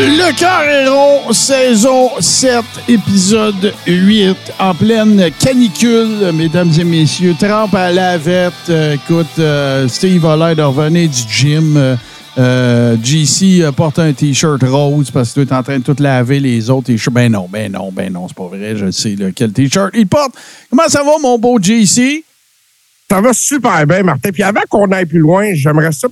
Le Carréron, saison 7, épisode 8, en pleine canicule, mesdames et messieurs. Trempe à la vette. Euh, écoute, euh, Steve a l'air de revenir du gym. JC euh, porte un T-shirt rose parce que tu es en train de tout laver les autres T-shirts. Ben non, ben non, ben non, c'est pas vrai. Je sais là, quel T-shirt il porte. Comment ça va, mon beau JC? Ça va super bien, Martin. Puis avant qu'on aille plus loin, j'aimerais ça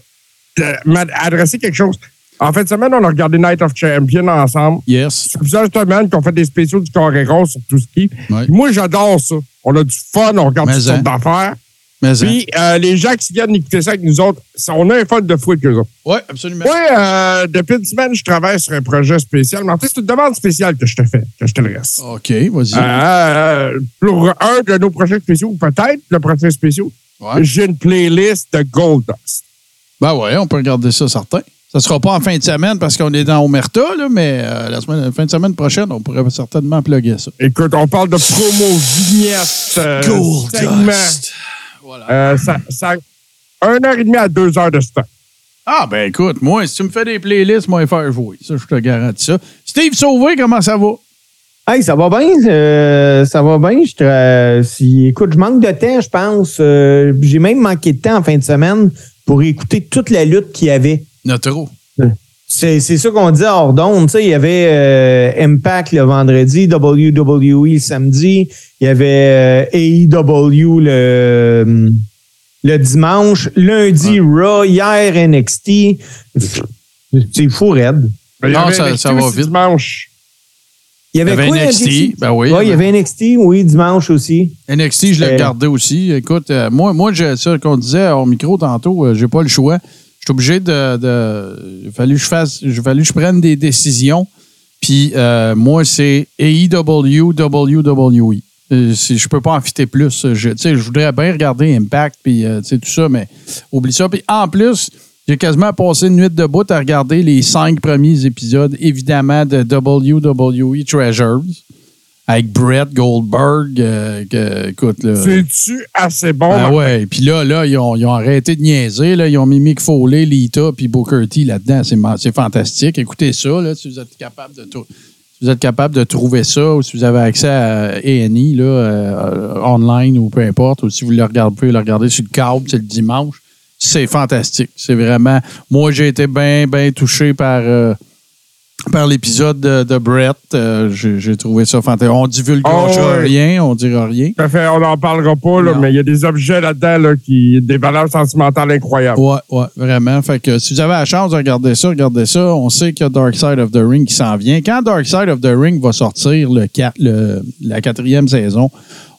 m'adresser quelque chose. En fin de semaine, on a regardé Night of Champions ensemble. Yes. C'est plusieurs semaines qu'on fait des spéciaux du Coréron sur tout ce qui. Ouais. Moi, j'adore ça. On a du fun, on regarde Mais toutes sortes hein. d'affaires. Mais hein. Puis euh, les gens qui viennent écouter ça avec nous autres, on a un fun de fou avec eux autres. Oui, absolument. Moi, euh, depuis une semaine, je travaille sur un projet spécial. Martin, c'est une demande spéciale que je te fais, que je te laisse. OK, vas-y. Euh, pour un de nos projets spéciaux, peut-être le prochain spéciaux, Ouais. j'ai une playlist de Gold Dust. Ben ouais, on peut regarder ça, certain. Ça sera pas en fin de semaine parce qu'on est dans Omerta, là, mais euh, la semaine, fin de semaine prochaine, on pourrait certainement plugger ça. Écoute, on parle de promo vignettes, euh, segments. Voilà. Euh, ça, ça, un heure et demie à deux heures de stock. Ah, ben écoute, moi, si tu me fais des playlists, moi, faire jouer. Ça, je te garantis ça. Steve Sauvé, comment ça va? Hey, ça va bien, euh, ça va bien. Je si, écoute, je manque de temps, je pense. Euh, J'ai même manqué de temps en fin de semaine pour écouter toute la lutte qu'il y avait. Notre. C'est c'est ça qu'on dit hors d'onde. Tu sais, Il y avait euh, Impact le vendredi, WWE le samedi, il y avait euh, AEW le, le dimanche, lundi Raw, hier NXT. C'est fou, raide. Il y Non, ça- ça va vite. Dimanche. Il y Il y avait, quoi, NXT, NXT? ben oui. Ouais, il y avait NXT, oui, dimanche aussi. NXT, je l'ai Euh, regardé aussi. Écoute, euh, moi, moi j'ai ça qu'on disait au micro tantôt, euh, j'ai pas le choix. Suis obligé de. de fallu je fasse. Fallu que je prenne des décisions. Puis euh, moi, c'est AEW, WWE. Euh, si je peux pas en fitter plus. Je, je voudrais bien regarder Impact puis euh, tout ça, mais oublie ça. Puis en plus, j'ai quasiment passé une nuit de bout à regarder les cinq premiers épisodes, évidemment, de WWE Treasures avec Brett Goldberg. euh, que, écoute, là, C'est-tu assez bon? ah ouais, puis là, là ils, ont, ils ont arrêté de niaiser. Là. Ils ont mis Mick Foley, Lita, puis Booker T là-dedans. C'est, c'est fantastique. Écoutez ça, là, si vous êtes capable de trou- si vous êtes capable de trouver ça, ou si vous avez accès à là, euh, online ou peu importe, ou si vous le regardez, vous pouvez le regarder sur le câble, c'est le dimanche. C'est fantastique. C'est vraiment... Moi, j'ai été bien, bien touché par... euh, par l'épisode de, de Brett, Euh, j'ai, trouvé ça fantastique. On divulguera Oh, ouais. rien, on dira rien. Tout à fait, on n'en parlera pas, là, mais il y a des objets là-dedans là, qui des valeurs sentimentales incroyables. Ouais, ouais, vraiment. Fait que si vous avez la chance de regarder ça, regardez ça. On sait qu'il y a Dark Side of the Ring qui s'en vient. Quand Dark Side of the Ring va sortir le, la quatrième saison,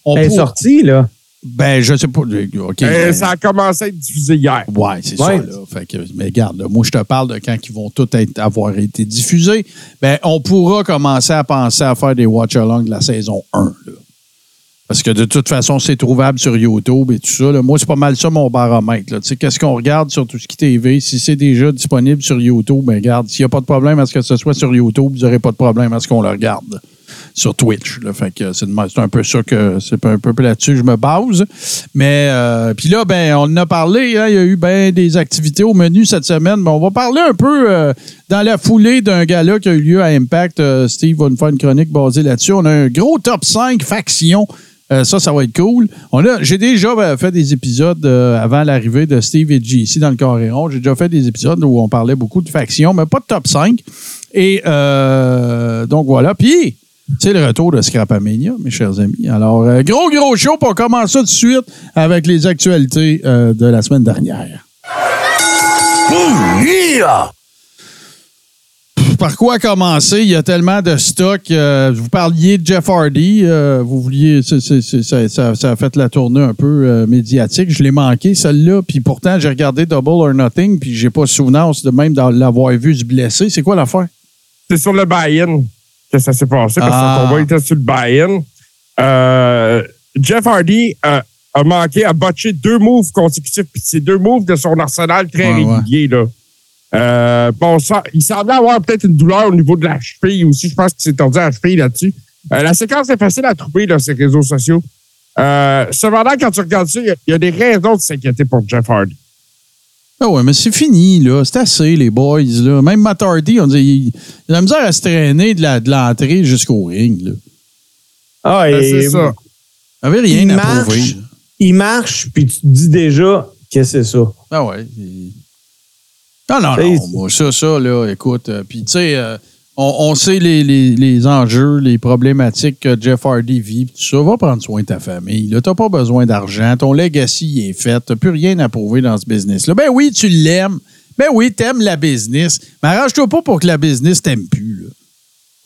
on Elle est sortie, là. Ben, je sais pas. OK. Euh, ben, ça a commencé à être diffusé hier. Ouais, c'est Ouais. ça. Là. Fait que, mais regarde, là, moi, je te parle de quand ils vont tous être- avoir été diffusés. Ben, on pourra commencer à penser à faire des watch-along de la saison 1. là. Parce que de toute façon, c'est trouvable sur YouTube et tout ça. là. Moi, c'est pas mal ça mon baromètre. Tu sais, qu'est-ce qu'on regarde sur tout ce qui est TV? Si c'est déjà disponible sur YouTube, ben regarde, s'il n'y a pas de problème à ce que ce soit sur YouTube, vous n'aurez pas de problème à ce qu'on le regarde sur Twitch. c'est un peu ça que c'est un peu là-dessus que je me base. Mais euh, puis là, ben, on en a parlé. hein, il y a eu ben des activités au menu cette semaine. Mais on va parler un peu euh, dans la foulée d'un gala qui a eu lieu à Impact. Euh, Steve va nous faire une chronique basée là-dessus. On a un gros top 5 factions. Ça, ça va être cool. On a, j'ai déjà fait des épisodes avant l'arrivée de Steve et G ici dans le Coréon. J'ai déjà fait des épisodes où on parlait beaucoup de factions, mais pas de top 5. Et donc voilà. Puis, c'est le retour de Scrapamania, mes chers amis. Alors, euh, gros, gros show, pour commencer ça tout de suite avec les actualités euh, de la semaine dernière. Par quoi commencer? Il y a tellement de stock. Euh, vous parliez de Jeff Hardy. euh, vous vouliez. c'est- c'est- c'est- ça, ça- ça a fait la tournée un peu euh, médiatique. Je l'ai manqué, celle-là. Puis pourtant, j'ai regardé Double or Nothing. Puis j'ai pas souvenance de même d'en l'avoir vu se blesser. C'est quoi l'affaire? C'est sur le buy-in que ça s'est passé, parce Ah. que son combat était sur le buy-in. Euh, Jeff Hardy euh, a manqué, a botché deux moves consécutifs, puis c'est deux moves de son arsenal très Ouais, ouais. régulier, là. Euh, bon, ça, il semblait avoir peut-être une douleur au niveau de la cheville aussi. Je pense qu'il s'est tordu la cheville là-dessus. Euh, la séquence est facile à trouver, là, ces réseaux sociaux. Cependant, quand tu regardes ça, il y a- il y, a des raisons de s'inquiéter pour Jeff Hardy. Ah ouais, mais c'est fini, là. C'est assez, les boys, là. Même Matt Hardy, on dit, il, il a la misère à se traîner de la- de l'entrée jusqu'au ring, là. Ah, Ben, et- c'est ça. Il avait rien Il à marche. prouver. Il marche, puis tu te dis déjà que c'est ça. Ah ouais. il- Non, non. Moi, ça, ça, là, écoute. euh, Puis, tu sais, euh, on, on sait les, les- les enjeux, les problématiques que Jeff Hardy vit. Tout ça, va prendre soin de ta famille. Tu n'as pas besoin d'argent. Ton legacy est fait. Tu n'as plus rien à prouver dans ce business-là. Ben oui, tu l'aimes. Ben oui, t'aimes la business. Mais arrange-toi pas pour que la business t'aime plus. Là.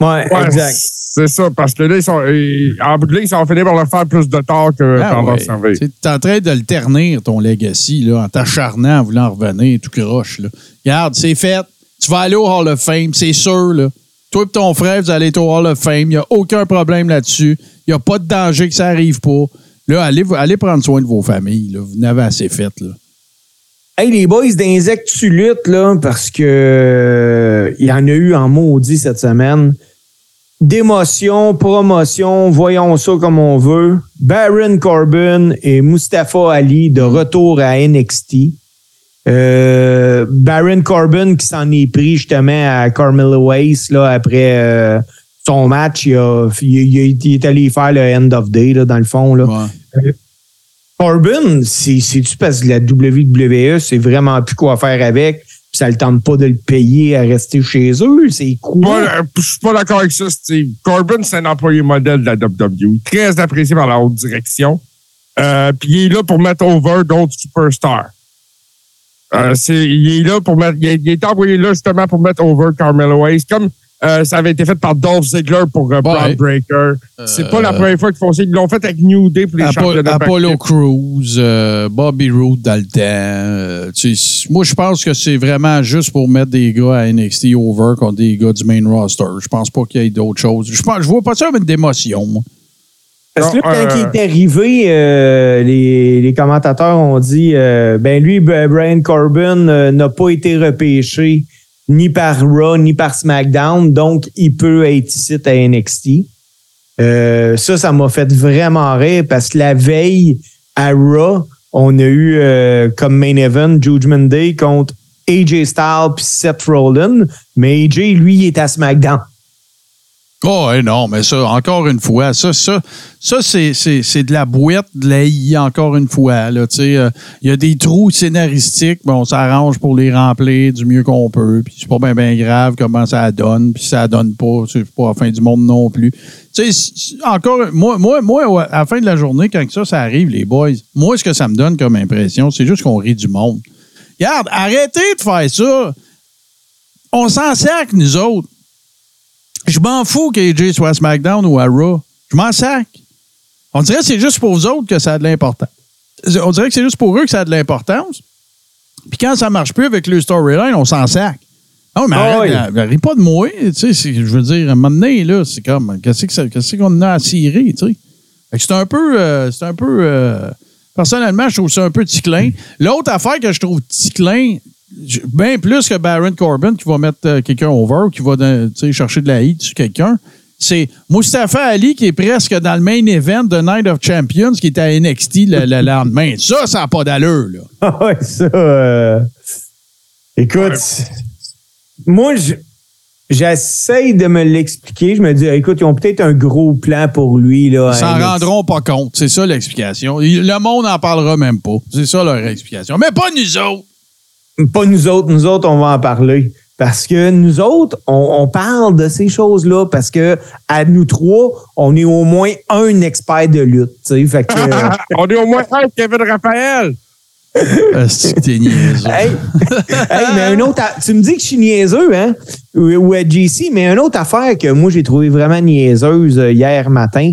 Ouais, Ouais, exact. C'est ça, parce que là, ils sont, ils- en bout de ligne, ils sont finis par leur faire plus de tort que Ah par leur ouais. servir. Tu es en train de le ternir, ton legacy, là, en t'acharnant, en voulant revenir, tout croche. Là. Regarde, c'est fait. Tu vas aller au Hall of Fame, c'est sûr. Là. Toi et ton frère, vous allez être au Hall of Fame. Il n'y a aucun problème là-dessus. Il n'y a pas de danger que ça arrive pas. Là, allez, allez prendre soin de vos familles. Vous n'avez assez fait. Là. Hey, les boys d'insectes, tu luttes, là, parce que euh, il y en a eu en maudit cette semaine. D'émotion, promotion, voyons ça comme on veut. Baron Corbin et Mustafa Ali de retour à NXT. Euh, Baron Corbin qui s'en est pris justement à Carmelo Hayes là, après euh, son match. Il, a- il, il- il est allé faire le end of day là, dans le fond. Là. Ouais. Corbin, c'est- c'est-tu parce que la WWE, c'est vraiment plus quoi faire avec, puis ça ne tente pas de le payer à rester chez eux? C'est quoi? Moi, euh, je suis pas d'accord avec ça, Steve. Corbin, c'est un employé modèle de la WWE, très apprécié par la haute direction. Euh, Puis il est là pour mettre over d'autres superstars. Euh, c'est- il est là pour mettre. Il, est- il est envoyé là justement pour mettre over Carmelo Hayes, comme euh, ça avait été fait par Dolph Ziggler pour euh, Breaker. C'est pas la première fois qu'ils font ça. Ils l'ont fait avec New Day pour les Apo- championnats. Apollo Crews, euh, Bobby Roode dans le temps. euh, tu sais, moi, je pense que c'est vraiment juste pour mettre des gars à NXT over contre des gars du main roster. Je pense pas qu'il y ait d'autres choses. Je, pense, je vois pas ça avec d'émotion. Parce que là, quand il est arrivé, euh, les, les commentateurs ont dit euh, ben lui, Brian Corbin euh, n'a pas été repêché ni par Raw ni par SmackDown, donc il peut être ici à NXT. Ça, ça m'a fait vraiment rire parce que la veille à Raw, on a eu comme main event Judgment Day contre AJ Styles puis Seth Rollins, mais AJ, lui, il est à SmackDown. Oh, ouais, non, mais ça, encore une fois, ça, ça, ça c'est, c'est, de la boîte, de la I, encore une fois. Euh, Il y a des trous scénaristiques, mais on s'arrange pour les remplir du mieux qu'on peut. Puis c'est pas bien ben grave comment ça donne, puis ça donne pas, c'est pas la fin du monde non plus. Tu sais, encore, moi, moi, moi, à la fin de la journée, quand ça, ça arrive, les boys, moi, ce que ça me donne comme impression, c'est juste qu'on rit du monde. Regarde, arrêtez de faire ça. On s'en sac, nous autres. Je m'en fous qu'AJ soit à SmackDown ou à Raw. Je m'en sac. On dirait que c'est juste pour vous autres que ça a de l'importance. On dirait que c'est juste pour eux que ça a de l'importance. Puis quand ça marche plus avec le storyline, on s'en sac. Non, mais Ah arrête, oui. ris pas de moi. Tu sais, je veux dire, à un moment donné, là, c'est comme, qu'est-ce qu'on a à cirer, tu sais? Fait que C'est un peu, euh, c'est un peu, euh, personnellement, je trouve ça un peu ticlin. L'autre affaire que je trouve ticlin, bien plus que Baron Corbin qui va mettre euh, quelqu'un over, qui va chercher de la hate sur quelqu'un, c'est Mustafa Ali qui est presque dans le main event de Night of Champions qui est à NXT le, le lendemain. Ça, ça n'a pas d'allure, là. Ah ouais, ça. euh, Écoute, moi, je- j'essaye de me l'expliquer. Je me dis, écoute, ils ont peut-être un gros plan pour lui. Là, Ils s'en rendront pas compte. C'est ça l'explication. Le monde n'en parlera même pas. C'est ça leur explication. Mais pas nous autres. Pas nous autres, nous autres, on va en parler. Parce que nous autres, on, on parle de ces choses-là parce que à nous trois, on est au moins un expert de lutte. Fait que, euh, On est au moins un Kevin Raphaël. Est-ce que t'es niaiseux? hey, hey, mais un autre, tu me dis que je suis niaiseux, hein? Ou, ou à JC, mais une autre affaire que moi j'ai trouvé vraiment niaiseuse euh, hier matin,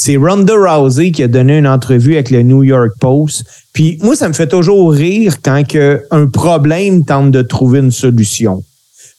c'est Ronda Rousey qui a donné une entrevue avec le New York Post. Puis moi, ça me fait toujours rire quand que un problème tente de trouver une solution.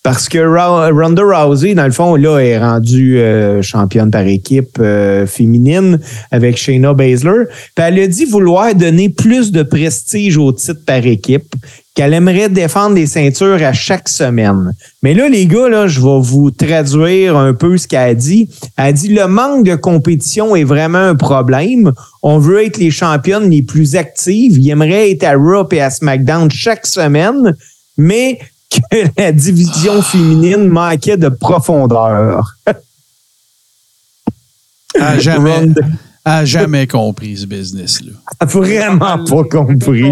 Parce que Ronda Rousey, dans le fond, là, est rendue euh, championne par équipe euh, féminine avec Shayna Baszler. Puis elle a dit vouloir donner plus de prestige au titre par équipe, qu'elle aimerait défendre les ceintures à chaque semaine. Mais là, les gars, là, je vais vous traduire un peu ce qu'elle a dit. Elle a dit le manque de compétition est vraiment un problème. On veut être les championnes les plus actives. Il aimerait être à Raw et à SmackDown chaque semaine, mais que la division féminine manquait de profondeur. A jamais, jamais compris ce business-là. a vraiment pas compris.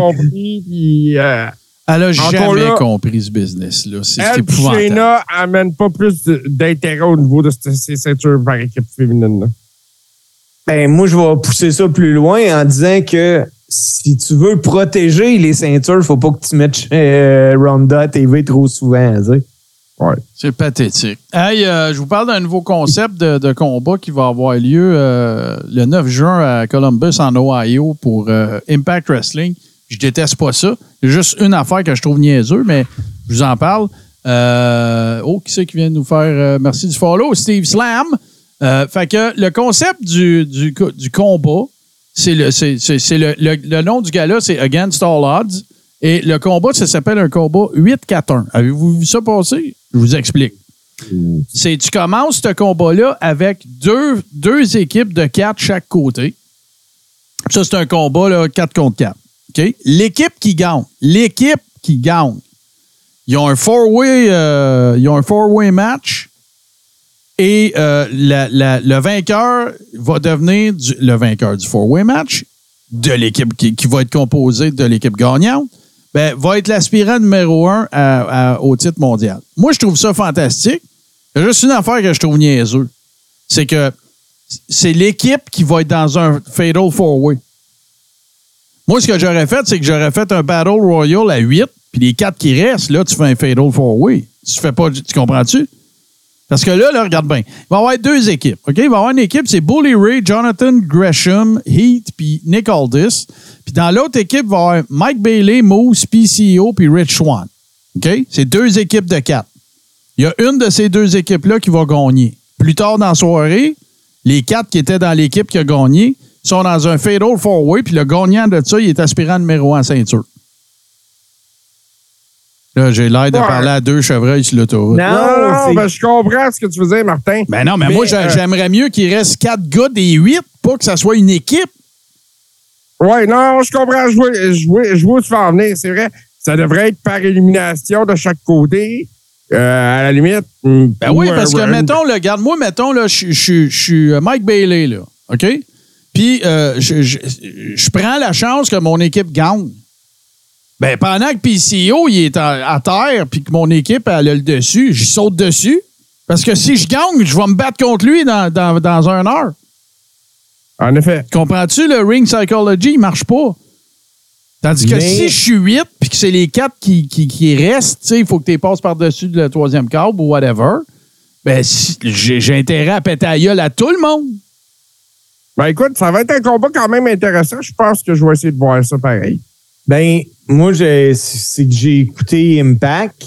euh, Elle a jamais là, compris ce business-là. C'est épouvantable. Shayna amène pas plus d'intérêt au niveau de ces ces ceintures par équipe féminine. là. Ben, moi, je vais pousser ça plus loin en disant que si tu veux protéger les ceintures, faut pas que tu mettes euh, Ronda à TV trop souvent. tu sais. C'est pathétique. Hey, euh, je vous parle d'un nouveau concept de, de combat qui va avoir lieu euh, le 9 juin à Columbus, en Ohio, pour euh, Impact Wrestling. Je déteste pas ça. Il y a juste une affaire que je trouve niaiseux, mais je vous en parle. Euh, oh, qui c'est qui vient de nous faire euh, merci du follow? Steve Slam. Euh, fait que le concept du, du, co- du combat, c'est le, c'est, c'est- le, le- le nom du gars-là, c'est Against All Odds. Et le combat, ça s'appelle un combat 8-4-1. Avez-vous vu ça passer? Je vous explique. C'est tu commences ce combat-là avec deux, deux équipes de quatre chaque côté. Ça, c'est un combat là, 4 contre 4. OK? L'équipe qui gagne, l'équipe qui gagne, ils ont un four-way, euh, ils ont un four-way match et euh, le vainqueur va devenir le vainqueur du four-way match de l'équipe qui, qui va être composée de l'équipe gagnante. Ben, va être l'aspirant numéro un au titre mondial. Moi, je trouve ça fantastique. Juste une affaire que je trouve niaiseux. C'est que c'est l'équipe qui va être dans un Fatal Four-Way. Moi, ce que j'aurais fait, c'est que j'aurais fait un Battle Royal à 8, puis les quatre qui restent, là, tu fais un Fatal Four-Way. Tu fais pas. Tu comprends-tu? Parce que là, là, regarde bien. Il va y avoir deux équipes. Il va y avoir une équipe, c'est Bully Ray, Jonathan Gresham, Heath, puis Nick Aldis. Puis dans l'autre équipe, il va y avoir Mike Bailey, Moose, PCO, puis Rich Swan. OK? C'est deux équipes de quatre. Il y a une de ces deux équipes-là qui va gagner. Plus tard dans la soirée, les quatre qui étaient dans l'équipe qui a gagné sont dans un Fatal Four-Way, puis le gagnant de ça, il est aspirant numéro un en ceinture. Là, j'ai l'air de Ouais. parler à deux chevreuils sur l'autoroute. Non, Non, ben, je comprends ce que tu veux dire, Martin. Ben non, mais, Mais, moi, euh, j'aimerais mieux qu'il reste quatre gars des huit, pas que ça soit une équipe. Ouais, non, je comprends. Je vois, je vois, je vois où tu vas en venir. C'est vrai. Ça devrait être par élimination de chaque côté. Euh, à la limite. Ben oui, parce que, mettons, là, regarde, moi, mettons, là, je je- je suis euh, Mike Bailey, là, OK? Puis, euh, je prends la chance que mon équipe gagne. Ben, pendant que PCO, il est à, à terre, puis que mon équipe, elle a le dessus, je saute dessus. Parce que si je gagne, je vais me battre contre lui dans, dans, dans un heure. En effet. Comprends-tu, le ring psychology, il marche pas. Tandis que Mais- si je suis 8 puis que c'est les quatre qui, qui, qui restent, il faut que tu passes par-dessus le troisième câble ou whatever, ben, si- j'ai intérêt à péter la gueule à tout le monde. Ben écoute, ça va être un combat quand même intéressant. Je pense que je vais essayer de voir ça pareil. Ben, moi, j'ai- c'est que j'ai écouté Impact,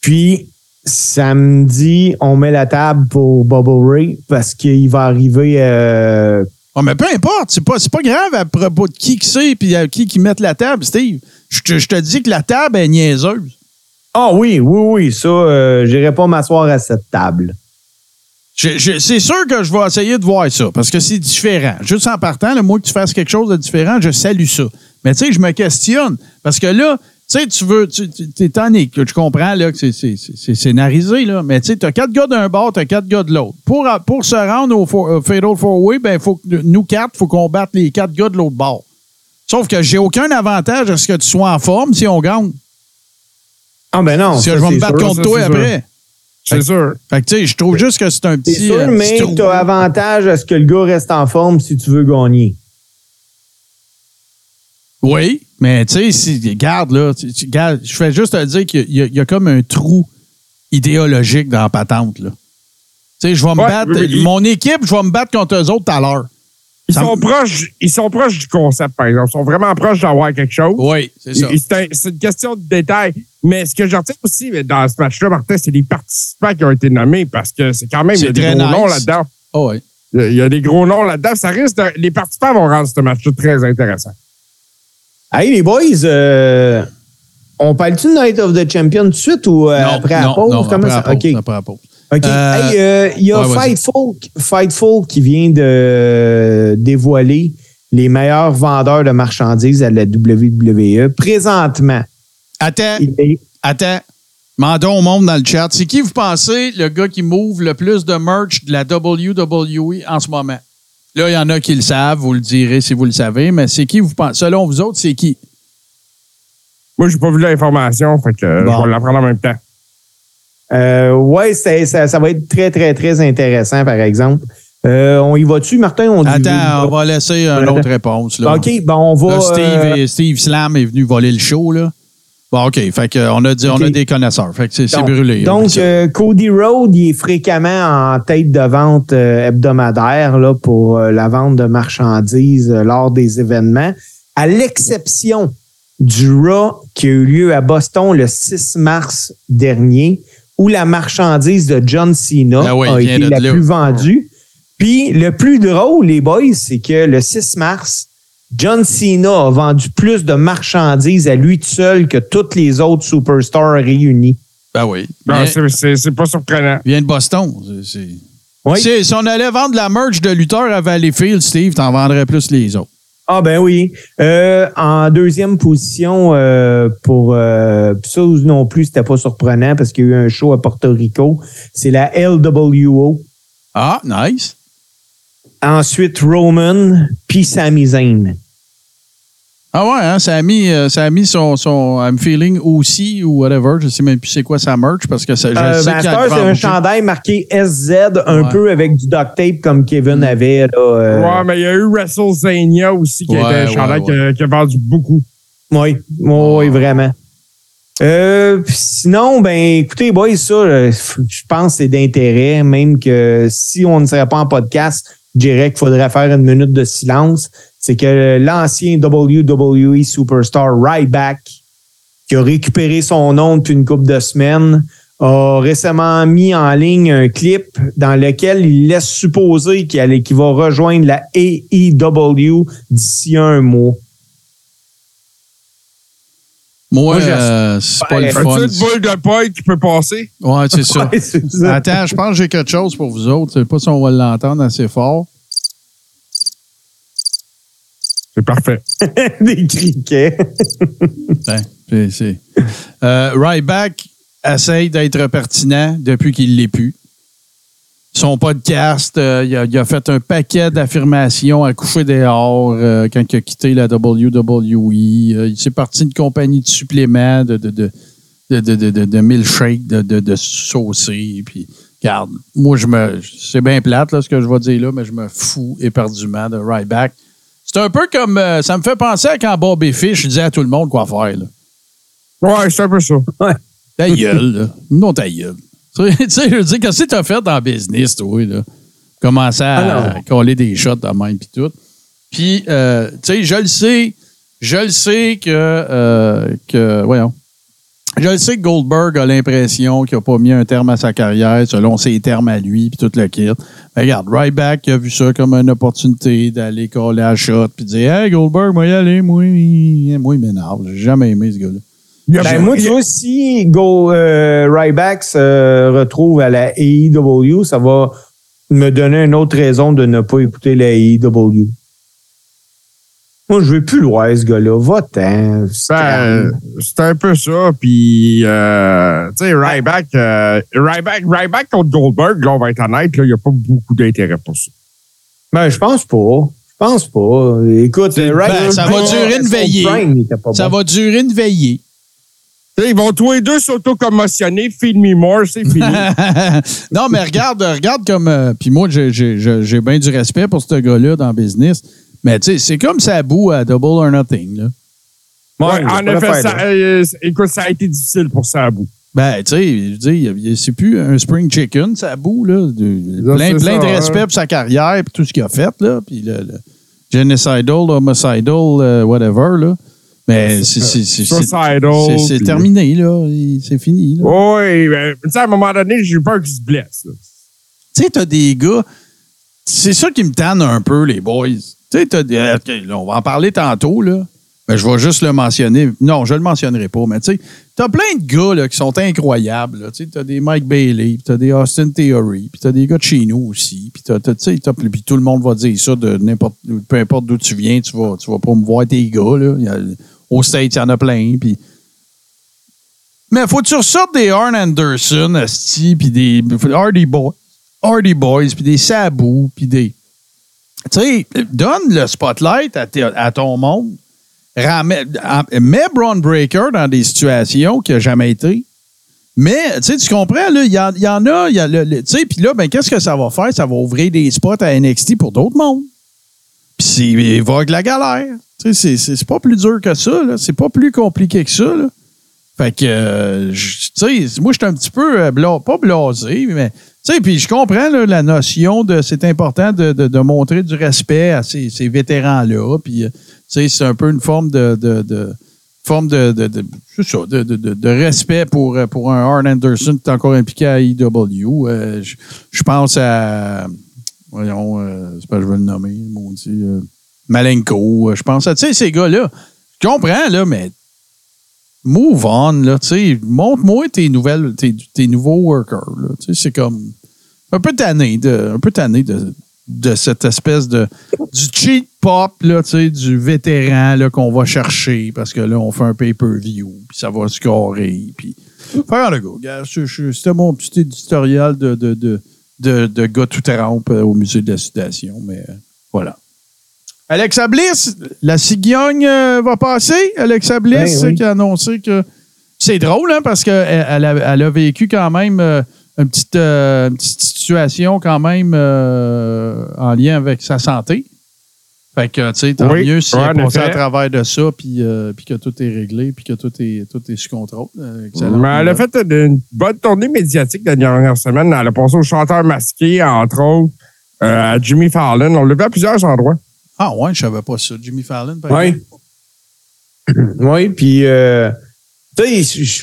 puis samedi, on met la table pour Bubble Ray parce qu'il va arriver. euh, Oh, mais peu importe, c'est pas, c'est pas grave à propos de qui que c'est puis à qui qui mettent la table, Steve. Je te, je te dis que la table est niaiseuse. Ah oui, oui, oui, ça, euh, j'irai pas m'asseoir à cette table. Je- je- c'est sûr que je vais essayer de voir ça parce que c'est différent. Juste en partant, le moi que tu fasses quelque chose de différent, je salue ça. Mais tu sais, je me questionne parce que là, tu sais, tu veux, tu es tanné, que tu comprends là, que c'est- c'est c'est scénarisé, là. mais tu sais, tu as quatre gars d'un bord, tu as quatre gars de l'autre. Pour, pour se rendre au four- au Fatal Four-Way, ben, faut que nous quatre, il faut qu'on batte les quatre gars de l'autre bord. Sauf que j'ai aucun avantage à ce que tu sois en forme si on gagne. Ah ben non. Parce que ça, je vais me c'est battre sûr. contre ça, toi c'est après. C'est sûr. Fait que tu sais, je trouve juste que c'est un C'est petit. sûr, euh, mais tu as avantage à ce que le gars reste en forme si tu veux gagner. Oui, mais tu sais, si, regarde, là, tu- tu- regarde, je fais juste te dire qu'il y, a- il y a comme un trou idéologique dans la patente, là. Tu sais, je vais me Ouais, battre. oui. Mon équipe, je vais me battre contre eux autres tout à l'heure. Ils sont, proches, ils sont proches du concept, par exemple. Ils sont vraiment proches d'avoir quelque chose. Oui, c'est ça. C'est un- c'est une question de détail. Mais ce que je retiens aussi dans ce match-là, Martin, c'est les participants qui ont été nommés parce que c'est quand même, il y a C'est des gros nice. noms là-dedans. Oh, oui. Il y a- il y a des gros noms là-dedans. Ça risque de- les participants vont rendre ce match-là très intéressant. Hey, les boys, euh, on parle-tu de Night of the Champion tout de suite ou euh, après la pause? non, Comment après ça- la pause, OK. après la pause. OK. Euh, Hey, euh, il y a ouais. Fightful, Fightful qui vient de dévoiler les meilleurs vendeurs de marchandises à la WWE. Présentement, Attends, est- attends. Mandons au monde dans le chat. C'est qui, vous pensez, le gars qui move le plus de merch de la WWE en ce moment? Là, il y en a qui le savent, vous le direz si vous le savez, mais c'est qui, vous pensez? Selon vous autres, c'est qui? Moi, j'ai pas vu l'information, fait que euh, Bon. je vais l'apprendre en même temps. euh, ouais, c'est- ça, ça va être très, très, très intéressant, par exemple. Euh, on y va-tu, Martin? On dit- Attends, on va laisser une autre réponse. Là. OK, bon, on va. Là, Steve, euh, et- Steve Slam est venu voler le show, là. Bon, OK. Fait que, on a dit, on a des connaisseurs. Fait que c'est brûlé. Donc, euh, Cody Rhodes, il est fréquemment en tête de vente euh, hebdomadaire là, pour euh, la vente de marchandises lors des événements, à l'exception du Raw qui a eu lieu à Boston le 6 mars dernier, où la marchandise de John Cena Ah oui, a été la plus vendue. Puis, le plus drôle, les boys, c'est que le 6 mars, John Cena a vendu plus de marchandises à lui tout seul que toutes les autres superstars réunis. Ben oui. Non, c'est- pas surprenant. Il vient de Boston. C'est- c'est- Oui. Si, si on allait vendre la merch de lutteur à Valleyfield, Steve, t'en vendrais plus les autres. Ah ben oui. Euh, en deuxième position euh, pour euh, ça non plus c'était pas surprenant parce qu'il y a eu un show à Porto Rico. C'est la LWO. Ah, nice. Ensuite Roman puis Sami Zayn. Ah ouais, hein, ça a mis, euh, ça a mis son, son I'm feeling aussi ou whatever. Je sais même plus c'est quoi sa merch parce que ça, je Euh, sais ben, qu'il y a c'est un chandail marqué SZ un Ouais. peu avec du duct tape comme Kevin avait là. euh, Ouais, mais il y a eu WrestleZania aussi qui Ouais, été un chandail ouais, qui a- qui a vendu beaucoup. Oui, oui, oui, vraiment. Euh, sinon, ben, écoutez, boys, ça, je pense que c'est d'intérêt, même que si on ne serait pas en podcast, je dirais qu'il faudrait faire une minute de silence. C'est que l'ancien WWE superstar Ryback, qui a récupéré son nom depuis une couple de semaines, a récemment mis en ligne un clip dans lequel il laisse supposer qu'il va rejoindre la AEW d'ici un mois. Moi, Moi, euh, c'est pas le fun. As-tu une boule de paille qui peut passer? Ouais, c'est ça. Ouais, c'est ça. Attends, je pense que j'ai quelque chose pour vous autres. Je sais pas si on va l'entendre assez fort. C'est parfait. Des criquets. Ben, euh, Ryback essaye d'être pertinent depuis qu'il ne l'est plus. Son podcast, euh, il, a, fait un paquet d'affirmations à coucher dehors euh, quand il a quitté la WWE. Euh, il s'est parti d'une compagnie de suppléments, de, de, de, de, de, de, milkshake, de, de, moi, je me. C'est bien plate, ce que je vais dire là, mais je me fous éperdument de Ryback. C'est un peu comme. euh, ça me fait penser à quand Bobby Fish disait à tout le monde quoi faire. Là. Ouais, c'est un peu ça. Ta gueule, là. Non, ta gueule. Tu sais, tu sais, je veux dire, qu'est-ce que t'as fait dans le business, toi, là? Commencer à Ah coller des shots de même, puis tout. Puis, euh, tu sais, je le sais, je le sais que, euh, que, voyons, je le sais que Goldberg a l'impression qu'il n'a pas mis un terme à sa carrière selon ses termes à lui, puis tout le kit. Mais regarde, Ryback a vu ça comme une opportunité d'aller coller à shot, puis dire, hey, Goldberg, moi y aller, moi, moi, il m'énerve. J'ai jamais aimé ce gars-là. Ben, moi, tu vois, si Go, euh, Ryback se retrouve à la AEW, ça va me donner une autre raison de ne pas écouter la AEW. Moi, je veux plus le voir, ce gars-là. Va-t'en. Ben, c'est un peu ça. Puis, euh, tu sais, Ryback, euh, Ryback, Ryback contre Goldberg, là, on va être honnête, il n'y a pas beaucoup d'intérêt pour ça. Ben, je pense pas. Je pense pas. Écoute, Ben, Ryback- ça va durer une veillée. prime, Ça bon. va durer une veillée. Tu sais, ils vont tous les deux s'auto-commotionner, feed me more, c'est fini. non, mais regarde, regarde comme. euh, Puis moi, j'ai bien du respect pour ce gars-là dans le business. Mais tu sais, c'est comme Sabu à Double or Nothing. Là. Ouais, en effet, ça, là. euh, écoute, ça a été difficile pour Sabu. Ben, tu sais, c'est plus un spring chicken, Sabu. Là, de- Là, plein plein ça, de hein. respect pour sa carrière et tout ce qu'il a fait. Là, puis le- le- Genocidal, homicidal, euh, whatever, là. Mais c'est- c'est- c'est- c'est Suicidal. c'est- c'est puis- terminé, là. C'est fini, là. Oui, ben, tu sais, à un moment donné, j'ai eu peur qu'ils se blessent. là. Tu sais, t'as des gars. C'est ça qui me tanne un peu, les boys. Tu sais, là, on va en parler tantôt, là. Mais je vais juste le mentionner. Non, je le mentionnerai pas, mais tu sais, t'as plein de gars là, qui sont incroyables. Tu t'as des Mike Bailey, puis t'as des Austin Theory, puis t'as des gars de chez nous aussi. Puis tu tout le monde va dire ça de n'importe. Peu importe d'où tu viens, tu vas, tu vas pas me voir tes gars, là. Au States, il y en a plein, puis. Mais faut que tu ressortes des Arn Anderson, Asti, puis des Hardy Boys. Hardy Boys, puis des Sabu, puis des. Tu sais, donne le spotlight à, ton monde. En- mets Braun Breaker dans des situations qu'il n'a jamais été. Mais, tu sais, tu comprends, il y, en- a, y a tu sais, puis là, ben, qu'est-ce que ça va faire? Ça va ouvrir des spots à NXT pour d'autres mondes. Puis va avec la galère. Tu sais, c'est- pas plus dur que ça. C'est pas plus compliqué que ça. Fait que, euh, tu sais, moi, je suis un petit peu, euh, pas blasé, mais, sais, puis je comprends la notion de, c'est important de, de- montrer du respect à ces, ces vétérans-là, puis, euh, c'est un peu une forme de, de, forme de, de, respect pour, euh, pour un Arn Anderson qui est encore impliqué à AEW. Euh, je, pense à, voyons, euh, c'est pas je veux le nommer, maudit, euh, Malenko. Je pense à, tu sais, ces gars-là. Je comprends, là, mais move on, là, tu sais, montre-moi tes nouvelles, tes, nouveaux workers, là, tu sais, c'est comme un peu tanné de, un peu tanné de, de cette espèce de, du cheat pop, là, tu sais, du vétéran, là, qu'on va chercher parce que là, on fait un pay-per-view, puis ça va scorer, puis faire le go, c'était mon petit éditorial de, de, de, de, de gars tout trempe euh, au musée de la citation, mais euh, voilà. Alexa Bliss, la cigogne euh, va passer. Alexa Bliss Ben oui. qui a annoncé que. C'est drôle, hein, parce qu'elle elle a, elle a vécu quand même euh, une, petite, euh, une petite situation quand même en lien avec sa santé. Fait que, tu sais, tant Oui, mieux si elle passée à travers de ça, puis, puis que tout est réglé, puis que tout est, tout est sous contrôle. Mais elle a fait une bonne tournée médiatique la dernière semaine. Elle a passé au chanteur masqué, entre autres, à Jimmy Fallon. On l'a vu à plusieurs endroits. Ah ouais, je savais pas ça. Jimmy Fallon, par Oui. exemple. Oui, puis, euh, tu sais, je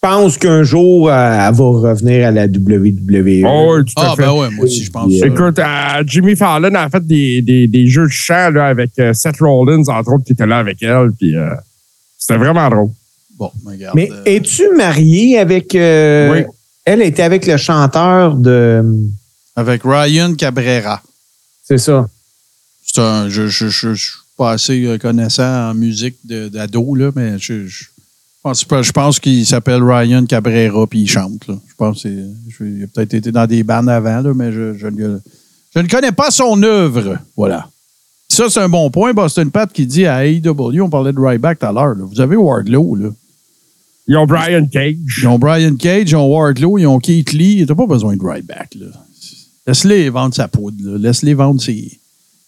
pense qu'un jour, euh, elle va revenir à la WWE. Oh, oui, tout à Ah, fait. ben ouais, moi aussi, je pense. Écoute, euh, Jimmy Fallon a fait des, des, des jeux de chant là, avec euh, Seth Rollins, entre autres, qui était là avec elle. Puis euh, c'était vraiment drôle. Bon, regarde. Mais euh, es-tu marié avec. euh, Oui. Elle était avec le chanteur de. avec Ryan Cabrera. C'est ça. Un, je, je, je, je suis pas assez connaissant en musique d'ado, là, mais je, pense, je pense qu'il s'appelle Ryan Cabrera puis il chante. Là. Je pense que c'est- je- il a peut-être été dans des bandes avant, là, mais je, ne- je ne connais pas son œuvre. Voilà. Ça, c'est un bon point. Boston Pat qui dit à AEW, on parlait de Ryback tout à l'heure, vous avez Wardlow. Là. Ils ont Brian Cage. Ils ont Brian Cage, ils ont Wardlow, ils ont Keith Lee. T'as pas besoin de Ryback. Laisse-les vendre sa poudre. Laisse-les vendre ses,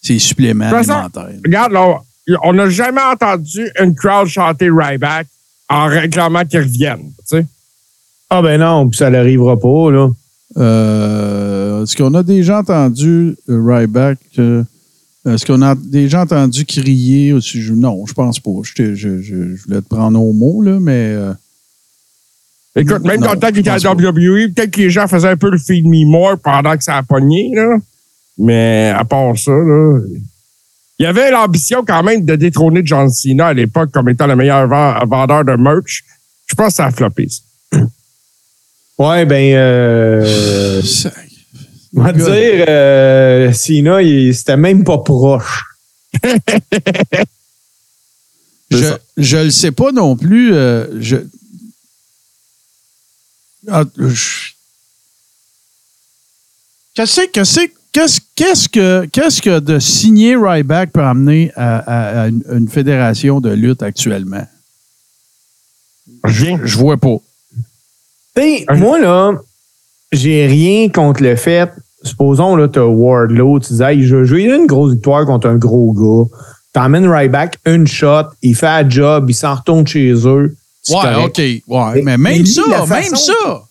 ses suppléments De toute façon, alimentaires. Regarde, là, on n'a jamais entendu une crowd chanter Ryback en réclamant qu'ils reviennent. Tu sais? Ah, ben non, puis ça n'arrivera pas, là. Euh, Est-ce qu'on a déjà entendu euh, Ryback? euh, Est-ce qu'on a déjà entendu crier au sujet? Non, je pense pas. Je, te- je- je- je voulais te prendre au mot, là, mais. euh, Écoute, même Non, dans le temps qu'il était à WWE, peut-être que les gens faisaient un peu le Feed Me More pendant que ça a pogné, là. Mais à part ça, là. Il y avait l'ambition quand même de détrôner John Cena à l'époque comme étant le meilleur ven- vendeur de merch. Je pense que ça a floppé. ça. Ouais, ben, euh, on va dire, euh, il- c'était même pas proche. Je, je le sais pas non plus. euh, je, Ah, je- Qu'est-ce que c'est qu'est-ce qu'est-ce que qu'est-ce que de signer Ryback peut amener à, à- à une, une fédération de lutte actuellement? Rien. Je vois pas. Moi, là, j'ai rien contre le fait. Supposons, là, t'as Wardlow, tu disais, je, vais une grosse victoire contre un gros gars. T'emmènes Ryback une shot, il fait un job, il s'en retourne chez eux. Ouais, correct. OK. Ouais, Mais- mais, mais même lui, ça, même ça.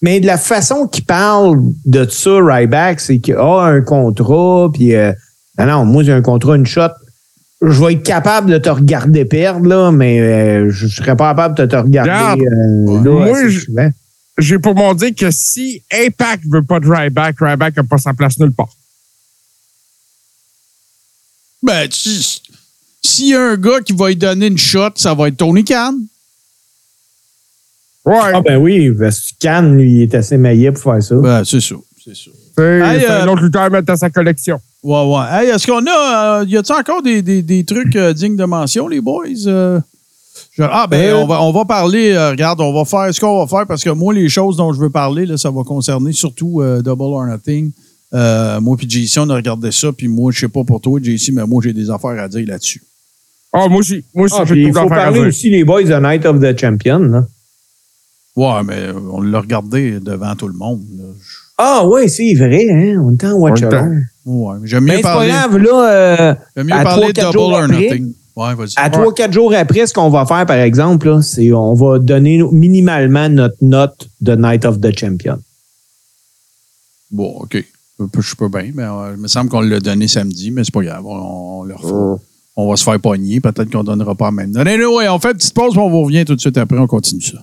Mais de la façon qu'il parle de ça, Ryback, c'est qu'il a un contrat, puis euh, Non, non, moi, j'ai un contrat, une shot. Je vais être capable de te regarder perdre, là, mais euh, je ne serais pas capable de te regarder Regarde, euh, là, moi, je-. J'ai pour mon dire que si Impact veut pas de Ryback, Ryback n'a pas sa place nulle part. Ben, s'il y a un gars qui va lui donner une shot, ça va être Tony Khan. Ah ben oui, parce que Cannes, lui, il est assez maillé pour faire ça. Ben, c'est ça. C'est ça. c'est Hey, euh, un autre lutteur à mettre dans sa collection. Ouais, ouais. Hey, est-ce qu'on a. euh, y a-t-il encore des, des, des trucs euh, dignes de mention, les boys? Euh, je- ah, ben, Euh, on, va, on va parler. euh, regarde, on va faire ce qu'on va faire parce que moi, les choses dont je veux parler, là, ça va concerner surtout euh, Double or Nothing. Euh, moi, puis JC, on a regardé ça. Puis moi, je sais pas pour toi, JC, mais moi, j'ai des affaires à dire là-dessus. Ah, moi aussi. Moi aussi, Ah, il faut parler aussi, les boys, de Night of the Champion. Là. Ouais, mais euh, on l'a regardé devant tout le monde. là. Ah oui, c'est vrai, hein? On est en watch. Ouais, mais j'aime mieux c'est pas parler, grave, là. euh, j'aime mieux à parler trois, de quatre Double jours or après, Nothing. Ouais, vas-y. À trois, quatre jours après, ce qu'on va faire, par exemple, là, c'est on va donner minimalement notre note de Night of the Champion. Bon, OK. Je peux- bien, mais euh, il me semble qu'on l'a donné samedi, mais c'est pas grave. On, on le. On va se faire pogner. Peut-être qu'on donnera pas la même note. Anyway, on fait une petite pause, puis on vous revient tout de suite après. On continue ça.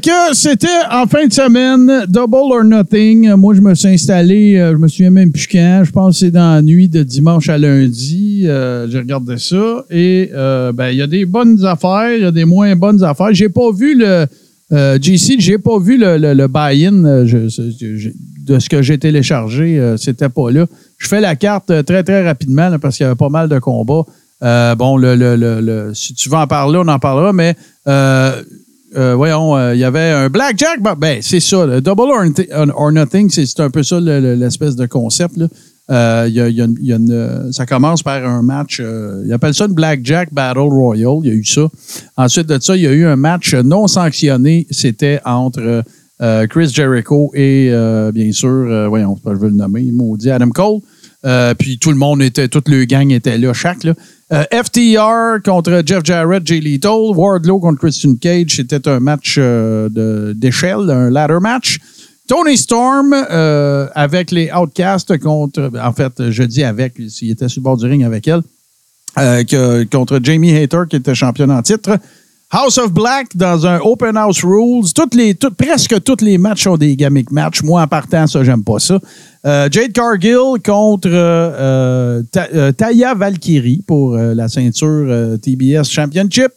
Que c'était en fin de semaine, Double or Nothing. Moi, je me suis installé, euh, je me souviens même plus quand. Je pense que c'est dans la nuit de dimanche à lundi. Euh, j'ai regardé ça. Et euh, ben, il y a des bonnes affaires, il y a des moins bonnes affaires. J'ai pas vu le. Euh, j'ai pas vu le, le, buy-in de ce que j'ai téléchargé. C'était pas là. Je fais la carte très, très rapidement parce qu'il y avait pas mal de combats. Bon, le, le, le- si tu veux en parler, on en parlera, mais euh, euh, voyons, euh, il y avait un blackjack. Ben, c'est ça. le Double or, Nothing, c'est un peu ça le- le- l'espèce de concept. Là. Euh, y a- ça commence par un match. ils appellent ça une Blackjack Battle Royal. Il y a eu ça. Ensuite de ça, il y a eu un match non sanctionné. C'était entre Chris Jericho et, bien sûr, voyons, je veux le nommer, maudit Adam Cole. Puis tout le monde était, toute le gang était là, chaque. Là. Euh, FTR contre Jeff Jarrett, Jay Lethal. Wardlow contre Christian Cage. C'était un match euh, d'échelle, un ladder match. Tony Storm euh, avec les Outcasts contre. En fait, je dis avec, s'il était sur le bord du ring avec elle. contre Jamie Hayter, qui était championne en titre. House of Black dans un Open House Rules. Toutes les, presque tous les matchs ont des gimmick matchs. Moi, en partant, ça, j'aime pas ça. Euh, Jade Cargill contre euh, euh, Ta- Taya Valkyrie pour la ceinture TBS Championship.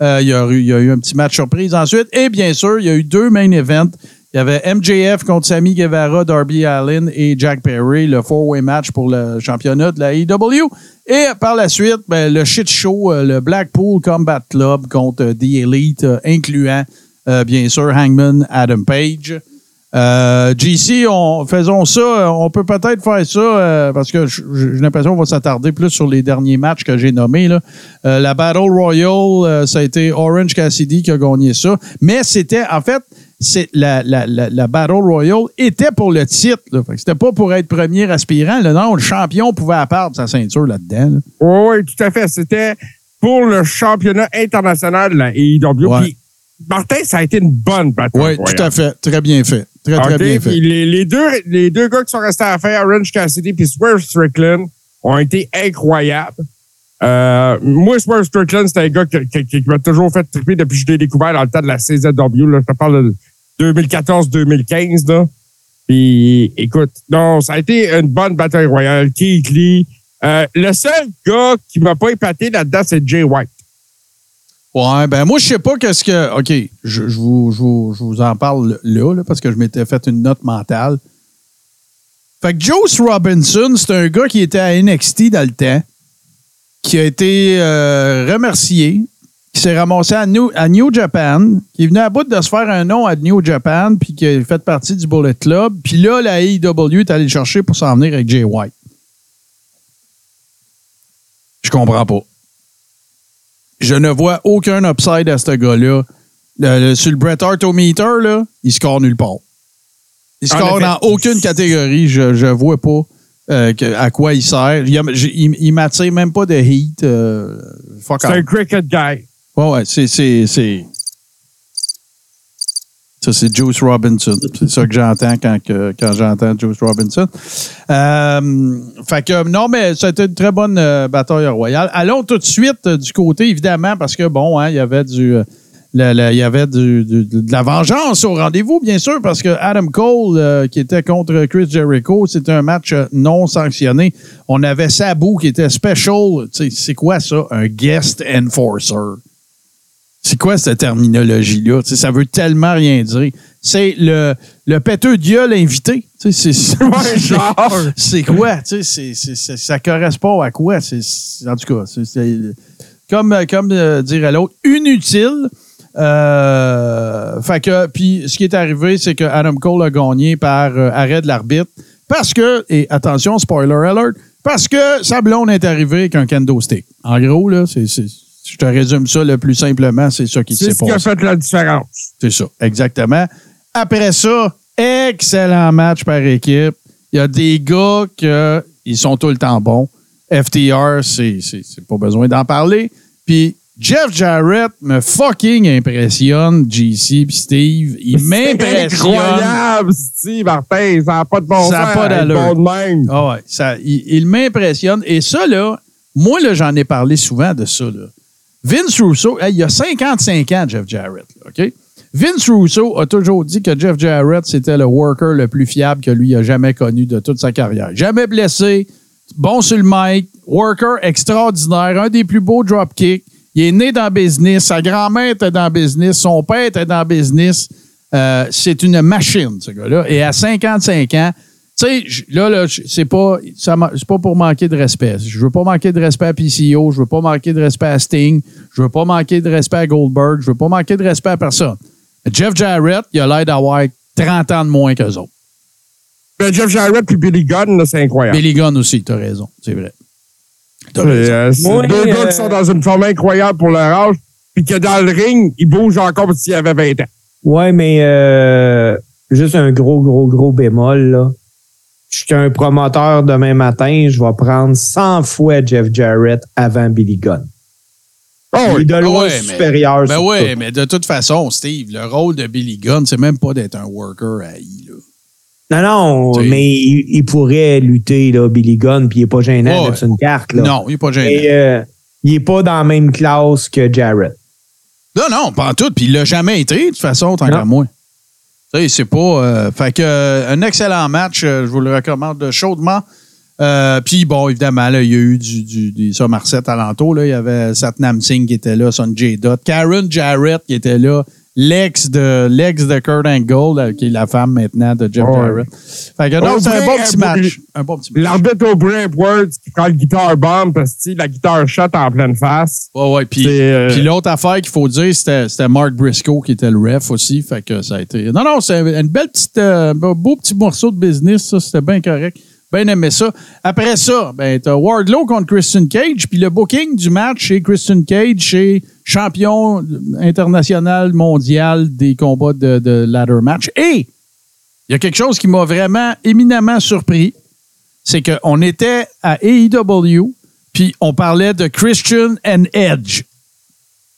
Il, y a eu, il y a eu un petit match surprise ensuite. Et bien sûr, il y a eu deux main events. Il y avait MJF contre Sammy Guevara, Darby Allin et Jack Perry, le four-way match pour le championnat de la AEW. Et par la suite, ben, le shit show, euh, le Blackpool Combat Club contre euh, The Elite, euh, incluant bien sûr Hangman Adam Page. Euh, GC, on, faisons ça. On peut peut-être faire ça parce que j'ai l'impression qu'on va s'attarder plus sur les derniers matchs que j'ai nommés. La Battle Royale, ça a été Orange Cassidy qui a gagné ça. Mais c'était, en fait, c'est la, la, la, la Battle Royale était pour le titre. Là. Fait que C'était pas pour être premier aspirant. Là. Non, le champion pouvait apparaître sa ceinture là-dedans. là. Oui, oui, tout à fait. C'était pour le championnat international de la AEW. Ouais. Puis, Martin, ça a été une bonne bataille. Oui, tout à fait. Très bien fait. Très, très bien fait. Puis Les, les deux, les deux gars qui sont restés à faire, Orange Cassidy puis Swerve Strickland, ont été incroyables. Euh, moi, Swerve Strickland, c'est un gars qui, qui- qui m'a toujours fait triper depuis que je l'ai découvert dans le temps de la CZW. Là. Je te parle de 2014-2015. là. Puis, écoute, non, ça a été une bonne bataille royale. Keith Lee. Euh, le seul gars qui m'a pas épaté là-dedans, c'est Jay White. Ouais, ben moi, je sais pas qu'est-ce que. OK, je, je vous, je, vous, je vous en parle là, là, parce que je m'étais fait une note mentale. Fait que Joe Robinson, c'est un gars qui était à NXT dans le temps, qui a été euh, remercié, qui s'est ramassé à New, à New Japan, qui est venu à bout de se faire un nom à New Japan, puis qui a fait partie du Bullet Club. Puis là, la AEW est allé le chercher pour s'en venir avec Jay White. Je comprends pas. Je ne vois aucun upside à ce gars-là. Le- sur le Bret Hart au meter, là, il score nulle part. Il score dans aucune catégorie. Je ne vois pas euh, que- à quoi il sert. Il, il, il m'attire même pas de heat. euh, C'est un cricket guy. Ouais, ouais, c'est. Ça, c'est Juice Robinson. C'est ça que j'entends quand, quand j'entends Juice Robinson. Euh, fait que, non, mais c'était une très bonne euh, bataille royale. Allons tout de suite euh, du côté, évidemment, parce que, bon, hein, il y avait du. le- le- il y avait du- de la vengeance au rendez-vous, bien sûr, parce que Adam Cole, qui était contre Chris Jericho, c'était un match non sanctionné. On avait Sabu qui était special. C'est quoi ça? Un guest enforcer. C'est quoi cette terminologie-là? Tu sais, ça veut tellement rien dire. C'est le, le péteux de gueule invité. Tu sais, C'est genre. quoi? Tu sais, c'est- ça correspond à quoi? C'est- en tout cas, c'est- comme, comme euh, dirait l'autre, inutile. Euh, fait que, puis ce qui est arrivé, c'est que Adam Cole a gagné par euh, arrêt de l'arbitre parce que, et attention, spoiler alert, parce que sa blonde est arrivée avec un kendo stick. En gros, là, c'est- je te résume ça le plus simplement, c'est ça qui C'est s'est ce qui a passé. fait la différence. C'est ça, exactement. Après ça, excellent match par équipe. Il y a des gars que ils sont tout le temps bons. FTR, c'est, c'est, c'est pas besoin d'en parler. Puis Jeff Jarrett me fucking impressionne, JC puis Steve. Il C'est m'impressionne. incroyable, Steve Martin. Ça n'a pas de bon Ça a sens. pas d'allure. bon. Ah ouais, ça, il, il m'impressionne. Et ça, là, moi, là, j'en ai parlé souvent de ça. Là. Vince Russo, hey, il a 55 ans, Jeff Jarrett. OK? Vince Russo a toujours dit que Jeff Jarrett, c'était le worker le plus fiable que lui a jamais connu de toute sa carrière. Jamais blessé, bon sur le mic, worker extraordinaire, un des plus beaux dropkicks. Il est né dans le business, sa grand-mère était dans le business, son père était dans le business. Euh, c'est une machine, ce gars-là. Et à 55 ans, tu sais, j- là, là, c'est pas, ça pas pour manquer de respect. Je veux pas manquer de respect à PCO, je veux pas manquer de respect à Sting, je veux pas manquer de respect à Goldberg, je veux pas manquer de respect à personne. Jeff Jarrett, il a l'air d'avoir 30 ans de moins qu'eux autres. Ben, Jeff Jarrett puis Billy Gunn, c'est incroyable. Billy Gunn aussi, t'as raison, c'est vrai. Raison. euh, Moi, deux euh, gars qui sont dans une forme incroyable pour leur âge, puis que dans le ring, ils bougent encore comme s'ils avaient 20 ans. Ouais, mais euh, juste un gros, gros, gros bémol, là. Je suis un promoteur demain matin, je vais prendre 100 fois Jeff Jarrett avant Billy Gunn. Oh, Il est oui. de loin Ah ouais, mais- supérieur. Ben sur oui, tout. mais de toute façon, Steve, le rôle de Billy Gunn, c'est même pas d'être un worker à I, là. Non, non, mais il, il pourrait lutter, là, Billy Gunn, puis il n'est pas gênant Ouais. une carte, là. Non, il est pas gênant. Et, euh, il n'est pas dans la même classe que Jarrett. Non, non, pas en tout. Puis il l'a jamais été, de toute façon, tant qu'à moi. C'est pas. euh, fait que, euh, un excellent match. euh, je vous le recommande chaudement. Puis bon, évidemment, il y a eu du, du, des Somerset alentour. Il y avait Satnam Singh qui était là, Sonjay Dutt, Karen Jarrett qui était là, l'ex de, l'ex de Kurt Angle, là, qui est la femme maintenant de Jeff. Jarrett. Fait que non, c'est un bon petit match. Un bon petit match. L'arbitre au Brent Edwards qui prend le guitar bomb parce que la guitare shot en pleine face. Ouais, ouais. Puis, euh, puis l'autre affaire qu'il faut dire, c'était, c'était Mark Briscoe qui était le ref aussi. Fait que ça a été. Non, non, c'est une belle petite, euh, beau petit morceau de business, ça. C'était bien correct. Bien aimé ça. Après ça, ben, t'as Wardlow contre Christian Cage. Puis le booking du match chez Christian Cage, chez champion international mondial des combats de, de ladder match. Et il y a quelque chose qui m'a vraiment éminemment surpris. C'est qu'on était à AEW, puis on parlait de Christian and Edge.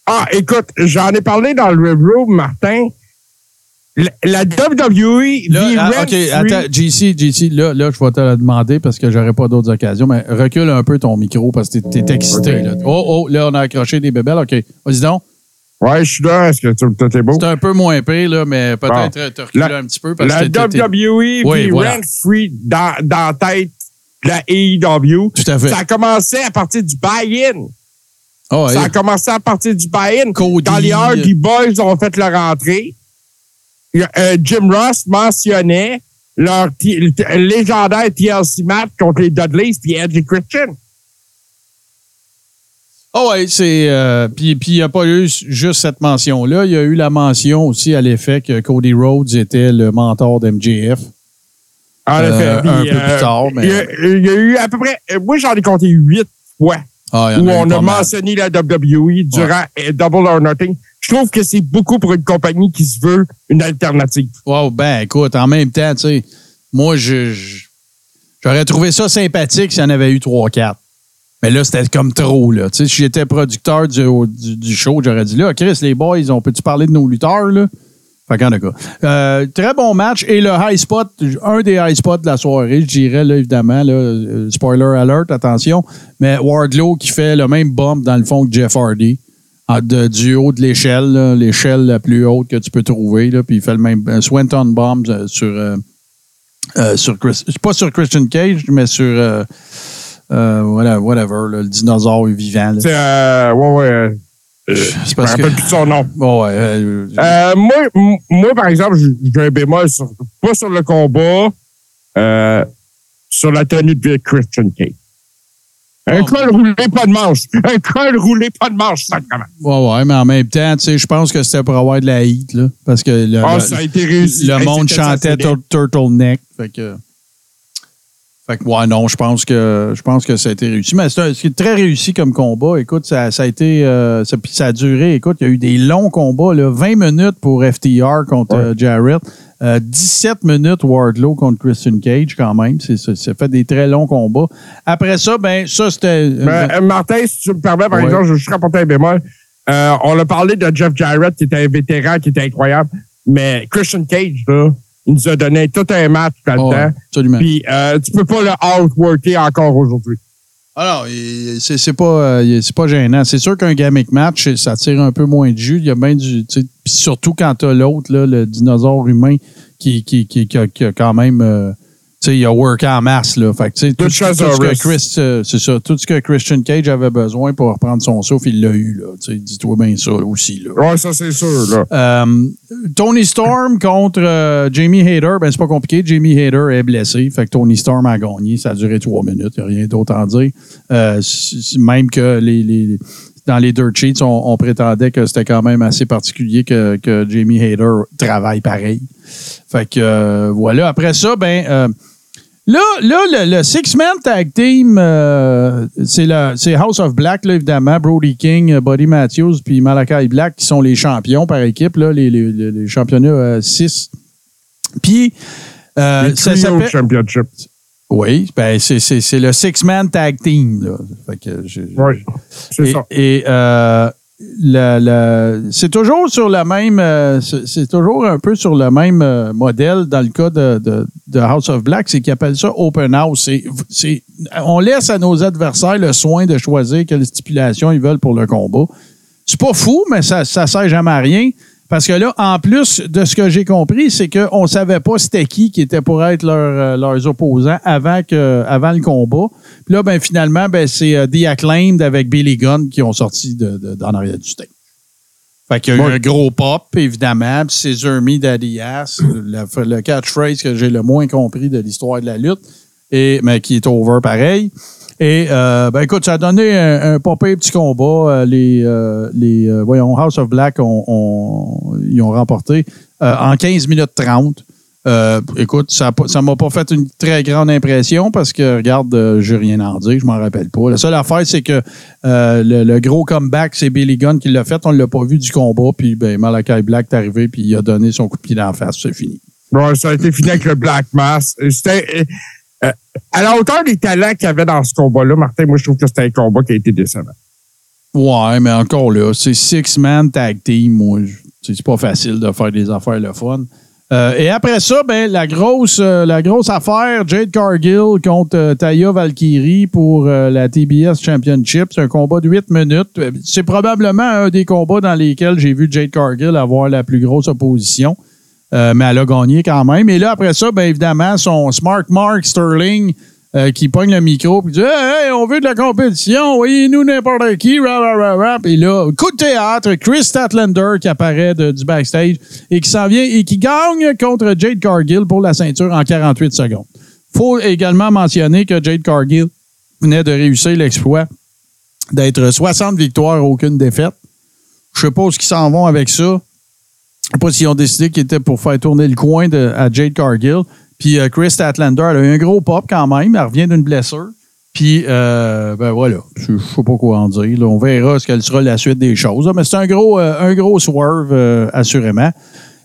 Ah, écoute, j'en ai parlé dans le review, Martin. La, la WWE, Là, ah, OK, attends, JC, JC, là, là, je vais te le demander parce que j'aurai pas d'autres occasions, mais recule un peu ton micro parce que t'es, t'es excité. Là. Oh, oh, là, on a accroché des bébelles. OK, vas-y donc. Ouais, je suis là. Est-ce que tu- tout est beau? C'est un peu moins pire, là, mais peut-être euh, te reculer La- un petit peu parce La que WWE Oui, vit voilà. rent free dans, dans la tête de la AEW. Tout à fait. Ça a commencé à partir du buy-in. Ah ouais. Ça a commencé à partir du buy-in. Cody. Quand les Hardy Boys ont fait leur entrée, euh, Jim Ross mentionnait leur légendaire TLC match contre les Dudleys puis Edge et Christian. Ah ouais, c'est. euh, puis il n'y a pas eu juste cette mention-là. Il y a eu la mention aussi à l'effet que Cody Rhodes était le mentor d'MJF. En Euh, effet. Un peu plus tard, mais- Il y, a, il y a eu à peu près. Moi, j'en ai compté huit fois Ah, où a on a mentionné la WWE durant Double or Nothing. Je trouve que c'est beaucoup pour une compagnie qui se veut une alternative. Wow, ben écoute, en même temps, tu sais, moi, je, j'aurais trouvé ça sympathique s'il y en avait eu 3-4. Mais là, c'était comme trop, là. Tu sais, si j'étais producteur du, du, du show, j'aurais dit, là, Chris, les boys, on peut-tu parler de nos lutteurs, là? Fait qu'en tout cas. Euh, très bon match. Et le high spot, un des high spots de la soirée, je dirais, là, évidemment, là, euh, spoiler alert, attention, mais Wardlow qui fait le même bump dans le fond que Jeff Hardy. En- de- du haut de l'échelle, l'échelle la plus haute que tu peux trouver, là, puis il fait le même euh, Swanton Bomb euh, sur, euh, euh, sur Chris- pas sur Christian Cage, mais sur euh, voilà, whatever, là, le dinosaure vivant. C'est, euh, ouais, ouais. C'est je me parce que. rappelle plus de son nom. Bon, ouais, moi, moi, par exemple, j'ai un bémol sur, pas sur le combat, euh, sur la tenue de Christian Cage. Un col roulé, pas de manche. Un col roulé, pas de manche, ça comment. ouais, ouais, mais en même temps, tu sais, je pense que c'était pour avoir de la heat, là, parce que le, Ah, le- ça a été réussi. le Hey, monde chantait ça, Turtleneck. Fait que. Fait que, ouais, non, je pense que je pense que ça a été réussi. Mais c'est très réussi comme combat. Écoute, ça, ça a été. euh, ça, puis ça a duré. Écoute, il y a eu des longs combats, là, 20 minutes pour FTR contre Ouais. euh, Jarrett. Euh, 17 minutes Wardlow contre Christian Cage, quand même. C'est, c'est- ça fait des très longs combats. Après ça, ben, ça, c'était. Mais, euh, Martin, si tu me permets, par Ouais. exemple, je veux juste rapporter un bémol. Euh, on a parlé de Jeff Jarrett, qui était un vétéran, qui était incroyable. Mais Christian Cage, là, il nous a donné tout un match là-dedans. Ouais, absolument. Puis, euh, tu peux pas le outworker encore aujourd'hui. Alors, c'est pas, euh, pas gênant. C'est sûr qu'un gimmick match, ça tire un peu moins de jus. Il y a bien du. surtout quand t'as l'autre, le dinosaure humain, qui, qui, qui, qui a, qui a quand même. euh, sais, il a work en masse. Là. Fait que, tout, ce- tout ce que. Chris, euh, c'est ça, tout ce que Christian Cage avait besoin pour reprendre son souffle, il l'a eu. Là. Tu sais, Dis-toi bien ça là, aussi. Là. Ouais, ça, c'est sûr, là. Euh, Tony Storm contre euh, Jamie Hayter, ben c'est pas compliqué. Jamie Hayter est blessé, fait que Tony Storm a gagné. Ça a duré trois minutes, il n'y a rien d'autre à en dire. Même que les, les- dans les dirt sheets, on, on prétendait que c'était quand même assez particulier que, que Jamie Hayter travaille pareil. Fait que euh, voilà. Après ça, ben euh, Là, là le, le Six-Man Tag Team, euh, c'est House of Black, là, évidemment. Brody King, euh, Buddy Matthews, puis Malachi Black, qui sont les champions par équipe, là, les, les, les- championnats 6. Puis, euh, Le ça s'appelle. Championship. Oui, ben, c'est- le Six-Man Tag Team. Là. Fait que j'ai- Oui, c'est ça. et, euh, c'est toujours sur le même, euh, c'est toujours un peu sur le même euh, modèle dans le cas de, House of Black, c'est qu'ils appellent ça open house. On laisse à nos adversaires le soin de choisir quelle stipulation ils veulent pour le combat. C'est pas fou, mais ça, ça sert jamais à rien. Parce que là, en plus de ce que j'ai compris, c'est qu'on ne savait pas c'était qui qui était pour être leur, euh, leurs opposants avant, que, avant le combat. Puis là, ben, finalement, ben, c'est euh, The Acclaimed avec Billy Gunn qui ont sorti de, de- d'en arrière du stage. Fait qu'il y a eu un gros pop, évidemment. Puis c'est Zermi Daddy Ass, le, le catchphrase que j'ai le moins compris de l'histoire de la lutte, et, mais qui est over pareil. Et, euh, ben écoute, ça a donné un, un pire petit combat. Euh, les, euh, les voyons, House of Black ils ont remporté en 15 minutes 30. Euh, écoute, ça ça m'a pas fait une très grande impression parce que, regarde, j'ai rien à en dire, je m'en rappelle pas. La seule affaire, c'est que le, gros comeback, c'est Billy Gunn qui l'a fait. On l'a pas vu du combat, puis ben, Malachi Black est arrivé, puis il a donné son coup de pied d'en face. C'est fini. Bon, ça a été fini avec le Black Mass. C'était euh, à la hauteur des talents qu'il y avait dans ce combat-là, Martin, moi, je trouve que c'était un combat qui a été décevant. Ouais, mais encore là, c'est six-man tag team. Moi, c'est pas facile de faire des affaires le fun. Euh, et après ça, ben, la, grosse, euh, la grosse affaire, Jade Cargill contre Taya Valkyrie pour la TBS Championship. C'est un combat de 8 minutes. C'est probablement un des combats dans lesquels j'ai vu Jade Cargill avoir la plus grosse opposition. Euh, mais elle a gagné quand même. Et là, après ça, ben, évidemment, son Smart Mark Sterling euh, qui pogne le micro et dit Hey, hey, on veut de la compétition, voyez-nous n'importe qui, rap, rap, rap. Et là, coup de théâtre, Chris Statlander qui apparaît de- du backstage et qui s'en vient et qui gagne contre Jade Cargill pour la ceinture en 48 secondes. faut également mentionner que Jade Cargill venait de réussir l'exploit d'être 60 victoires, aucune défaite. Je sais pas s'en vont avec ça. Pas s'ils ont décidé qu'ils étaient pour faire tourner le coin à Jade Cargill. Puis euh, Chris Statlander, elle a eu un gros pop quand même. Elle revient d'une blessure. Puis, euh, ben voilà, je ne sais pas quoi en dire. On verra ce qu'elle sera la suite des choses. Mais c'est un gros, euh, un gros swerve, assurément.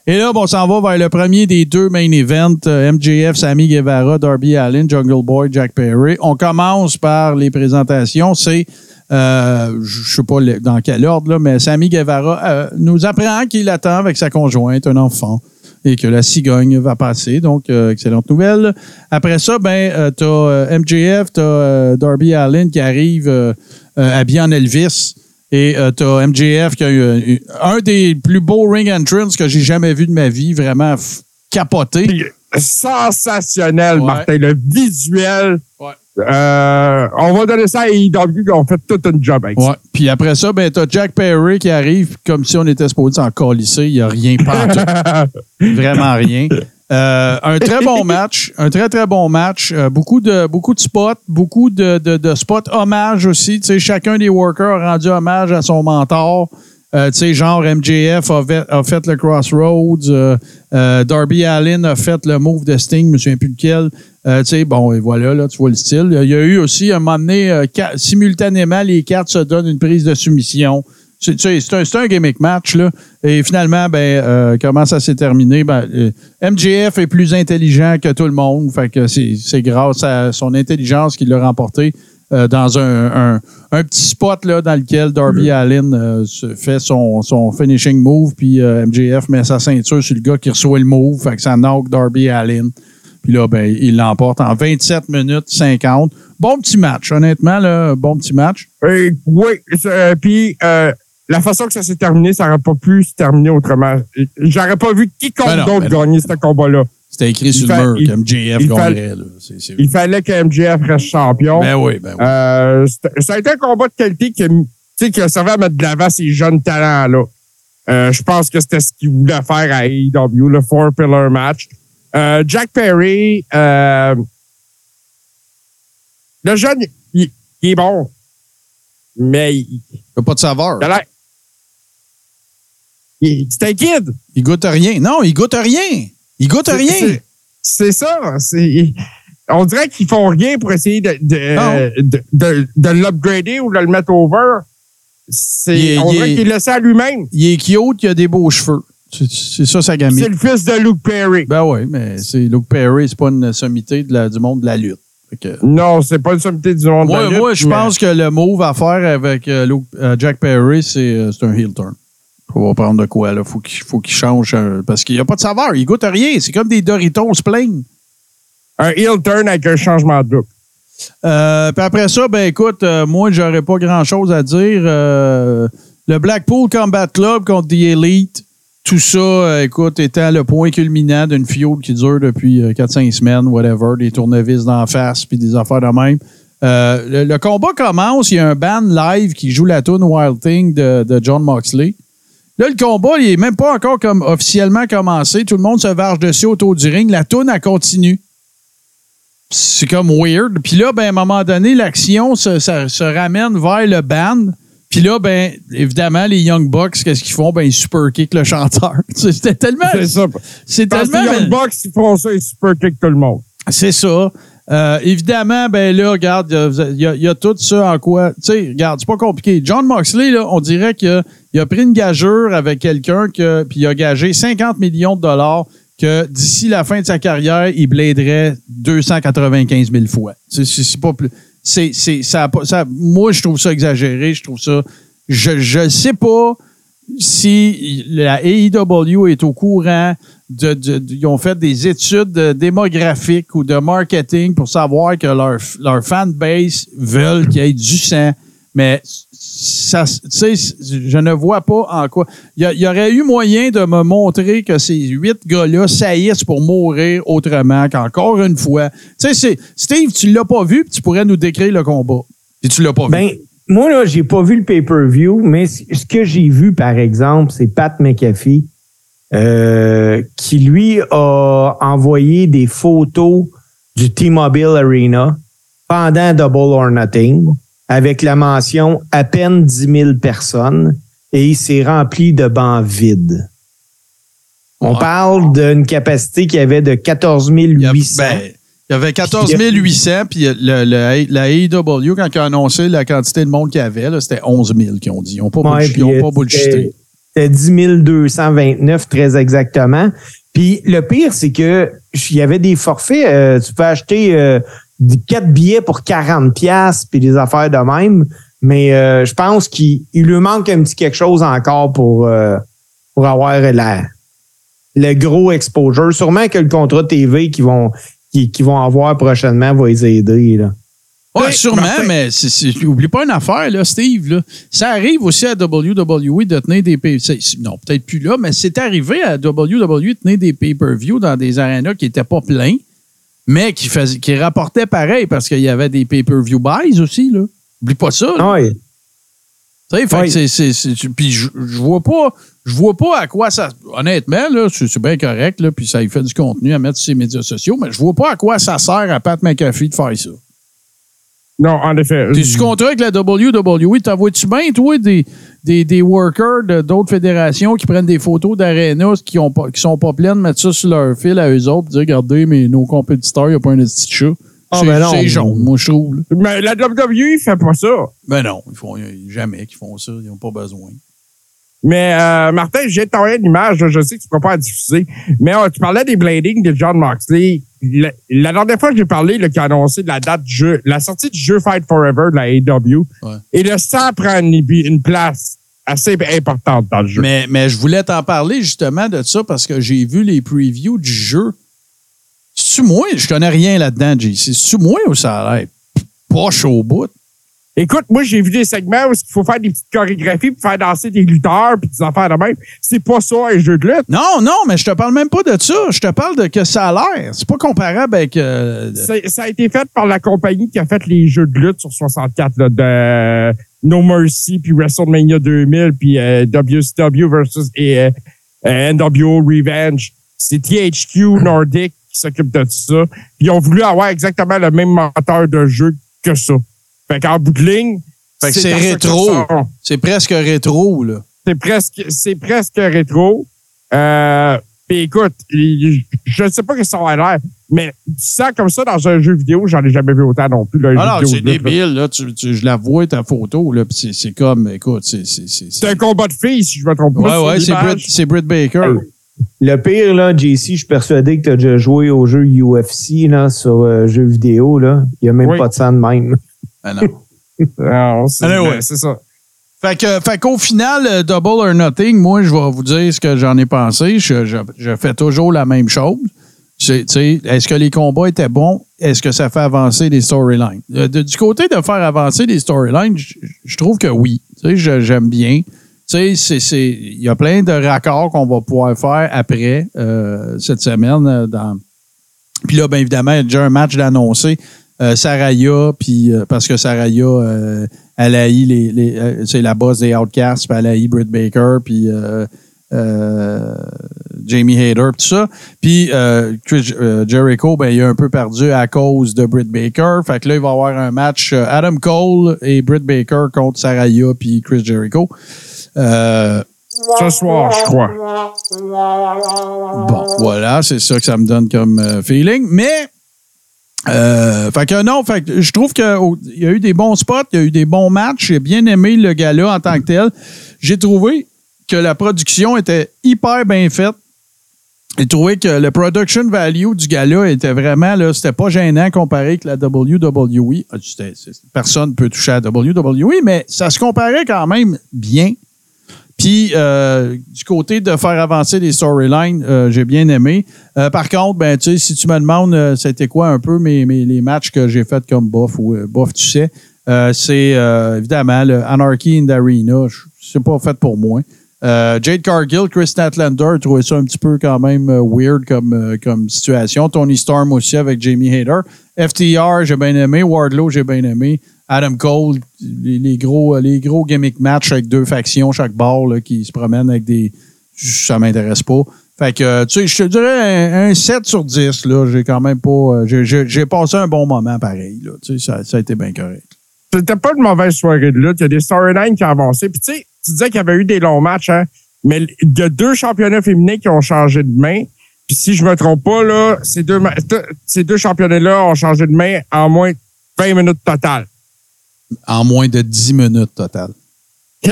Et là, bon, on s'en va vers le premier des deux main events. MJF, Sammy Guevara, Darby Allin, Jungle Boy, Jack Perry. On commence par les présentations. C'est, euh, je sais pas dans quel ordre, là, mais Sammy Guevara euh, nous apprend qu'il attend avec sa conjointe un enfant et que la cigogne va passer. Donc, euh, excellente nouvelle. Après ça, ben, t'as euh, MJF, t'as euh, Darby Allin qui arrive euh, habillé en Elvis. Et euh, t'as MJF qui a eu un des plus beaux ring entrances que j'ai jamais vu de ma vie, vraiment capoté. Sensationnel, Ouais. Martin. Le visuel. Ouais. Euh, on va donner ça à AEW qui ont fait toute une job avec Ouais. Puis après ça, ben, t'as Jack Perry qui arrive comme si on était supposé s'en colisser. Il n'y a rien pas. Vraiment rien. Euh, un très bon match, un très très bon match. Euh, beaucoup de beaucoup de spots, beaucoup de, de, de spots hommage aussi. Tu sais, chacun des workers a rendu hommage à son mentor. Euh, tu sais, genre MJF a fait, a fait le Crossroads, euh, euh, Darby Allin a fait le move de Sting, je me souviens plus lequel. Tu sais, bon, et voilà, là, tu vois le style. Il y a eu aussi, un moment donné, simultanément, les quatre se donnent une prise de soumission. C'est un, c'est un gimmick match, là. Et finalement, ben, comment ça s'est terminé? Ben, MJF est plus intelligent que tout le monde. Fait que c'est c'est grâce à son intelligence qu'il l'a remporté euh, dans un, un, un petit spot là, dans lequel Darby Allin euh, fait son, son finishing move, puis euh, MJF met sa ceinture sur le gars qui reçoit le move. Fait que ça knock Darby Allin. Puis là, ben, il l'emporte en 27 minutes 50. Bon petit match, honnêtement, là, bon petit match. Oui. Puis la façon que ça s'est terminé, ça n'aurait pas pu se terminer autrement. J'aurais pas vu quiconque Ben d'autre ben gagner ce combat-là. C'était écrit Il sur fa- le mur que MJF il fa- fallait que MJF reste champion. Ben oui, ben oui. Euh, c'était- ça a été un combat de qualité qui, qui a servi à mettre de l'avant ces jeunes talents-là. Euh, je pense que c'était ce qu'il voulait faire à AEW, le Four Pillar Match. Euh, Jack Perry, le jeune, il, il est bon, mais il, Il n'y a pas de saveur. C'est un kid. Il goûte rien. Non, il goûte rien. Il goûte C'est- rien. c'est- C'est ça. C'est, on dirait qu'ils font rien pour essayer de, de, de, de, de l'upgrader ou de le mettre over. C'est, est- on dirait est- qu'il laisse à lui-même. Il est cute, il a des beaux cheveux. C'est c'est ça sa C'est gamine. le fils de Luke Perry. Ben oui, mais c'est Luke Perry, c'est pas une sommité de la- du monde de la lutte. Que- Non, c'est pas une sommité du monde de la lutte, moi, je mais- pense que le move à faire avec euh, Luke- euh, Jack Perry, c'est euh, c'est un heel turn. On va prendre de quoi, là. Faut qu'il faut qu'il change. euh, parce qu'il n'y a pas de saveur. Il goûte rien. C'est comme des Doritos plain. Un heel turn avec un changement de look. Euh, puis après ça, ben écoute, euh, moi, j'aurais pas grand-chose à dire. Euh, le Blackpool Combat Club contre The Elite, tout ça, euh, écoute, étant le point culminant d'une feud qui dure depuis euh, 4-5 semaines, whatever, des tournevis d'en face, puis des affaires de même. Euh, le, le combat commence, il y a un band live qui joue la tune Wild Thing de, de John Moxley. Là, le combat, il est même pas encore comme officiellement commencé. Tout le monde se varge dessus autour du ring. La tune, elle continue c'est comme weird. Puis là, ben, à un moment donné, l'action se, ramène vers le band. Puis là, ben, évidemment, les Young Bucks, qu'est-ce qu'ils font? Ben, ils super kick le chanteur. C'était tellement. C'est ça. C'est que tellement. les Young Bucks, ils font ça, ils super kick tout le monde. C'est ça. Euh, évidemment, ben là, regarde, il y, y a tout ça en quoi. Tu sais, regarde, c'est pas compliqué. John Moxley, là, on dirait a, il a pris une gageure avec quelqu'un que, puis il a gagé 50 millions de dollars que d'ici la fin de sa carrière, il bladerait 295 000 fois. C'est, pas plus. C'est, ça, ça- moi, je trouve ça exagéré. Je trouve ça. Je, je sais pas si la AEW est au courant de, de- de- ils ont fait des études de- démographiques ou de marketing pour savoir que leur, leur fanbase veulent qu'il y ait du sang. Mais ça, tu sais, je ne vois pas en quoi. Il y, aurait eu moyen de me montrer que ces huit gars-là saillissent pour mourir autrement qu'encore une fois. Tu sais, c'est- Steve, tu l'as pas vu, puis tu pourrais nous décrire le combat. Puis tu l'as pas vu. Ben, moi, là, j'ai pas vu le pay-per-view, mais ce que j'ai vu, par exemple, c'est Pat McAfee, euh, qui, lui, a envoyé des photos du T-Mobile Arena pendant Double or Nothing, avec la mention à peine 10 000 personnes, et il s'est rempli de bancs vides. On parle d'une capacité qui avait de 14 Il y, a- 800. ben, il y avait 14 800, puis le, le- la AEW, quand ils ont annoncé la quantité de monde qu'il y avait, c'était 11 000 qu'ils ont dit. Ils n'ont pas, Ouais, bullshit- ils ont puis, pas euh, bullshité. C'était c'était 10 229 très exactement. Puis le pire, c'est que il y avait des forfaits. euh, tu peux acheter euh, des- quatre billets pour 40 pièces puis des affaires de même. Mais euh, je pense qu'il il lui manque un petit quelque chose encore pour, euh, pour avoir la, le gros exposure. Sûrement que le contrat TV qu'ils vont, qu'ils qu'ils vont avoir prochainement va les aider. Là. Ouais, Oui, sûrement, Martin. mais c'est- c'est- oublie pas une affaire, là, Steve. Là. Ça arrive aussi à WWE de tenir des pay Non, peut-être plus là, mais c'est arrivé à WWE de tenir des pay-per-view dans des arénas qui n'étaient pas pleins, mais qui, rapportaient pareil parce qu'il y avait des pay-per-view buys aussi. Là. Oublie pas ça. là. Ouais. Tu sais, fait que Oui. c'est- c'est- c'est- Puis je, vois pas. Je vois pas à quoi ça. Honnêtement, là, c'est bien correct, là, puis ça lui fait du contenu à mettre sur ses médias sociaux, mais je vois pas à quoi ça sert à Pat McAfee de faire ça. Non, en effet. T'es sous contrat avec la WWE, t'envoies-tu bien, toi, des, des, des workers de- d'autres fédérations qui prennent des photos d'arenas qui, ont pas- qui sont pas pleines, mettre ça sur leur fil à eux autres, dire regardez, mais nos compétiteurs, il n'y a pas un petit chat. Ah, c'est ben non. c'est jaune, moi, je trouve. là. Mais la WWE fait pas ça. Ben non, ils font jamais qu'ils font ça, ils n'ont pas besoin. Mais euh, Martin, j'ai t'envoyé une image, je sais que tu ne pourras pas la diffuser, mais euh, tu parlais des bladings de John Moxley. La, la dernière fois que j'ai parlé, là, qui a annoncé la date du jeu, la sortie du jeu Fight Forever de la AEW, Ouais. et le sang prend une, une place assez importante dans le jeu. Mais, mais je voulais t'en parler justement de ça parce que j'ai vu les previews du jeu. C'est-tu moi? Je connais rien là-dedans, JC. C'est-tu moi ou ça a l'air poche au bout? Écoute, moi, j'ai vu des segments où il faut faire des petites chorégraphies, puis faire danser des lutteurs, puis des affaires de même. C'est pas ça, un jeu de lutte. Non, non, mais je te parle même pas de ça. Je te parle de que ça a l'air. C'est pas comparable avec. euh, Ça a été fait par la compagnie qui a fait les jeux de lutte sur 64, là, de No Mercy, puis WrestleMania 2000, puis euh, WCW versus et, euh, euh, NWO Revenge. C'est THQ Nordic qui s'occupe de ça. Puis ils ont voulu avoir exactement le même moteur de jeu que ça. Fait qu'en bout de ligne, Fait que c'est ça rétro. ça c'est presque rétro, là. C'est presque, c'est presque rétro. Euh, puis écoute, je ne sais pas que ça va l'air, mais tu sens comme ça dans un jeu vidéo, j'en ai jamais vu autant non plus. là, Alors, c'est débile, là. Tu, tu- je la vois, ta photo, là. Puis c'est- c'est comme, écoute, c'est. c'est- c'est- C'est un combat de filles, si je me trompe Ouais, pas. ouais, c'est. Britt, Baker. Hey. Le pire, là, JC, je suis persuadé que tu as déjà joué au jeu UFC là, sur euh, jeu vidéo. Là. Il n'y a même Oui. pas de sang de même. Ah non. C'est ça. Fait que, fait qu'au final, euh, Double or Nothing, moi, je vais vous dire ce que j'en ai pensé. Je, je- je fais toujours la même chose. Est-ce que les combats étaient bons? Est-ce que ça fait avancer les storylines? Euh, du côté de faire avancer les storylines, je, je trouve que oui. J'aime bien. Il y a plein de raccords qu'on va pouvoir faire après euh, cette semaine. dans... Puis là, bien évidemment, il y a déjà un match d'annoncer. Euh, Saraya, puis euh, parce que Saraya, euh, elle haït les, les euh, c'est la boss des Outcasts, puis elle haït Britt Baker, puis euh, euh, Jamie Hayter, puis tout ça. Puis Chris- Jericho, ben, il a un peu perdu à cause de Britt Baker. Fait que là, il va y avoir un match Adam Cole et Britt Baker contre Saraya puis Chris Jericho. Euh, Ce soir, je crois. Bon, voilà, c'est ça que ça me donne comme feeling. Mais, euh, fait que non, fait que je trouve qu'il y a eu des bons spots, il y a eu des bons matchs. J'ai bien aimé le gala en tant que tel. J'ai trouvé que la production était hyper bien faite. J'ai trouvé que le production value du gala était vraiment, là, c'était pas gênant comparé avec la WWE. Ah, Personne ne peut toucher à la WWE, mais ça se comparait quand même bien. Puis, euh, du côté de faire avancer les storylines, euh, j'ai bien aimé. Euh, par contre, ben, tu si tu me demandes, c'était quoi un peu mes, les matchs que j'ai fait comme bof ou bof, tu sais, c'est évidemment le Anarchy in the Arena. C'est pas fait pour moi. Jade Cargill, Chris Statlander, trouvé ça un petit peu quand même weird comme, comme situation. Tony Storm aussi avec Jamie Hayter. FTR, j'ai bien aimé. Wardlow, j'ai bien aimé. Adam Cole, les, gros, les gros gimmick match avec deux factions chaque bord là, qui se promènent avec des. Ça m'intéresse pas. Fait que, euh, tu je te dirais un, un 7 sur 10. Là, j'ai quand même pas. euh, j'ai- passé un bon moment pareil. Là, tu sais, ça, ça a été bien correct. C'était pas une mauvaise soirée de lutte. Il y a des storylines qui ont avancé. Puis tu sais, tu disais qu'il y avait eu des longs matchs, hein? Mais il y a deux championnats féminins qui ont changé de main. Puis si je me trompe pas, là, ces deux, ces deux championnats-là ont changé de main en moins de 20 minutes totales. En moins de 10 minutes total.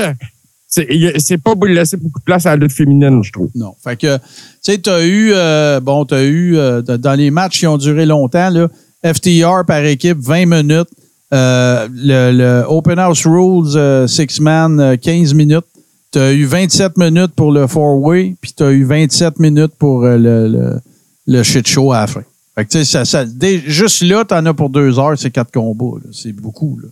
C'est pas laisser beaucoup de place à la lutte féminine, je trouve. Non. Fait que, tu sais, tu as eu, euh, bon, tu as eu, euh, dans les matchs qui ont duré longtemps, là, FTR par équipe, 20 minutes. Euh, le, le Open House Rules, Six Man, euh, 15 minutes. Tu as eu 27 minutes pour le four-way, puis tu as eu 27 minutes pour le, le, le shit show à la fin. Fait que, tu sais, ça, ça, dé- juste là, tu en as pour deux heures, c'est quatre combats. là. C'est beaucoup. Là.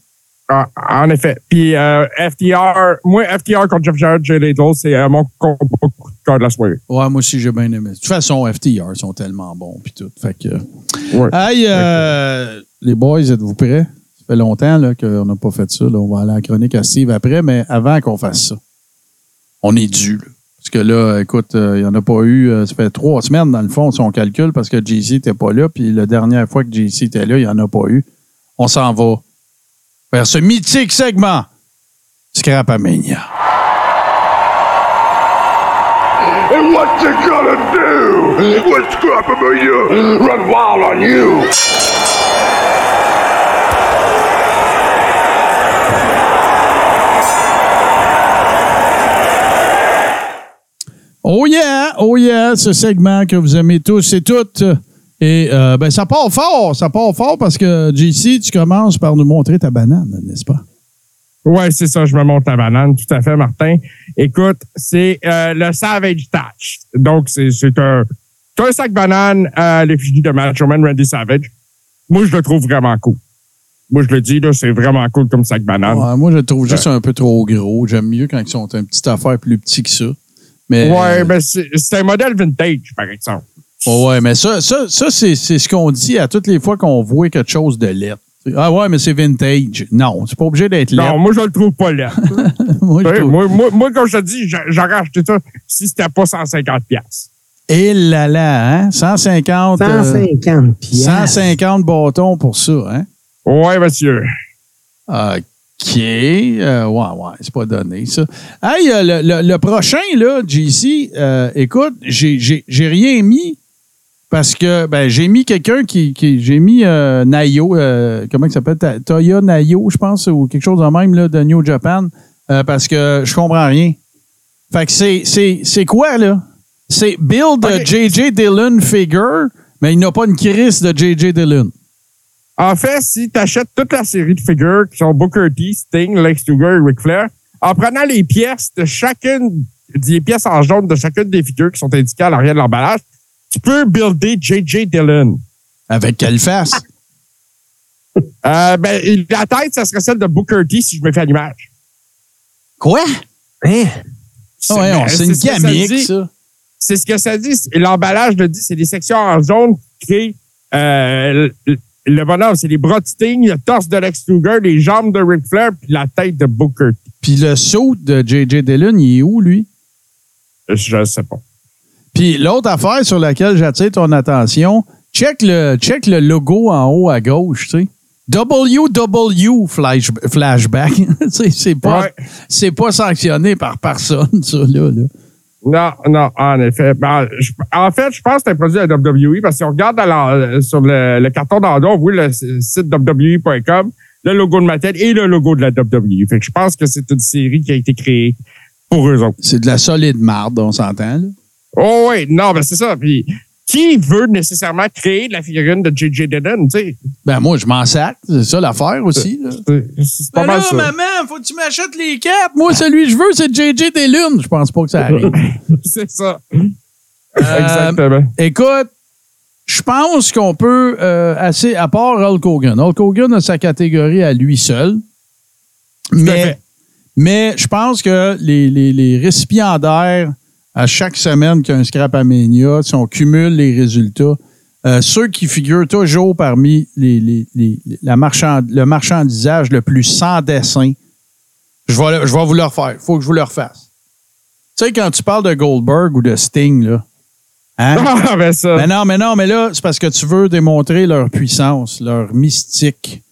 Ah, en effet. Puis euh, FTR, moi, FTR contre Jeff Jarrett, Jay Lethal, c'est euh, mon coup de cœur de la soirée. Ouais, moi aussi, j'ai bien aimé. De toute façon, FTR sont tellement bons, puis tout. Fait que. Ouais. Hey, euh, les boys, êtes-vous prêts? Ça fait longtemps là, qu'on n'a pas fait ça. Là. On va aller à la chronique à Steve après, mais avant qu'on fasse ça, on est dû. là. Parce que là, écoute, euh, il n'y en a pas eu. ça fait trois semaines, dans le fond, si on calcule, parce que JC n'était pas là. Puis la dernière fois que JC était là, il n'y en a pas eu. On s'en va vers ce mythique segment. Scrapamania. And what you gonna do Scrapamania run wild on you? Oh yeah, oh yeah, ce segment que vous aimez tous et toutes. Et euh, ben ça part fort, ça part fort parce que JC, tu commences par nous montrer ta banane, n'est-ce pas? Ouais, c'est ça, je me monte la banane, tout à fait, Martin. Écoute, c'est euh, le Savage Touch. Donc, c'est un, c'est un sac banane à l'effigie de Macho Man Randy Savage. Moi, je le trouve vraiment cool. Moi, je le dis, là, c'est vraiment cool comme sac banane. Ouais, moi, je le trouve juste un peu trop gros. J'aime mieux quand ils sont une petite affaire plus petit que ça. Mais, Ouais, euh, ben, c'est un modèle vintage, par exemple. Ouais, ouais, mais ça, ça, ça c'est c'est ce qu'on dit à toutes les fois qu'on voit quelque chose de laid. Ah ouais, mais c'est vintage. Non, c'est pas obligé d'être laid. Non, moi, je le trouve pas laid. moi, je Ouais, trouve- moi, moi, moi, comme je te dis, j'a- j'aurais acheté ça si c'était pas 150 pièces. Et là là, hein? 150, euh, 150 piastres. 150 bâtons pour ça, hein? Ouais, monsieur. OK. Euh, ouais, ouais, c'est pas donné, ça. Hey, euh, le, le- le prochain, là, JC, euh, écoute, j'ai j'ai- j'ai rien mis parce que ben, j'ai mis quelqu'un qui, qui- J'ai mis euh, Nayo, euh, comment il s'appelle? Toya Nayo, je pense, ou quelque chose de même, là, de New Japan, euh, parce que je comprends rien. Fait que c'est- c'est c'est quoi, là? C'est build. J.J. Dillon figure, mais il n'a pas une crise de J.J. Dillon. En fait, si tu achètes toute la série de figures qui sont Booker T, Sting, Lex Luger et Ric Flair, en prenant les pièces de chacune, des pièces en jaune de chacune des figures qui sont indiquées à l'arrière de l'emballage, tu peux builder J.J. Dillon. Avec quelle face? Euh, ben, la tête, ça serait celle de Booker T si je me fais à l'image. Quoi? Hein? Ah ouais, c'est une ce que ça gamique, dit. ça. C'est ce que ça dit. L'emballage le dit, c'est des sections en jaune qui créent euh, le, le bonhomme. C'est les bras de Sting, le torse de Lex Luger, les jambes de Ric Flair, puis la tête de Booker T. Puis le saut de J.J. Dillon, il est où, lui? Je ne sais pas. Puis l'autre affaire sur laquelle j'attire ton attention, check le, check le logo en haut à gauche, tu sais. WW flash, flashback. C'est pas, Ouais. c'est pas sanctionné par personne, ça, là. là. Non, non, en effet. Ben, je- en fait, je pense que c'est un produit de la WWE parce si on regarde la- sur le, le carton d'en haut, on voit le site WWE.com, le logo de Mattel et le logo de la WWE. Fait que je pense que c'est une série qui a été créée pour eux autres. C'est de la solide marde, on s'entend, là. Oh oui, non, ben c'est ça. Puis, qui veut nécessairement créer la figurine de J.J. Dillon, tu sais? Ben, moi, je m'en sac. C'est ça l'affaire aussi. là. C'est- C'est pas Ben mal là, ça. maman, faut que tu m'achètes les quatre. Moi, celui que je veux, c'est JJ Lunes. Je pense pas que ça arrive. C'est ça. Euh, Exactement. Écoute, je pense qu'on peut euh, assez, à part Hulk Hogan. Hulk Hogan a sa catégorie à lui seul. Mais, mais je pense que les, les, les récipiendaires, à chaque semaine qu'il y a un scrap à Mania, si on cumule les résultats, euh, ceux qui figurent toujours parmi les, les, les- la marchand, le marchandisage le plus sans dessin, je vais, je vais vous le refaire. Il faut que je vous le refasse. Tu sais, quand tu parles de Goldberg ou de Sting, là, hein? Ah, ben ça. Mais non, mais non, mais là, c'est parce que tu veux démontrer leur puissance, leur mystique,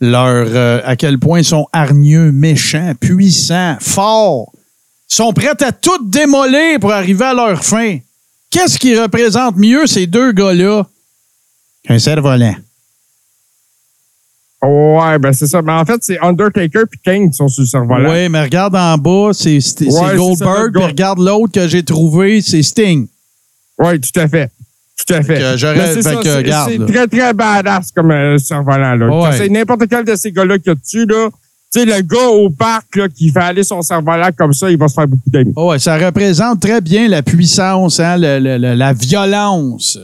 leur euh, à quel point ils sont hargneux, méchants, puissants, forts. Sont prêts à tout démolir pour arriver à leur fin. Qu'est-ce qui représente mieux ces deux gars-là? Qu'un cerf-volant? Ouais, ben c'est ça. Mais en fait, c'est Undertaker puis Kane qui sont sur le cerveau-là. Oui, mais regarde en bas, c'est Ouais, Goldberg, puis regarde l'autre que j'ai trouvé, c'est Sting. Oui, tout à fait. Tout à fait. que c'est fait que, très, très badass comme euh, cerf-volant. Ouais. C'est n'importe quel de ces gars-là qu'il y a dessus, là. Tu sais, le gars au parc là, qui fait aller son cerf-volant comme ça, il va se faire beaucoup d'amis. Oh ouais, ça représente très bien la puissance, hein, le- le- le- la violence.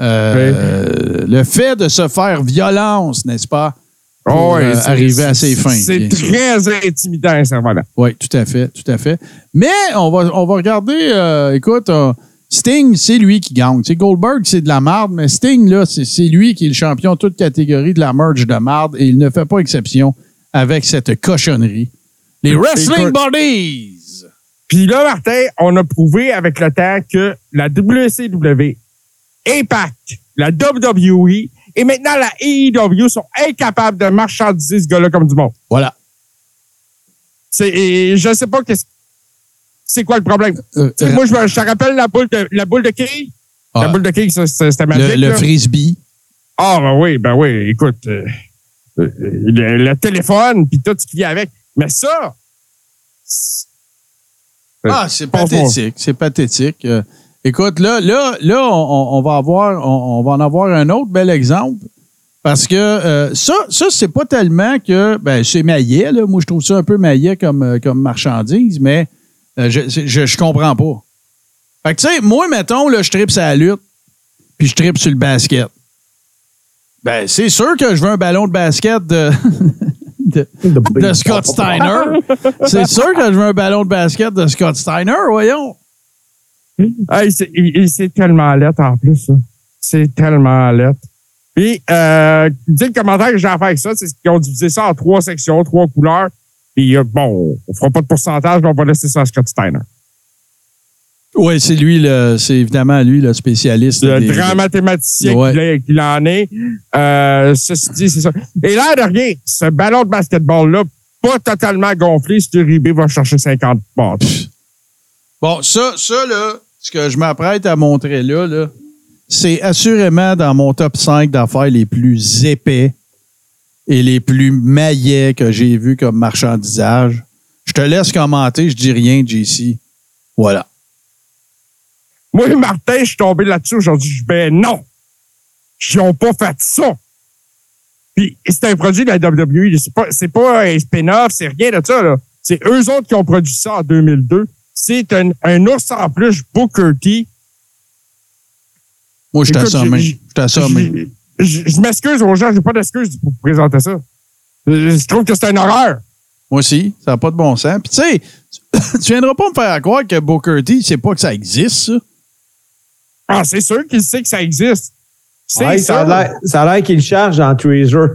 Euh, Le fait de se faire violence, n'est-ce pas? Pour, Oh, euh, c'est- arriver à ses fins. C'est très intimidant, un cerf-volant. Oui, tout à fait, tout à fait. Mais on va, on va regarder, euh, écoute, Sting, c'est lui qui gagne. Tu sais, Goldberg, c'est de la marde, mais Sting, là, c'est c'est lui qui est le champion de toute catégorie de la merge de marde et il ne fait pas exception avec cette cochonnerie. Les Wrestling. Bodies! Puis là, Martin, on a prouvé avec le temps que la WCW, Impact, la WWE et maintenant la AEW sont incapables de marchandiser ce gars-là comme du monde. Voilà. Et je sais pas qu'est-ce, c'est quoi le problème? Euh, sais, moi, je, me- je te rappelle la boule de, la boule de. Ah, La boule de c'est- c'était magique. le, le frisbee. Ah, ben oui, ben oui, écoute, euh, euh, le, le téléphone, puis tout ce qui vient avec. Mais ça, Ah, c'est pathétique. C'est pathétique. Euh, écoute, là, là, là, on, on va avoir, on, on va en avoir un autre bel exemple. Parce que euh, ça, ça c'est pas tellement que. Ben, c'est maillet, là. Moi, je trouve ça un peu maillet comme, euh, comme marchandise, mais euh, je, je, je comprends pas. Fait que, tu sais, moi, mettons, là, je tripe sur la lutte, puis je tripe sur le basket. Ben, c'est sûr que je veux un ballon de basket de, de, de Scott Steiner. C'est sûr que je veux un ballon de basket de Scott Steiner, voyons. Hey, c'est, il- il- c'est tellement lettre en plus, ça. C'est tellement lettre. Puis, euh, dis le commentaire que j'ai à faire avec ça, c'est qu'ils ont divisé ça en trois sections, trois couleurs. Puis, euh, bon, on fera pas de pourcentage, mais on va laisser ça à Scott Steiner. Oui, c'est lui, le, c'est évidemment lui le spécialiste. Le des- grand mathématicien Ouais. qu'il en est. Euh, ceci dit, c'est ça. Et là, de rien, ce ballon de basketball-là, pas totalement gonflé, si Ribé va chercher 50 bâtons. Bon, ça, ça, là, ce que je m'apprête à montrer là, là, c'est assurément dans mon top 5 d'affaires les plus épais et les plus maillets que j'ai vus comme marchandisage. Je te laisse commenter, je dis rien, JC. Voilà. Moi, Martin, je suis tombé là-dessus aujourd'hui. Je dis, ben non! Ils n'ont pas fait ça! Puis, c'est un produit de la WWE. C'est pas, c'est pas un spin-off, c'est rien de ça, là. C'est eux autres qui ont produit ça en 2002. C'est un, un ours en plus Booker T. Moi, je t'assomme. Je t'assomme. Je, je- m'excuse aux gens, j'ai pas d'excuse pour présenter ça. Je, trouve que c'est une horreur. Moi aussi, ça n'a pas de bon sens. Puis tu sais, tu, tu viendras pas me faire croire que Booker T, c'est pas que ça existe, ça. Ah, c'est sûr qu'il sait que ça existe. C'est Ouais, ça a l'air- qu'il charge en Treasure.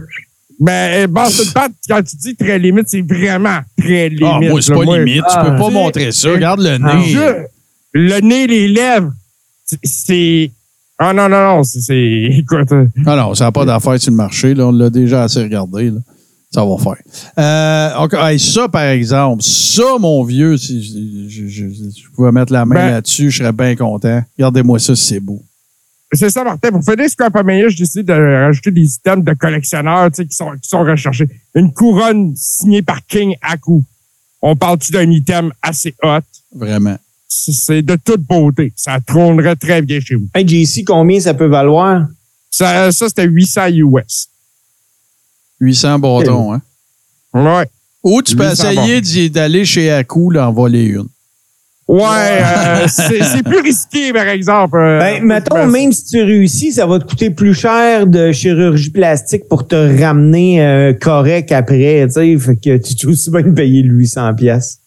Mais Boston Pat, quand tu dis très limite, c'est vraiment très limite. Ah, moi, c'est pas Moi, limite. ah, tu peux pas sais, montrer ça. Regarde le ah, nez. Je- le nez, les lèvres, c'est-. Ah non, non, non, c'est-. Écoute. euh, Ah non, ça n'a pas d'affaire sur le marché. Là. On l'a déjà assez regardé. Là. Ça va faire. Euh, ok, hey, ça, par exemple, ça, mon vieux, si je, je- je- je pouvais mettre la main Ben- là-dessus, je serais bien content. Regardez-moi ça, si c'est beau. C'est ça, Martin. Pour finir Scrapamania, j'ai décidé de rajouter des items de collectionneurs tu sais, qui sont, qui sont recherchés. Une couronne signée par King Aku. On parle-tu d'un item assez hot? Vraiment. c'est c'est de toute beauté. Ça trônerait très bien chez vous. Hey, JC, combien ça peut valoir? Ça, ça c'était 800 US. 800 bâtons, hein? Ouais. Ou tu peux 800 essayer d'aller chez Aku, là, en voler une. Ouais, euh, c'est plus risqué, par exemple. euh, Ben, mettons, même si tu réussis, ça va te coûter plus cher de chirurgie plastique pour te ramener euh, correct après, tu sais. Fait que tu es aussi bien de payer le 800 pièces.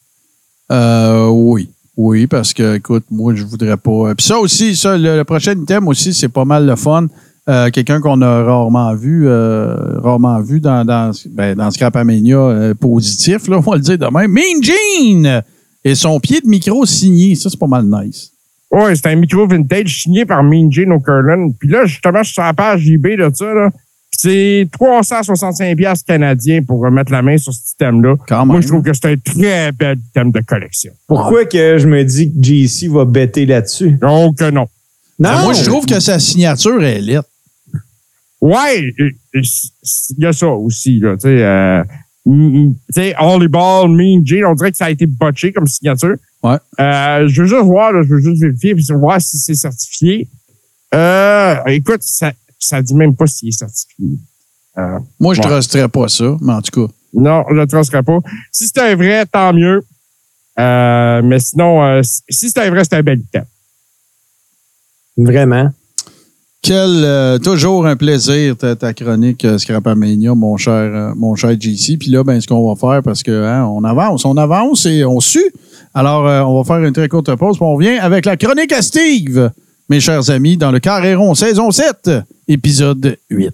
Euh, oui. Oui, parce que, écoute, moi, je voudrais pas. Puis ça aussi, ça, le, le prochain item aussi, c'est pas mal le fun. Euh, Quelqu'un qu'on a rarement vu, euh, rarement vu dans, dans, ben, dans Scrapamania euh, positif, là, on va le dire de même. Mean Gene! Et son pied de micro signé. Ça, c'est pas mal nice. Ouais, c'est un micro vintage signé par Mean Gene. Puis là, justement, je suis sur la page eBay de ça. Là. Puis C'est 365 piastres canadiens pour remettre la main sur ce item-là. Quand Moi, même. je trouve que c'est un très bel item de collection. Pourquoi que je me dis que JC va bêter là-dessus? Donc, non. Non! Ben, moi, je trouve que sa signature est lettre. Ouais, euh, euh, il y a ça aussi. Là, tu sais, euh, tu sais, Holly Ball, Mean Gene, on dirait que ça a été botché comme signature. Ouais. Euh, je veux juste voir, là, je veux juste vérifier puis voir si c'est certifié. Euh, écoute, ça, ça dit même pas s'il est certifié. Euh, Moi, je ne Ouais. trusterais pas ça, mais en tout cas. non, je ne tracerai pas. Si c'est un vrai, tant mieux. Euh, mais sinon, euh, si c'est un vrai, c'est un bel item. Vraiment. Quel, euh, toujours un plaisir, ta, ta chronique euh, Scrapamania, mon cher, euh, mon cher JC. Puis là, ben, ce qu'on va faire, parce que hein, on avance, on avance et on sue. Alors, euh, on va faire une très courte pause, puis on revient avec la chronique à Steve, mes chers amis, dans le Carré rond, saison 7, épisode 8.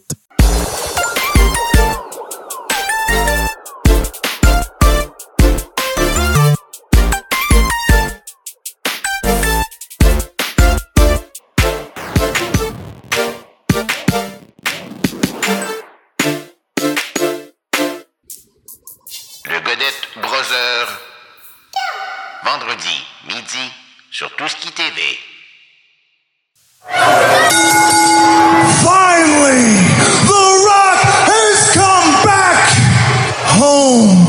Sur Tout ce qui TV. Finally, The Rock has come back home.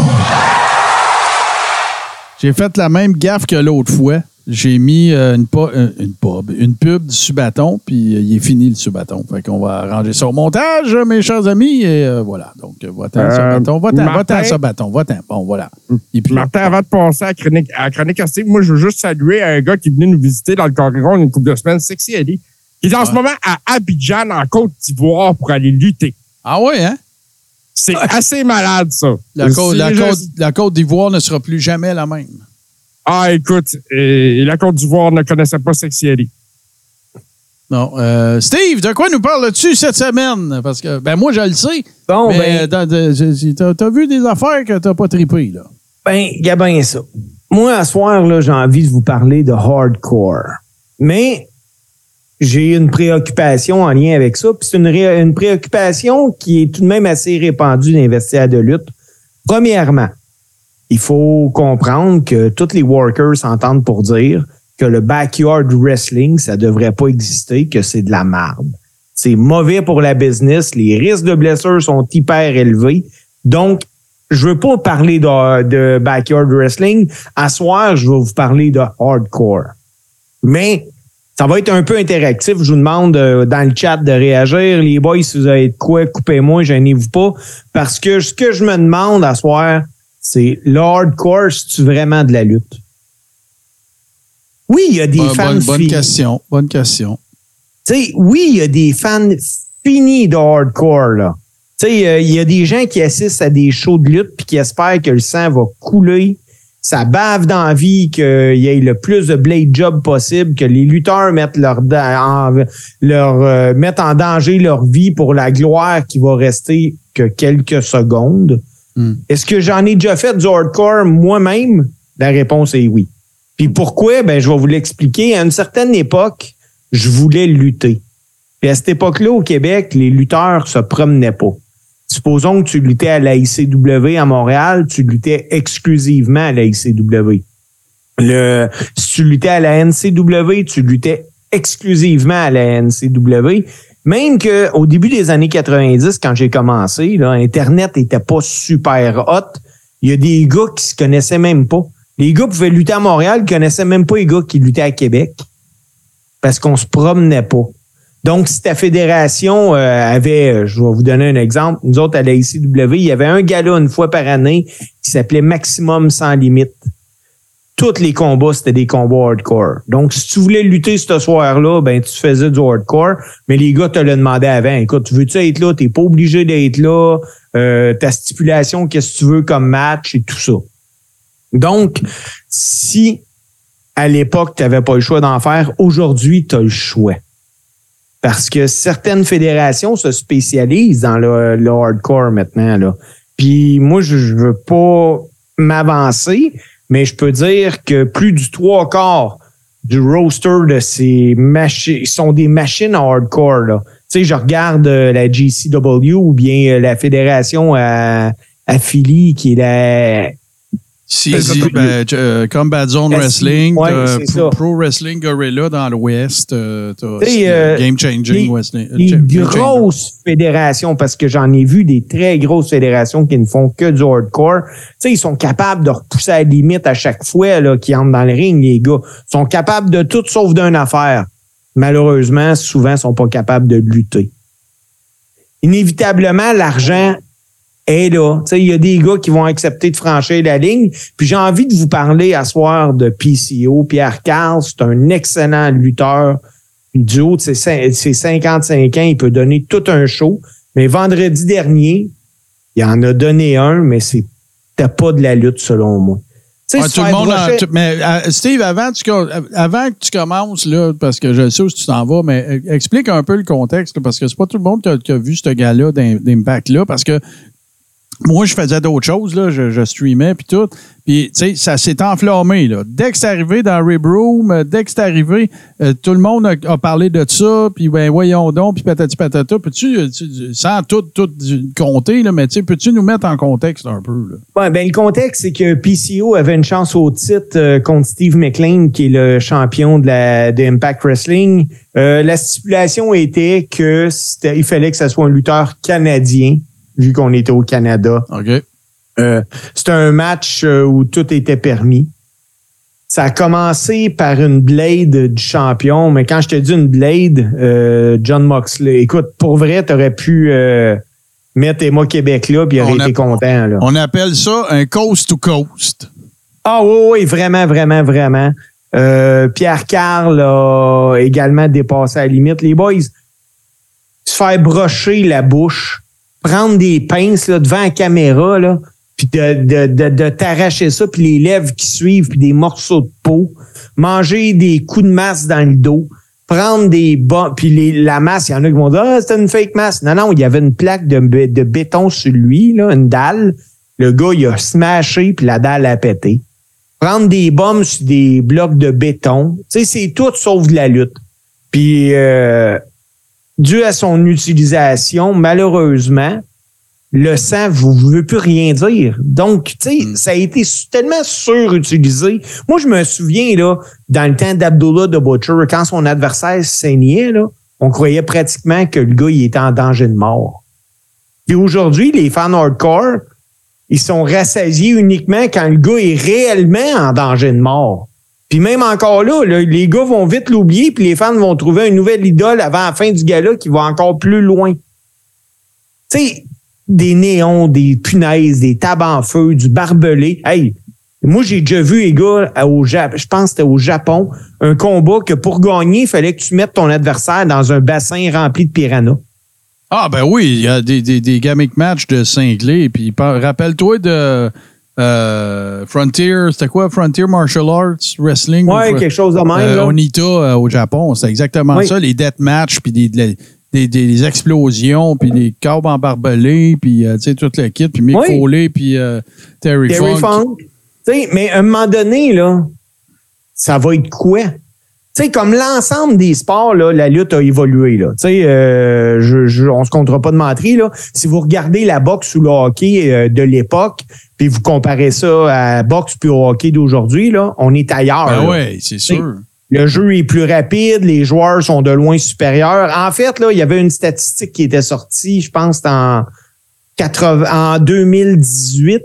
J'ai fait la même gaffe que l'autre fois. J'ai mis euh, une, euh, une pub, une pub du subaton, puis euh, il est fini le subaton. Fait qu'on va arranger ça au montage, mes chers amis, et euh, voilà. Donc, va-t'en, Euh, subaton, Martin- va-t'en, subaton, va-t'en. Bon, voilà. Et puis, Martin, avant de passer à la chronique, à la chronique moi, je veux juste saluer un gars qui est venu nous visiter dans le Carré-Rond une couple de semaines, Sexy Eddie, qui est en ce moment à Abidjan, en Côte d'Ivoire, pour aller lutter. ah ouais, hein? C'est assez malade, ça. Côte, la Côte d'Ivoire ne sera plus jamais la même. Ah, écoute, et la Côte d'Ivoire ne connaissait pas Sexy Eddie. Non. euh, Steve, de quoi nous parles-tu cette semaine? Parce que, ben, moi, je le sais. Bon, mais ben, euh, t'as, vu des affaires que t'as pas trippé, là? ben, gabin ça. Moi, à soir, là, j'ai envie de vous parler de hardcore. Mais j'ai une préoccupation en lien avec ça. Puis c'est une, ré- une préoccupation qui est tout de même assez répandue dans les vestiaires de lutte. Premièrement, il faut comprendre que tous les workers s'entendent pour dire que le backyard wrestling, ça devrait pas exister, que c'est de la merde. C'est mauvais pour la business. Les risques de blessures sont hyper élevés. Donc, je veux pas parler de, de backyard wrestling. À soir, je vais vous parler de hardcore. Mais ça va être un peu interactif. Je vous demande euh, dans le chat de réagir. Les boys, si vous avez de quoi, coupez-moi, gênez-vous pas. Parce que ce que je me demande à soir, c'est le hardcore, c'est-tu vraiment de la lutte? Oui, il y a des fans bonne, bonne finis. question. Bonne question. Oui, il y a des fans finis de hardcore, là. Euh, il y a des gens qui assistent à des shows de lutte puis qui espèrent que le sang va couler. Ça bave d'envie qu'il y ait le plus de blade job possible, que les lutteurs mettent leur, en, leur euh, mettent en danger leur vie pour la gloire qui va rester que quelques secondes. Hmm. Est-ce que j'en ai déjà fait du hardcore moi-même? La réponse est oui. Puis pourquoi? Ben, je vais vous l'expliquer. À une certaine époque, je voulais lutter. Puis à cette époque-là, au Québec, les lutteurs se promenaient pas. Supposons que tu luttais à la ICW à Montréal, tu luttais exclusivement à la ICW. Si tu luttais à la NCW, tu luttais exclusivement à la NCW. Même que au début des années 90, quand j'ai commencé, là, Internet était pas super hot. Il y a des gars qui se connaissaient même pas. Les gars pouvaient lutter à Montréal, ils connaissaient même pas les gars qui luttaient à Québec parce qu'on se promenait pas. Donc, si ta fédération euh, avait, euh, je vais vous donner un exemple, nous autres à la ICW, il y avait un gala une fois par année qui s'appelait Maximum sans limite. Tous les combats, c'était des combats hardcore. Donc, si tu voulais lutter ce soir-là, ben tu faisais du hardcore, mais les gars te le demandaient avant. Écoute, tu veux-tu être là? T'es pas obligé d'être là. Euh, ta stipulation, qu'est-ce que tu veux comme match et tout ça. Donc, si à l'époque, tu n'avais pas le choix d'en faire, aujourd'hui, tu as le choix. Parce que certaines fédérations se spécialisent dans le, hardcore maintenant. Là. Puis moi, je, je veux pas m'avancer, mais je peux dire que plus du trois quarts du roster de ces machines sont des machines hardcore. Là. Tu sais, je regarde euh, la GCW ou bien euh, la fédération à, à Philly, qui est la Si, Ben, si, ben, euh, Combat Zone Wrestling, ouais, Pro, Wrestling Gorilla dans l'Ouest, euh, euh, Game Changing Wrestling. euh, les Changer. grosses fédérations, parce que j'en ai vu des très grosses fédérations qui ne font que du hardcore. Tu sais, ils sont capables de repousser à la limite à chaque fois là, qu'ils entrent dans le ring, les gars. Ils sont capables de tout sauf d'une affaire. Malheureusement, souvent, ils sont pas capables de lutter. Inévitablement, l'argent est là. Il y a des gars qui vont accepter de franchir la ligne. Puis j'ai envie de vous parler à soir de PCO. Pierre Carl, c'est un excellent lutteur. Du haut de ses, cin- ses 55 ans, il peut donner tout un show. Mais vendredi dernier, il en a donné un, mais c'était pas de la lutte selon moi. Se tout le monde mais euh, Steve, avant, tu avant que tu commences, là, parce que je sais où tu t'en vas, mais euh, explique un peu le contexte, là, parce que c'est pas tout le monde qui a, qui a vu ce gars-là d'Im- d'Impact-là, parce que moi, je faisais d'autres choses, là, je, je streamais, puis tout. Puis, tu sais, ça s'est enflammé, là. Dès que c'est arrivé dans Rib Room, euh, dès que c'est arrivé, euh, tout le monde a, parlé de ça, puis ben, voyons donc, puis patati patata. Peux-tu, euh, sans tout, tout compter, là, mais tu sais, peux-tu nous mettre en contexte un peu, là? Ouais, ben, le contexte, c'est que PCO avait une chance au titre contre Steve McLean, qui est le champion de, la, de Impact Wrestling. Euh, la stipulation était que il fallait que ce soit un lutteur canadien, vu qu'on était au Canada. OK? Euh, c'était un match euh, où tout était permis. Ça a commencé par une blade du champion, mais quand je te dis une blade, euh, John Moxley, écoute, pour vrai, t'aurais pu euh, mettre Emma Québec là, puis il aurait été content. Là. On appelle ça un coast to coast. Ah oui, oui, vraiment, vraiment, vraiment. Euh, Pierre Carl a également dépassé la limite. Les boys, se faire brocher la bouche, prendre des pinces là, devant la caméra, là, puis de, de, de, de t'arracher ça, puis les lèvres qui suivent, puis des morceaux de peau, manger des coups de masse dans le dos, prendre des bas, puis la masse, il y en a qui vont dire Ah, c'était une fake masse. Non, non, il y avait une plaque de béton sur lui, là, une dalle. Le gars, il a smashé, puis la dalle a pété prendre des bombes sur des blocs de béton. Tu sais, c'est tout sauf de la lutte. Puis, euh, dû à son utilisation, malheureusement, le sang ne veut plus rien dire. Donc, tu sais, ça a été tellement surutilisé. Moi, je me souviens, là, dans le temps d'Abdullah de Butcher, quand son adversaire saignait, là, on croyait pratiquement que le gars, il était en danger de mort. Puis aujourd'hui, les fans hardcore, ils sont rassasiés uniquement quand le gars est réellement en danger de mort. Puis même encore là, les gars vont vite l'oublier, puis les fans vont trouver un nouvel idole avant la fin du gala qui va encore plus loin. Tu sais, des néons, des punaises, des tables en feu, du barbelé. Hey, moi, j'ai déjà vu, les gars, au Japon, je pense que c'était au Japon, un combat que pour gagner, il fallait que tu mettes ton adversaire dans un bassin rempli de piranhas. Ah, ben oui, il y a des, des, des gimmick matchs de cinglés. Puis rappelle-toi de euh, Frontier, c'était quoi? Frontier Martial Arts Wrestling? Ouais, Ou- quelque chose de même. euh. Onita euh, au Japon, c'est exactement Oui. ça. Les death matchs, puis des, des, des- des explosions, puis des câbles embarbelés, puis tu sais, tout le kit, puis Mick Oui. Foley, puis Terry, Terry Funk. Funk. Tu sais, mais à un moment donné, là, ça va être quoi? Tu sais, comme l'ensemble des sports, là, la lutte a évolué. Là. Tu sais, euh, je, je, on se comptera pas de mentir. Là. Si vous regardez la boxe ou le hockey euh, de l'époque, puis vous comparez ça à la boxe puis au hockey d'aujourd'hui, là, on est ailleurs. Ben ouais, c'est sûr. Le jeu est plus rapide, les joueurs sont de loin supérieurs. En fait, là, il y avait une statistique qui était sortie, je pense, en, 80, en 2018,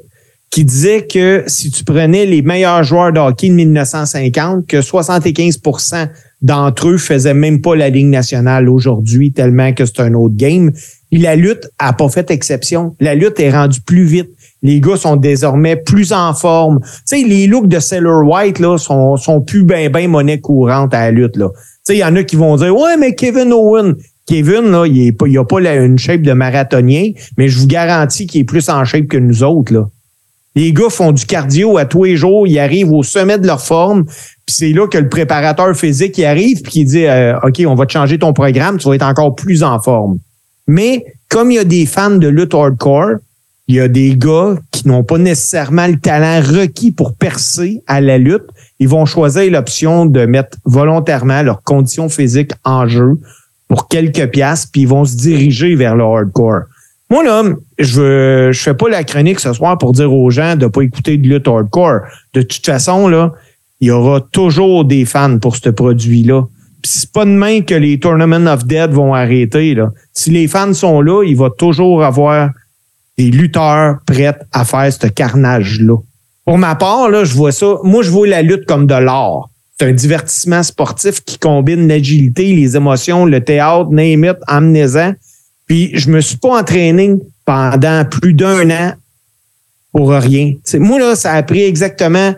qui disait que si tu prenais les meilleurs joueurs de hockey de 1950, que 75% d'entre eux faisaient même pas la Ligue nationale aujourd'hui, tellement que c'est un autre game. Et la lutte a pas fait exception. La lutte est rendue plus vite. Les gars sont désormais plus en forme. Tu sais, les looks de Sailor White là sont, sont plus ben ben monnaie courante à la lutte là. Tu sais, il y en a qui vont dire ouais mais Kevin Owen, Kevin là, il est pas, il a pas une shape de marathonien, mais je vous garantis qu'il est plus en shape que nous autres là. Les gars font du cardio à tous les jours, ils arrivent au sommet de leur forme, puis c'est là que le préparateur physique il arrive puis qui dit euh, OK, on va te changer ton programme, tu vas être encore plus en forme. Mais comme il y a des fans de lutte hardcore, il y a des gars qui n'ont pas nécessairement le talent requis pour percer à la lutte, ils vont choisir l'option de mettre volontairement leurs conditions physiques en jeu pour quelques piastres, puis ils vont se diriger vers le hardcore. Moi, là, je veux, fais pas la chronique ce soir pour dire aux gens de pas écouter de lutte hardcore. De toute façon, là, il y aura toujours des fans pour ce produit-là. Puis c'est pas demain que les Tournament of Dead vont arrêter. Si les fans sont là, il va toujours avoir des lutteurs prêts à faire ce carnage-là. Pour ma part, là, je vois ça. Moi, je vois la lutte comme de l'art. C'est un divertissement sportif qui combine l'agilité, les émotions, le théâtre, name it, amnésan. Puis je me suis pas entraîné pendant plus d'un an pour rien. Moi, là, ça a pris exactement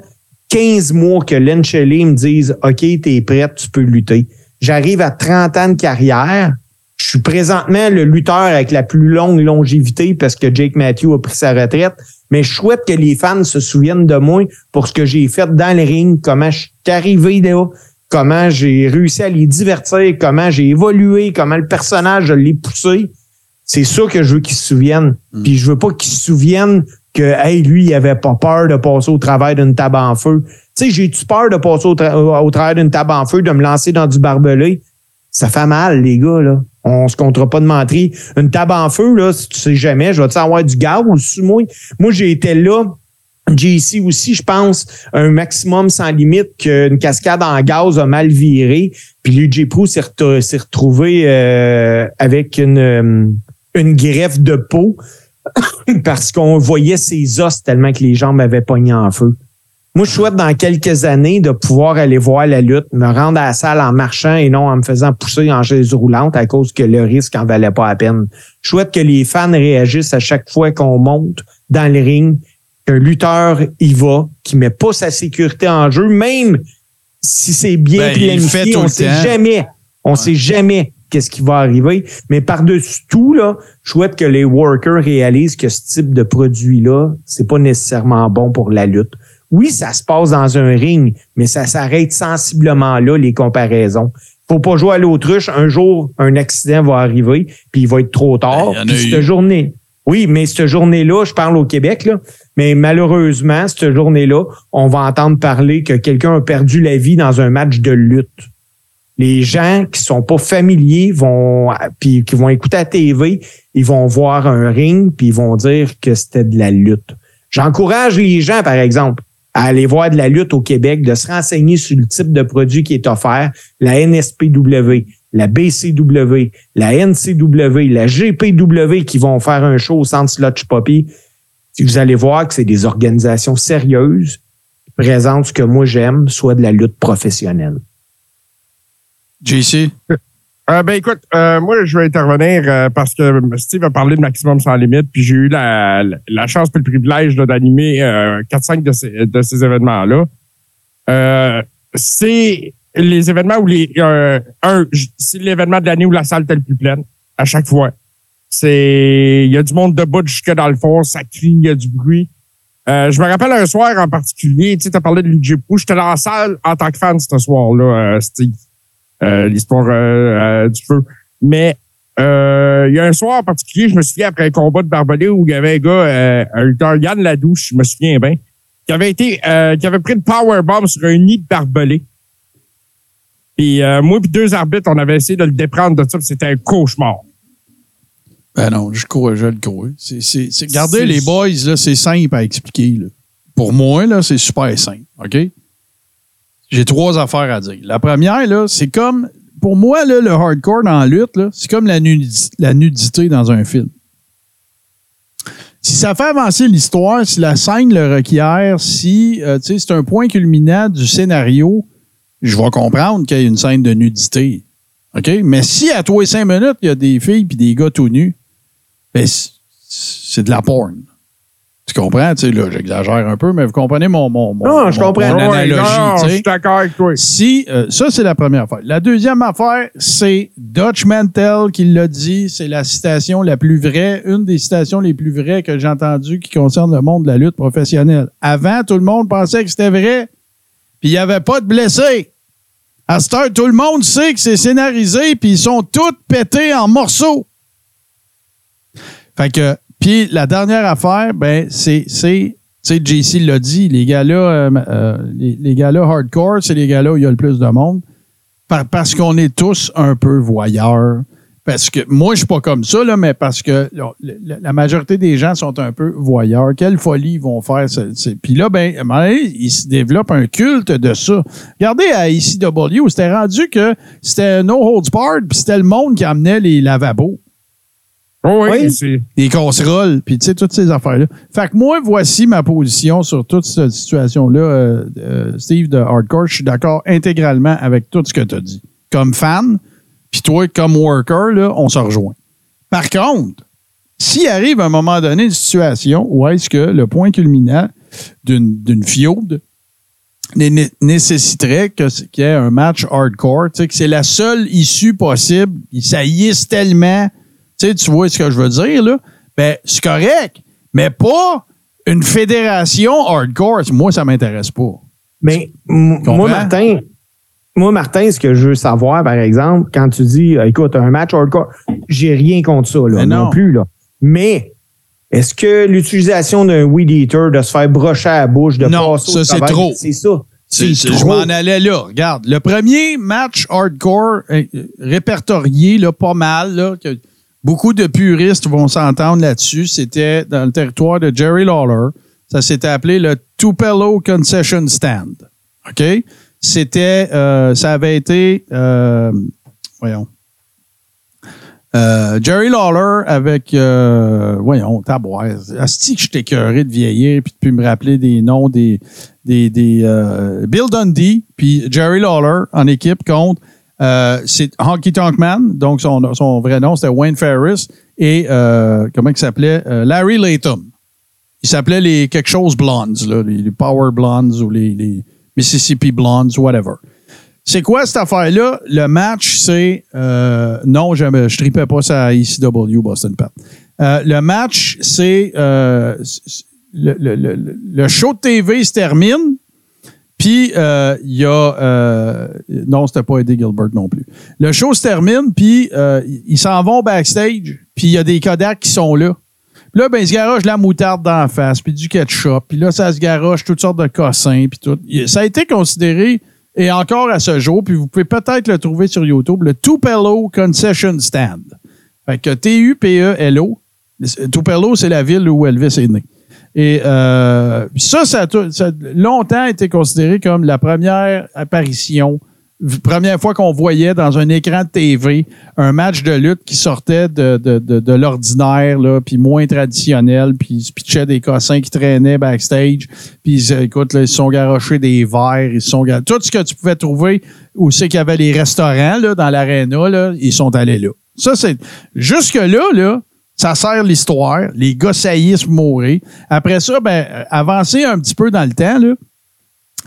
15 mois que Len Shelley me dise OK, t'es prête, tu peux lutter. J'arrive à 30 ans de carrière. Je suis présentement le lutteur avec la plus longue longévité parce que Jake Matthew a pris sa retraite. Mais je souhaite que les fans se souviennent de moi pour ce que j'ai fait dans le ring, comment je suis arrivé là, comment j'ai réussi à les divertir, comment j'ai évolué, comment le personnage, je l'ai poussé. C'est ça que je veux qu'ils se souviennent. Puis je veux pas qu'ils se souviennent que, hey, lui, il avait pas peur de passer au travers d'une table en feu. Tu sais, j'ai-tu peur de passer au, tra- au travers d'une table en feu, de me lancer dans du barbelé? Ça fait mal, les gars, là. On se comptera pas de mentir. Une table en feu, là, si tu sais jamais, je vais-tu avoir du gaz sur moi? Moi, j'ai été là. JC aussi, je pense, un maximum sans limite qu'une cascade en gaz a mal viré. Puis lui, J. Prou s'est ret- s'est retrouvé euh, avec une, euh, une greffe de peau parce qu'on voyait ses os tellement que les jambes avaient pogné en feu. Moi, je souhaite dans quelques années de pouvoir aller voir la lutte, me rendre à la salle en marchant et non en me faisant pousser en chaise roulante à cause que le risque en valait pas la peine. Je souhaite que les fans réagissent à chaque fois qu'on monte dans le ring, qu'un lutteur y va, qui met pas sa sécurité en jeu, même si c'est bien Ben, planifié, on le sait jamais. On sait jamais qu'est-ce qui va arriver. Mais par-dessus tout, là, je souhaite que les workers réalisent que ce type de produit-là, c'est pas nécessairement bon pour la lutte. Oui, ça se passe dans un ring, mais ça s'arrête sensiblement là, les comparaisons. Faut pas jouer à l'autruche. Un jour, un accident va arriver, puis il va être trop tard. Ben, eu. cette journée, oui, mais cette journée-là, je parle au Québec, là, mais malheureusement, cette journée-là, on va entendre parler que quelqu'un a perdu la vie dans un match de lutte. Les gens qui sont pas familiers vont, puis qui vont écouter la TV, ils vont voir un ring, puis ils vont dire que c'était de la lutte. J'encourage les gens, par exemple, à aller voir de la lutte au Québec, de se renseigner sur le type de produit qui est offert, la NSPW, la BCW, la NCW, la GPW qui vont faire un show au centre Slotch Poppy. Vous allez voir que c'est des organisations sérieuses qui présentent ce que moi j'aime, soit de la lutte professionnelle. JC? Euh, ben écoute, euh, moi je vais intervenir euh, parce que Steve a parlé de Maximum sans limite, puis j'ai eu la, la chance et le privilège d'animer euh, 4-5 de ces, de ces événements-là. Euh, c'est les événements où les euh, un, c'est l'événement de l'année où la salle est le plus pleine à chaque fois. C'est il y a du monde debout jusque dans le fond, ça crie, il y a du bruit. Euh, je me rappelle un soir en particulier, tu sais, as parlé de Luigi Pou, j'étais dans la salle en tant que fan ce soir-là, euh, Steve euh, l'histoire euh, euh, du feu. Mais euh, il y a un soir en particulier, je me souviens après un combat de barbelé où il y avait un gars, euh, un lutteur, Yann Ladouche, je me souviens bien, qui avait été, euh, qui avait pris une powerbomb sur un nid de barbelé. Puis euh, moi puis deux arbitres, on avait essayé de le déprendre de ça, c'était un cauchemar. Ben non, je crois, je le crois. C'est, c'est, c'est- regardez, les boys, là, c'est simple à expliquer. là. Pour moi, là, c'est super simple. OK? J'ai trois affaires à dire. La première, là, c'est comme. Pour moi, là, le hardcore dans la lutte, c'est comme la, nudi- la nudité dans un film. si ça fait avancer l'histoire, si la scène le requiert, si euh, c'est un point culminant du scénario, je vais comprendre qu'il y a une scène de nudité. OK? Mais si à toi et cinq minutes, il y a des filles puis des gars tout nus, ben, c'est de la porn. Tu comprends? Tu sais, là, j'exagère un peu, mais vous comprenez mon, mon, mon, Non, je mon- comprends. mon analogie. non, tu je sais. suis d'accord avec toi. Si, euh, ça, c'est la première affaire. La deuxième affaire, c'est Dutch Mantel qui l'a dit. C'est la citation la plus vraie, une des citations les plus vraies que j'ai entendues qui concerne le monde de la lutte professionnelle. Avant, tout le monde pensait que c'était vrai, puis il n'y avait pas de blessés. À cette heure, tout le monde sait que c'est scénarisé, puis ils sont tous pétés en morceaux. Fait que, puis la dernière affaire, ben, c'est, c'est, tu sais, JC l'a dit, les gars-là, euh, euh, les, les gars-là hardcore, c'est les gars-là où il y a le plus de monde. Par- parce qu'on est tous un peu voyeurs. Parce que moi, je suis pas comme ça, là, mais parce que là, la, majorité des gens sont un peu voyeurs. Quelle folie ils vont faire. Puis là, ben, il se développe un culte de ça. Regardez à ECW, c'était rendu que c'était No Holds Barred, puis c'était le monde qui amenait les lavabos oui, Oui. c'est. les casseroles, puis tu sais, toutes ces affaires-là. Fait que moi, voici ma position sur toute cette situation-là, euh, euh, Steve de Hardcore. Je suis d'accord intégralement avec tout ce que tu as dit. Comme fan, puis toi, comme worker, là, on se rejoint. Par contre, s'il arrive à un moment donné une situation où est-ce que le point culminant d'une d'une fiode né- né- nécessiterait que qu'il y ait un match hardcore, tu sais, que c'est la seule issue possible, ça hisse tellement, tu sais, tu vois ce que je veux dire, là, ben, c'est correct, mais pas une fédération hardcore. Moi, ça m'intéresse pas. Mais moi, Martin, moi, Martin, ce que je veux savoir, par exemple, quand tu dis, euh, écoute, un match hardcore, j'ai rien contre ça, là, non. non. plus, là. Mais, est-ce que l'utilisation d'un weed eater, de se faire brocher à la bouche, de Non, passer au ça, c'est trop. C'est ça. Je trop. m'en allais là. Regarde, le premier match hardcore euh, répertorié, là, pas mal, là, que beaucoup de puristes vont s'entendre là-dessus, c'était dans le territoire de Jerry Lawler. Ça s'était appelé le Tupelo Concession Stand. OK? C'était, euh, ça avait été, euh, voyons, euh, Jerry Lawler avec, voyons, taboise. Asti que je t'ai de vieillir puis de me rappeler des noms des, des, des Bill Dundee puis Jerry Lawler en équipe contre euh, c'est Honky Tonk Man, donc son, son vrai nom c'était Wayne Ferris et euh, comment il s'appelait? Euh, Larry Latham. Il s'appelait les quelque chose Blondes, là, les, Power Blondes ou les, Mississippi Blondes, whatever. C'est quoi cette affaire-là? Le match, c'est. euh, non, je ne tripais pas ça à ECW Boston Pat. Le match, c'est. c'est- le, le- le- le show de TV se termine. Puis, euh, il y a. euh, non, c'était pas Eddie Gilbert non plus. Le show se termine, puis euh, ils s'en vont backstage, puis il y a des Kodak qui sont là. Puis là, ben, ils se garochent de la moutarde d'en face, puis du ketchup, puis là, ça se garoche toutes sortes de cossins, puis tout. Ça a été considéré, et encore à ce jour, puis vous pouvez peut-être le trouver sur YouTube, le Tupelo Concession Stand. Fait que T-U-P-E-L-O. Tupelo, c'est la ville où Elvis est né. Et euh, ça, ça a, tout- ça a longtemps été considéré comme la première apparition, première fois qu'on voyait dans un écran de TV un match de lutte qui sortait de, de, de, de l'ordinaire, puis moins traditionnel, puis ils pitchaient des cossins qui traînaient backstage, puis euh, écoute, là, ils se sont garochés des verres, ils se sont gar- tout ce que tu pouvais trouver où c'est qu'il y avait les restaurants là, dans l'aréna, ils sont allés là. Ça, c'est jusque-là, là, ça sert l'histoire. Les gars saillissent pour mourir. Après ça, ben, euh, avancer un petit peu dans le temps, là,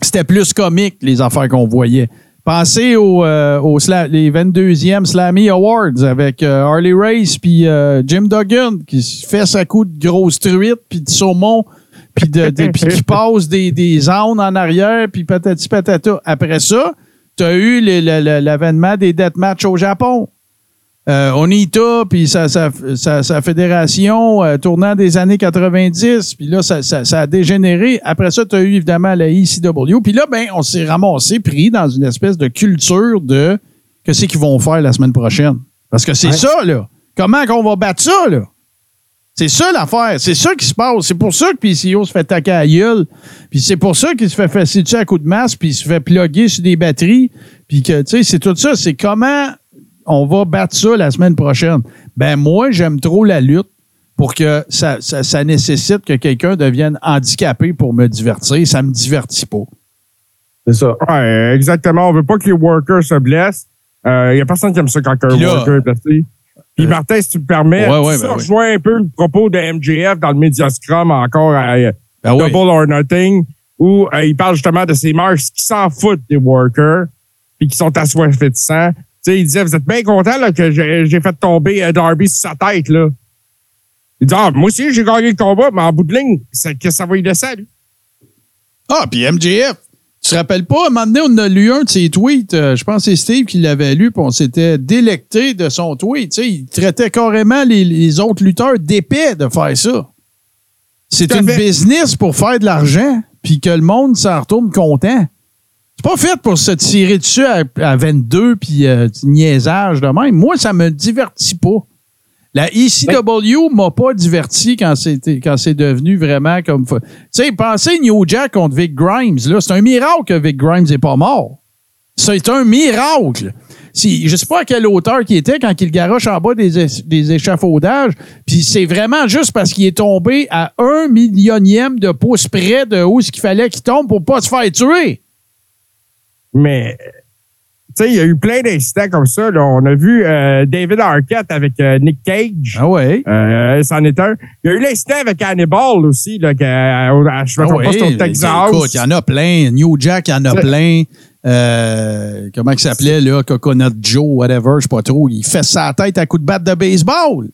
c'était plus comique, les affaires qu'on voyait. Pensez aux euh, sla- les 22e Slammy Awards avec euh, Harley Race puis euh, Jim Duggan qui fait sa coup de grosse truite puis de saumon puis de, de- qui passe des, des zones en arrière puis patati patata. Après ça, tu as eu le- le- le- l'avènement des deathmatch au Japon. Euh, Onita, puis sa, sa, sa, sa fédération euh, tournant des années 90, puis là, ça, ça, ça a dégénéré. Après ça, tu as eu évidemment la ECW. Puis là, ben, on s'est ramassé, pris dans une espèce de culture de qu'est-ce qu'ils vont faire la semaine prochaine. Parce que c'est Ouais. ça, là. Comment qu'on va battre ça, là? C'est ça l'affaire. C'est ça qui se passe. C'est pour ça que PCO se fait taquer à la gueule. Puis c'est pour ça qu'il se fait dessus à coup de masse, puis il se fait plugger sur des batteries. Puis que, tu sais, c'est tout ça. C'est comment on va battre ça la semaine prochaine. Ben moi, j'aime trop la lutte pour que ça, ça, ça nécessite que quelqu'un devienne handicapé pour me divertir. Ça me divertit pas. C'est ça. Ouais, exactement. On veut pas que les workers se blessent. Il n'y a personne qui aime ça quand un là, worker est blessé. Puis Martin, si tu me permets, Ouais, ouais, ça ben oui. un peu le propos de MJF dans le Media Scrum encore à euh, Ben oui. Double or Nothing, où euh, il parle justement de ces marques qui s'en foutent des workers puis qui sont assoiffés de sang. Sais, il disait, vous êtes bien content là, que j'ai fait tomber euh, Darby sur sa tête. Là. Il dit, ah, moi aussi, j'ai gagné le combat, mais en bout de ligne, ça- que ça va y à lui. Ah, puis MJF. Tu te rappelles pas, un moment donné, on a lu un de ses tweets. euh, je pense que c'est Steve qui l'avait lu, puis on s'était délecté de son tweet. Tu sais, il traitait carrément les, les autres lutteurs d'épais de faire ça. C'est à une fait. business pour faire de l'argent, puis que le monde s'en retourne content. C'est pas fait pour se tirer dessus à, à 22 puis euh, niaisage de même. Moi, ça me divertit pas. La ECW m'a pas diverti quand c'était quand c'est devenu vraiment comme tu sais pensez New Jack contre Vic Grimes là, c'est un miracle que Vic Grimes est pas mort. C'est un miracle. Si, je sais pas à quelle hauteur qu'il était quand il garoche en bas des, des échafaudages, puis c'est vraiment juste parce qu'il est tombé à un millionième de pouce près de où ce qu'il fallait qu'il tombe pour pas se faire tuer. Mais, tu sais, il y a eu plein d'incidents comme ça. Là. On a vu euh, David Arquette avec euh, Nick Cage. Ah ouais. Euh, c'en est un. Il y a eu l'incident avec Hannibal aussi, là, que, euh, je me Ah trompe pas, oui, c'était au Texas. Écoute, il y en a plein. New Jack, il y en a plein. Euh, comment il s'appelait, là? Coconut Joe, whatever, je sais pas trop. Il fait sa tête à coups de batte de baseball.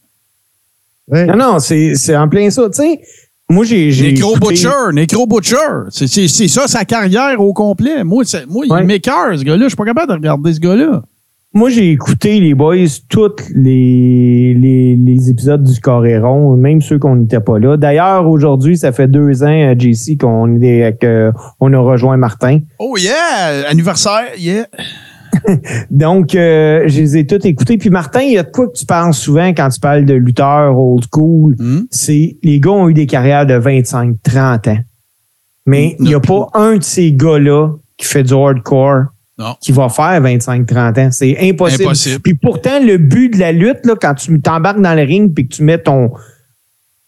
Ouais. Non, non, c'est c'est en plein ça. Tu sais, moi, j'ai. Necro écouté- Butcher, Necro Butcher. C'est- C'est c'est ça sa carrière au complet. Moi, c'est- moi Ouais. il m'écœure, ce gars-là. Je suis pas capable de regarder ce gars-là. Moi, j'ai écouté, les boys, tous les, les, les épisodes du Coréron, même ceux qu'on n'était pas là. D'ailleurs, aujourd'hui, ça fait deux ans, euh, JC, qu'on que on a rejoint Martin. Oh yeah! Anniversaire, yeah! Donc, euh, je les ai tous écoutés. Puis Martin, il y a de quoi que tu parles souvent quand tu parles de lutteurs old school? Hmm? C'est les gars ont eu des carrières de 25, 30 ans. Mais il n'y a pas un de ces gars-là qui fait du hardcore Non. qui va faire 25, 30 ans. C'est impossible. Impossible. Puis pourtant, le but de la lutte, là, quand tu t'embarques dans le ring puis que tu mets ton,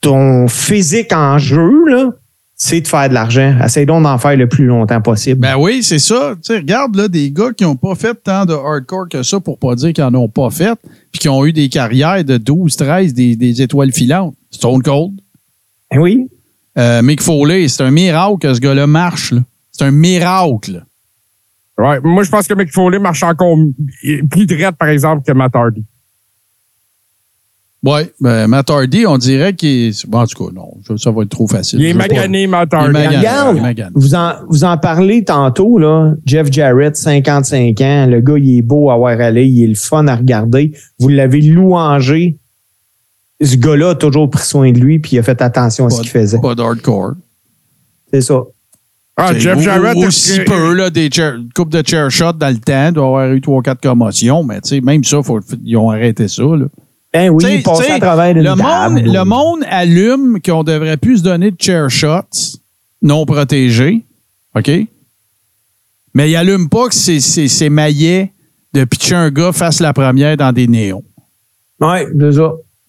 ton physique en jeu, là, c'est de faire de l'argent. Essaye donc d'en faire le plus longtemps possible. Ben oui, c'est ça. Tu sais, regarde là, des gars qui n'ont pas fait tant de hardcore que ça pour pas dire qu'ils n'en ont pas fait, puis qui ont eu des carrières de 12, 13, des, des étoiles filantes. Stone Cold. Ben oui. Euh, Mick Foley, c'est un miracle que ce gars-là marche. là. C'est un miracle. Ouais, moi, je pense que Mick Foley marche encore plus direct, par exemple, que Matt Hardy. Oui, ben, Matt Hardy, on dirait qu'il est. Bon, en tout cas, non, ça- va être trop facile. Il est magané, Matt Il est Hardy. magané. Regarde, il est magané. vous en, vous en parlez tantôt, là. Jeff Jarrett, 55 ans. Le gars, il est beau à voir aller. Il est le fun à regarder. Vous l'avez louangé. Ce gars-là a toujours pris soin de lui puis il a fait attention à ce qu'il faisait. Pas d'hardcore. C'est ça. Ah, Jeff ou- Jarrett. ou- Aussi peu, là, des couple de chair shots dans le temps. Il doit avoir eu trois, quatre commotions, mais tu sais, même ça, faut, ils ont arrêté ça, là. Ben oui, T'sais, il passait t'sais, à travers une le monde, table. le monde allume qu'on devrait plus se donner de chair shots non protégés. OK? Mais il allume pas que c'est, c'est, c'est maillet de pitcher un gars face la première dans des néons.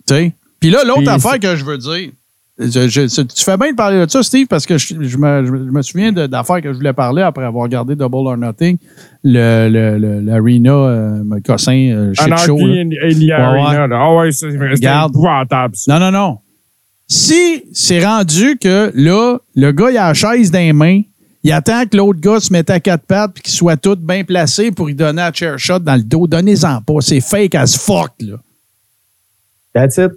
Tu sais? Puis là, l'autre affaire que je veux dire, je- je- tu fais bien de parler de ça, Steve, parce que je, je me, je me souviens de- d'affaires que je voulais parler après avoir regardé Double or Nothing, le, le, le- l'arena euh, Cossin euh, shit show. Ah ouais, c'est épouvantable. Non, non, non. Si c'est rendu que là, le gars, il a la chaise dans les mains, il attend que l'autre gars se mette à quatre pattes puis qu'il soit tout bien placé pour lui donner un chair shot dans le dos, donnez-en pas. C'est fake as fuck, là. That's it.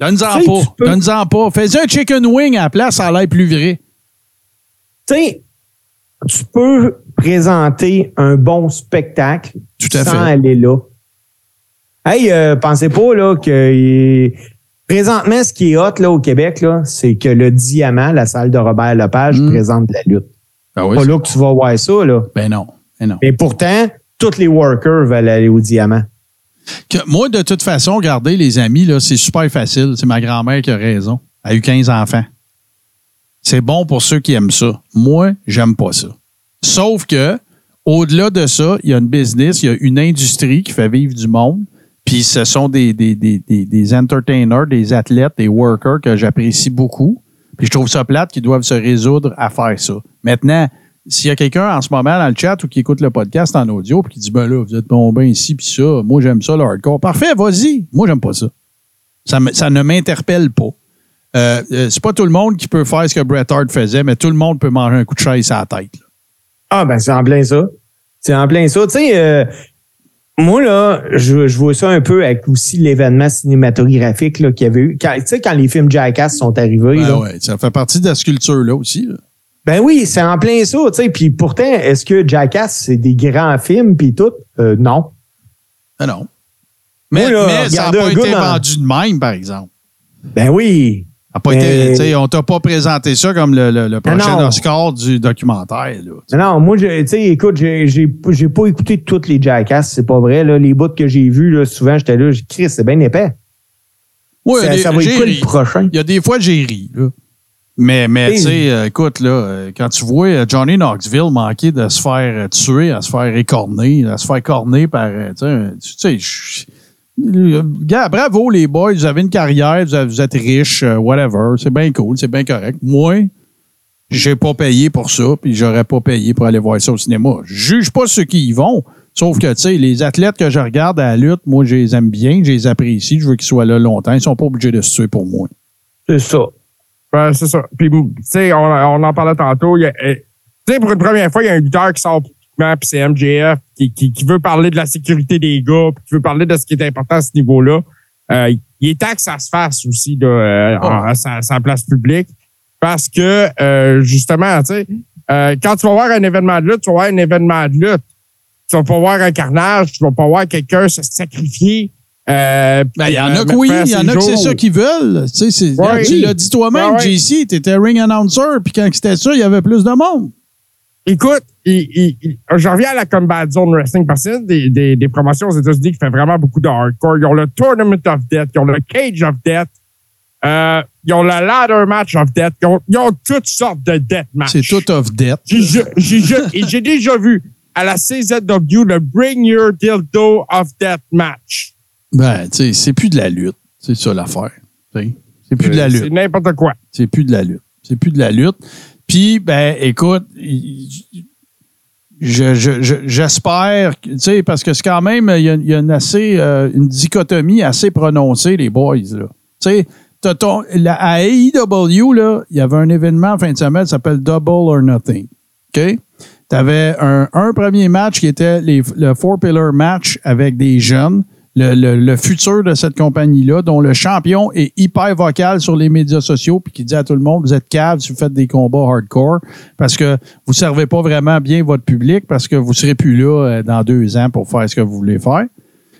Donne-en pas. Donne-en pas. Fais un chicken wing à la place, ça a l'air plus vrai. Tu sais, tu peux présenter un bon spectacle Tout à sans fait. aller là. Hey, euh, pensez pas là que présentement ce qui est hot là au Québec là, c'est que le Diamant, la salle de Robert Lepage, Mm. présente la lutte. Ah oui, Pas là que tu vas voir ça là. Ben non. Ben non. Mais pourtant, tous les workers veulent aller au Diamant. Moi, de toute façon, regardez, les amis, là, c'est super facile. C'est ma grand-mère qui a raison. Elle a eu 15 enfants. C'est bon pour ceux qui aiment ça. Moi, j'aime pas ça. Sauf que, au-delà de ça, il y a une business, il y a une industrie qui fait vivre du monde. Puis ce sont des, des, des, des, des entertainers, des athlètes, des workers que j'apprécie beaucoup. Puis je trouve ça plate qu'ils doivent se résoudre à faire ça. Maintenant, s'il y a quelqu'un en ce moment dans le chat ou qui écoute le podcast en audio puis qui dit ben là, vous êtes bon ben ici puis ça, moi j'aime ça le hardcore. Parfait, vas-y. Moi j'aime pas ça. Ça, me- ça ne m'interpelle pas. Euh, euh, c'est pas tout le monde qui peut faire ce que Bret Hart faisait, mais tout le monde peut manger un coup de chaise à la tête. là. Ah, ben, c'est en plein ça. C'est en plein ça. Tu sais, euh, moi, là, je, je vois ça un peu avec aussi l'événement cinématographique qu'il y avait eu. Tu sais, quand les films Jackass sont arrivés, Ben là, ouais, ça fait partie de la sculpture-là aussi. là. Ben oui, c'est en plein ça, tu sais. Puis pourtant, est-ce que Jackass, c'est des grands films puis tout? Euh, non. Ah non. Mais, là, mais ça n'a pas été dans- vendu de même, par exemple. Ben oui. Ça a pas Mais- été, on t'a pas présenté ça comme le, le- le prochain non. Oscar du documentaire. Là. Non, moi, tu sais, écoute, j'ai, j'ai, pas écouté toutes les Jackass, c'est pas vrai. Là. Les bouts que j'ai vus, là, souvent, j'étais là, j'ai Chris, c'est bien épais. Ouais, ça, des- ça va être quoi le prochain? Il y a des fois, j'ai ri. Là. Mais, mais tu sais, euh, écoute, là, euh, quand tu vois euh, Johnny Knoxville manquer de se faire tuer, à se faire écorner, à se faire corner par. tu sais, gars, bravo les boys, vous avez une carrière, vous, avez- vous êtes riches, whatever, c'est bien cool, c'est bien correct. Moi, j'ai pas payé pour ça, puis j'aurais pas payé pour aller voir ça au cinéma. Je juge pas ceux qui y vont. Sauf que, tu sais, les athlètes que je regarde à la lutte, moi, je les aime bien, je les apprécie, je veux qu'ils soient là longtemps. Ils sont pas obligés de se tuer pour moi. C'est ça. Ben, c'est ça. Puis, tu sais, on, on en parlait tantôt. euh, Tu sais, pour une première fois, il y a un lutteur qui sort publiquement, puis c'est MJF, qui, qui, qui veut parler de la sécurité des gars, puis qui veut parler de ce qui est important à ce niveau-là. Euh, il est temps que ça se fasse aussi là, euh, en- à sa, sa place publique. Parce que, euh, justement, tu sais, euh, quand tu vas voir un événement de lutte, tu vas voir un événement de lutte. Tu vas pas voir un carnage, tu vas pas voir quelqu'un se sacrifier. Euh, Ben, il y en euh, a que oui, il y en a que c'est ça qu'ils veulent. Tu sais, Ouais. tu l'as dit toi-même, Ouais. JC, tu étais ring announcer, puis quand c'était ça, il y avait plus de monde. Écoute, il- il- il- je reviens à la Combat Zone Wrestling parce que c'est des, des, des promotions aux États-Unis qui fait vraiment beaucoup de hardcore. Ils ont le Tournament of Death, ils ont le Cage of Death, euh, ils ont le Ladder Match of Death, ils ont, ils ont toutes sortes de death match. C'est tout of death. J'ai déjà vu à la CZW le Bring Your Dildo of Death match. Ben, tu sais, c'est plus de la lutte. C'est ça l'affaire. tu sais. C'est plus de la Euh, lutte. C'est n'importe quoi. C'est plus de la lutte. C'est plus de la lutte. Puis, ben, écoute, je- je- je- j'espère, que- tu sais, parce que c'est quand même, il y a, il y a une, assez, euh, une dichotomie assez prononcée, les boys, là. Tu sais, t'as ton- la- à AEW, là, il y avait un événement en fin de semaine qui s'appelle Double or Nothing. OK? Tu avais un, un premier match qui était les- le Four Pillar match avec des jeunes. Le, le- le futur de cette compagnie-là, dont le champion est hyper vocal sur les médias sociaux, puis qui dit à tout le monde, vous êtes cave si vous faites des combats hardcore, parce que vous servez pas vraiment bien votre public, parce que vous serez plus là euh, dans deux ans pour faire ce que vous voulez faire.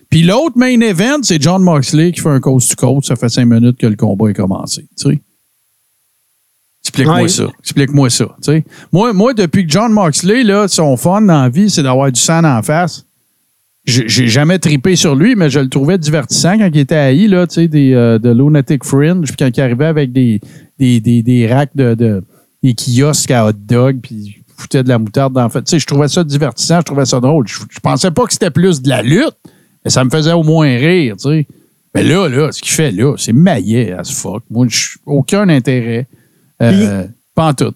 Puis l'autre main event, c'est John Moxley qui fait un coast-to-coast. Ça fait cinq minutes que le combat est commencé. Tu sais. Explique-moi Ouais. ça. Explique-moi ça. tu sais. Moi, moi, depuis que John Moxley, là, son fun dans la vie, c'est d'avoir du sang en face. J'ai jamais tripé sur lui, mais je le trouvais divertissant quand il était haï, là, tu sais, des, euh, de Lunatic Fringe, puis quand il arrivait avec des, des, des, des racks de, de des kiosques à hot dog, puis il foutait de la moutarde dans le fait. Tu sais, je trouvais ça divertissant, je trouvais ça drôle. Je, je pensais pas que c'était plus de la lutte, mais ça me faisait au moins rire, tu sais. Mais là, là, ce qu'il fait là, c'est maillet as fuck. Moi, aucun intérêt. Euh, pas en tout.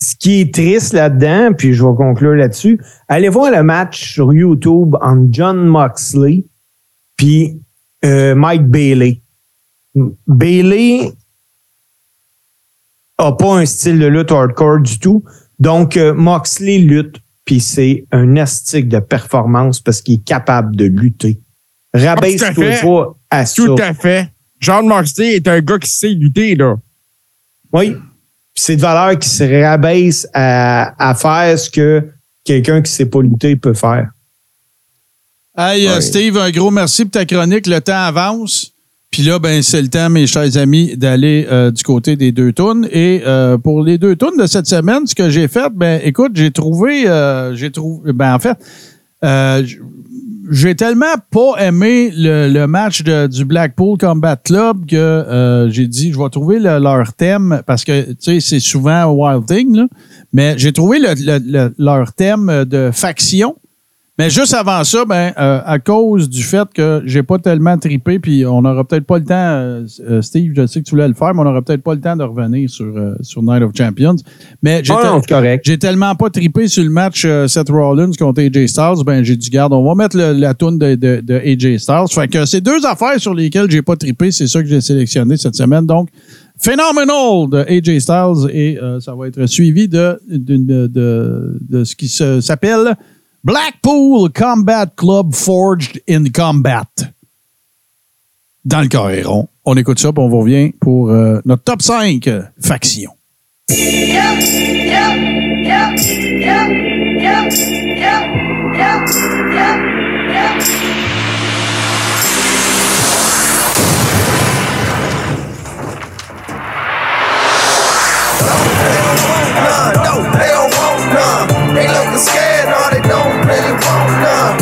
Ce qui est triste là-dedans, puis je vais conclure là-dessus, allez voir le match sur YouTube entre John Moxley puis euh, Mike Bailey. Bailey a pas un style de lutte hardcore du tout. Donc, euh, Moxley lutte, puis c'est un astique de performance parce qu'il est capable de lutter. Rabaisse-toi Ah, pas à ça. Tout à fait. John Moxley est un gars qui sait lutter, là. Oui. Puis c'est de valeur qui se rabaisse à, à faire ce que quelqu'un qui ne sait pas lutter peut faire. Hey, euh, Ouais. Steve, un gros merci pour ta chronique. Le temps avance. Puis là, ben, c'est le temps, mes chers amis, d'aller euh, du côté des deux tonnes. Et euh, pour les deux tonnes de cette semaine, ce que j'ai fait, ben, écoute, j'ai trouvé, euh, j'ai trouvé, ben, en fait, euh, j'ai tellement pas aimé le, le match de- du Blackpool Combat Club que euh, j'ai dit, je vais trouver le- leur thème parce que, tu sais, c'est souvent Wild Thing, là. Mais j'ai trouvé le- le- le- leur thème de faction Mais juste avant ça, ben, euh, à cause du fait que j'ai pas tellement tripé, puis on n'aura peut-être pas le temps, euh, euh, Steve, je sais que tu voulais le faire, mais on n'aura peut-être pas le temps de revenir sur, euh, sur Night of Champions. Mais j'ai j'ai tellement pas tripé sur le match euh, Seth Rollins contre AJ Styles, ben j'ai dit garde, on va mettre le- la toune de, de, de AJ Styles. Fait que c'est deux affaires sur lesquelles j'ai pas tripé, c'est ça que j'ai sélectionné cette semaine. Donc, Phenomenal de AJ Styles et euh, ça va être suivi de, de, de, de ce qui s'appelle Blackpool Combat Club Forged in Combat. Dans le carré. On écoute ça, puis on revient pour euh, notre top 5 euh, factions. none. No, they don't none. They looking scared, no, they don't really want none.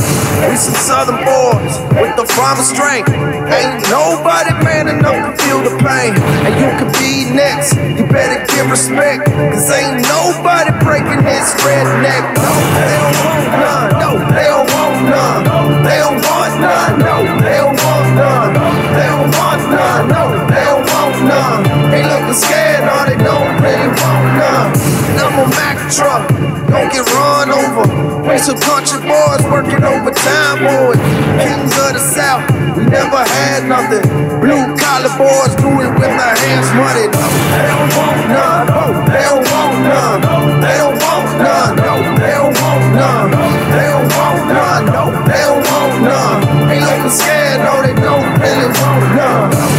We some southern boys with the farmer strength. Ain't nobody man enough to feel the pain. And you could be next, you better give respect. Cause ain't nobody breaking this redneck. No, they don't want none. No, they don't want none. They don't want none. No, they don't want none. They don't want none. No, they don't want none. They looking scared, no, they don't really want none. And I'm a Mack truck, don't get run over. We some country boys working overtime, boys. Kings of the South, we never had nothing. Blue collar boys do it with their hands muddy. No, they don't want none. They don't want none. They don't want none. They don't want none. They don't want none. They don't want none. They looking scared, no, they don't really want none.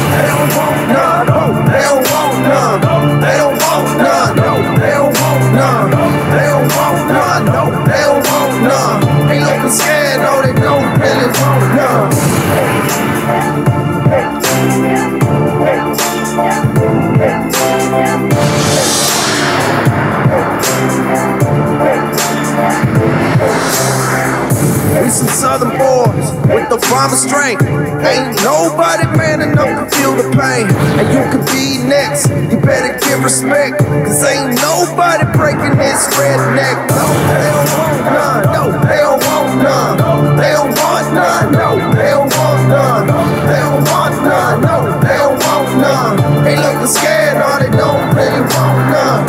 Some southern boys with the farmer strength. Ain't nobody man enough to feel the pain. And you could be next, you better give respect. Cause ain't nobody breaking this redneck. No, they don't want none. No, they don't want none. They don't want none. No, they don't want none. They don't want none. No, they don't want none. They looking scared, no, they don't really want none.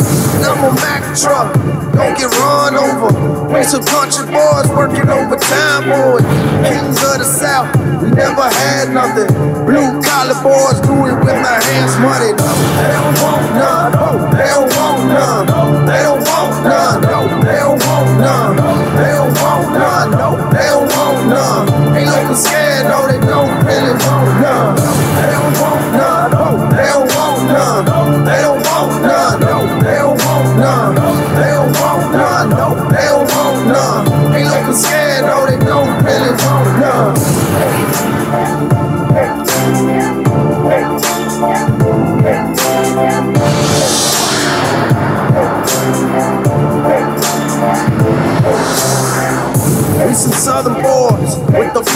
I'm a Mack truck, We some country boys working overtime, boys. Kings of the South, we never had nothing. Blue collar boys do it with their hands money. They don't want none. No, they don't want none. They don't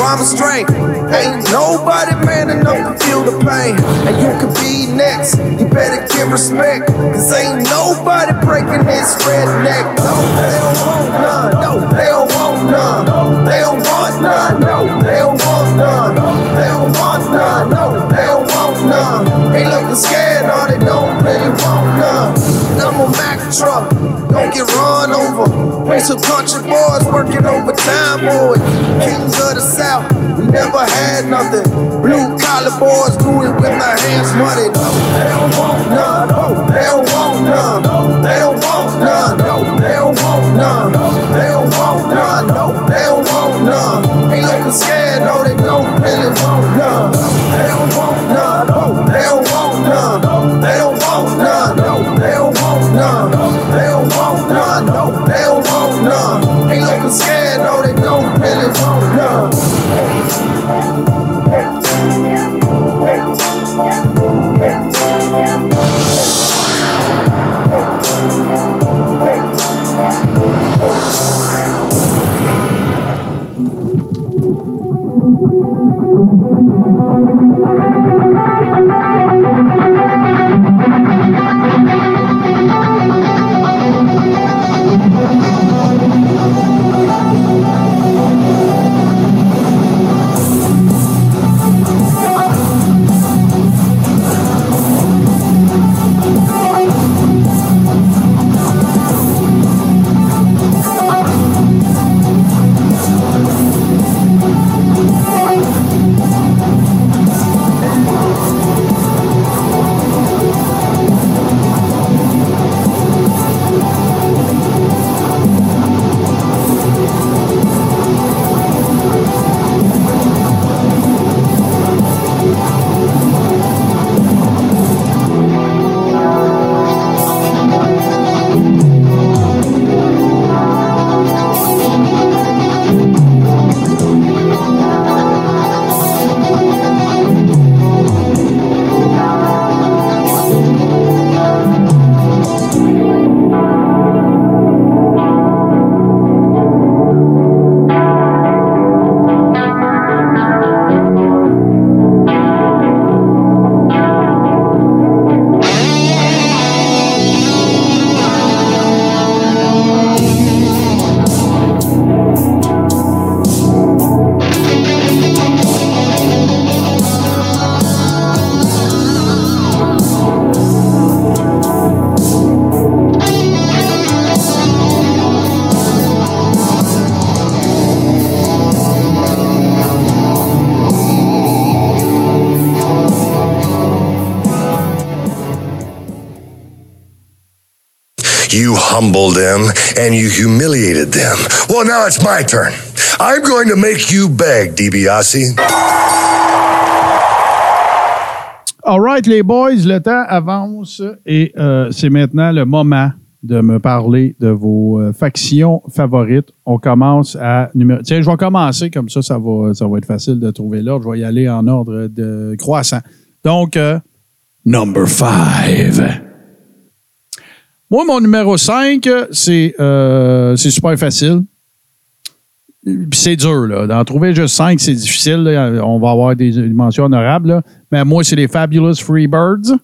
farmer strength. Ain't nobody man enough to feel the pain. And you could be next, you better give respect. Cause ain't nobody breaking this redneck. No, they don't want none. No, they don't want none. They don't want none. No, they don't want none. They don't want none. No, they don't want none. They looking scared, no, they don't really want none. I'm a Mack truck, don't get run over. We some country boys working overtime, boys. Kings of the South, we never had nothing. Blue collar boys do it with their hands muddy. No, they don't want none. No, they don't want none. They don't want none. No, they don't want none. They don't want none. No, they don't want none. They looking scared, humbled them and you humiliated them. Well, now it's my turn. I'm going to make you beg, DiBiase. All right, les boys, le temps avance et euh, c'est maintenant le moment de me parler de vos euh, factions favorites. On commence à numéro. Tiens, je vais commencer comme ça, ça va, ça va être facile de trouver l'ordre. Je vais y aller en ordre de croissant. Donc, euh, number five. Moi, mon numéro 5, c'est euh, super facile. C'est dur, là. D'en trouver juste 5, c'est difficile. On va avoir des mentions honorables. là. Mais moi, c'est les Fabulous Freebirds.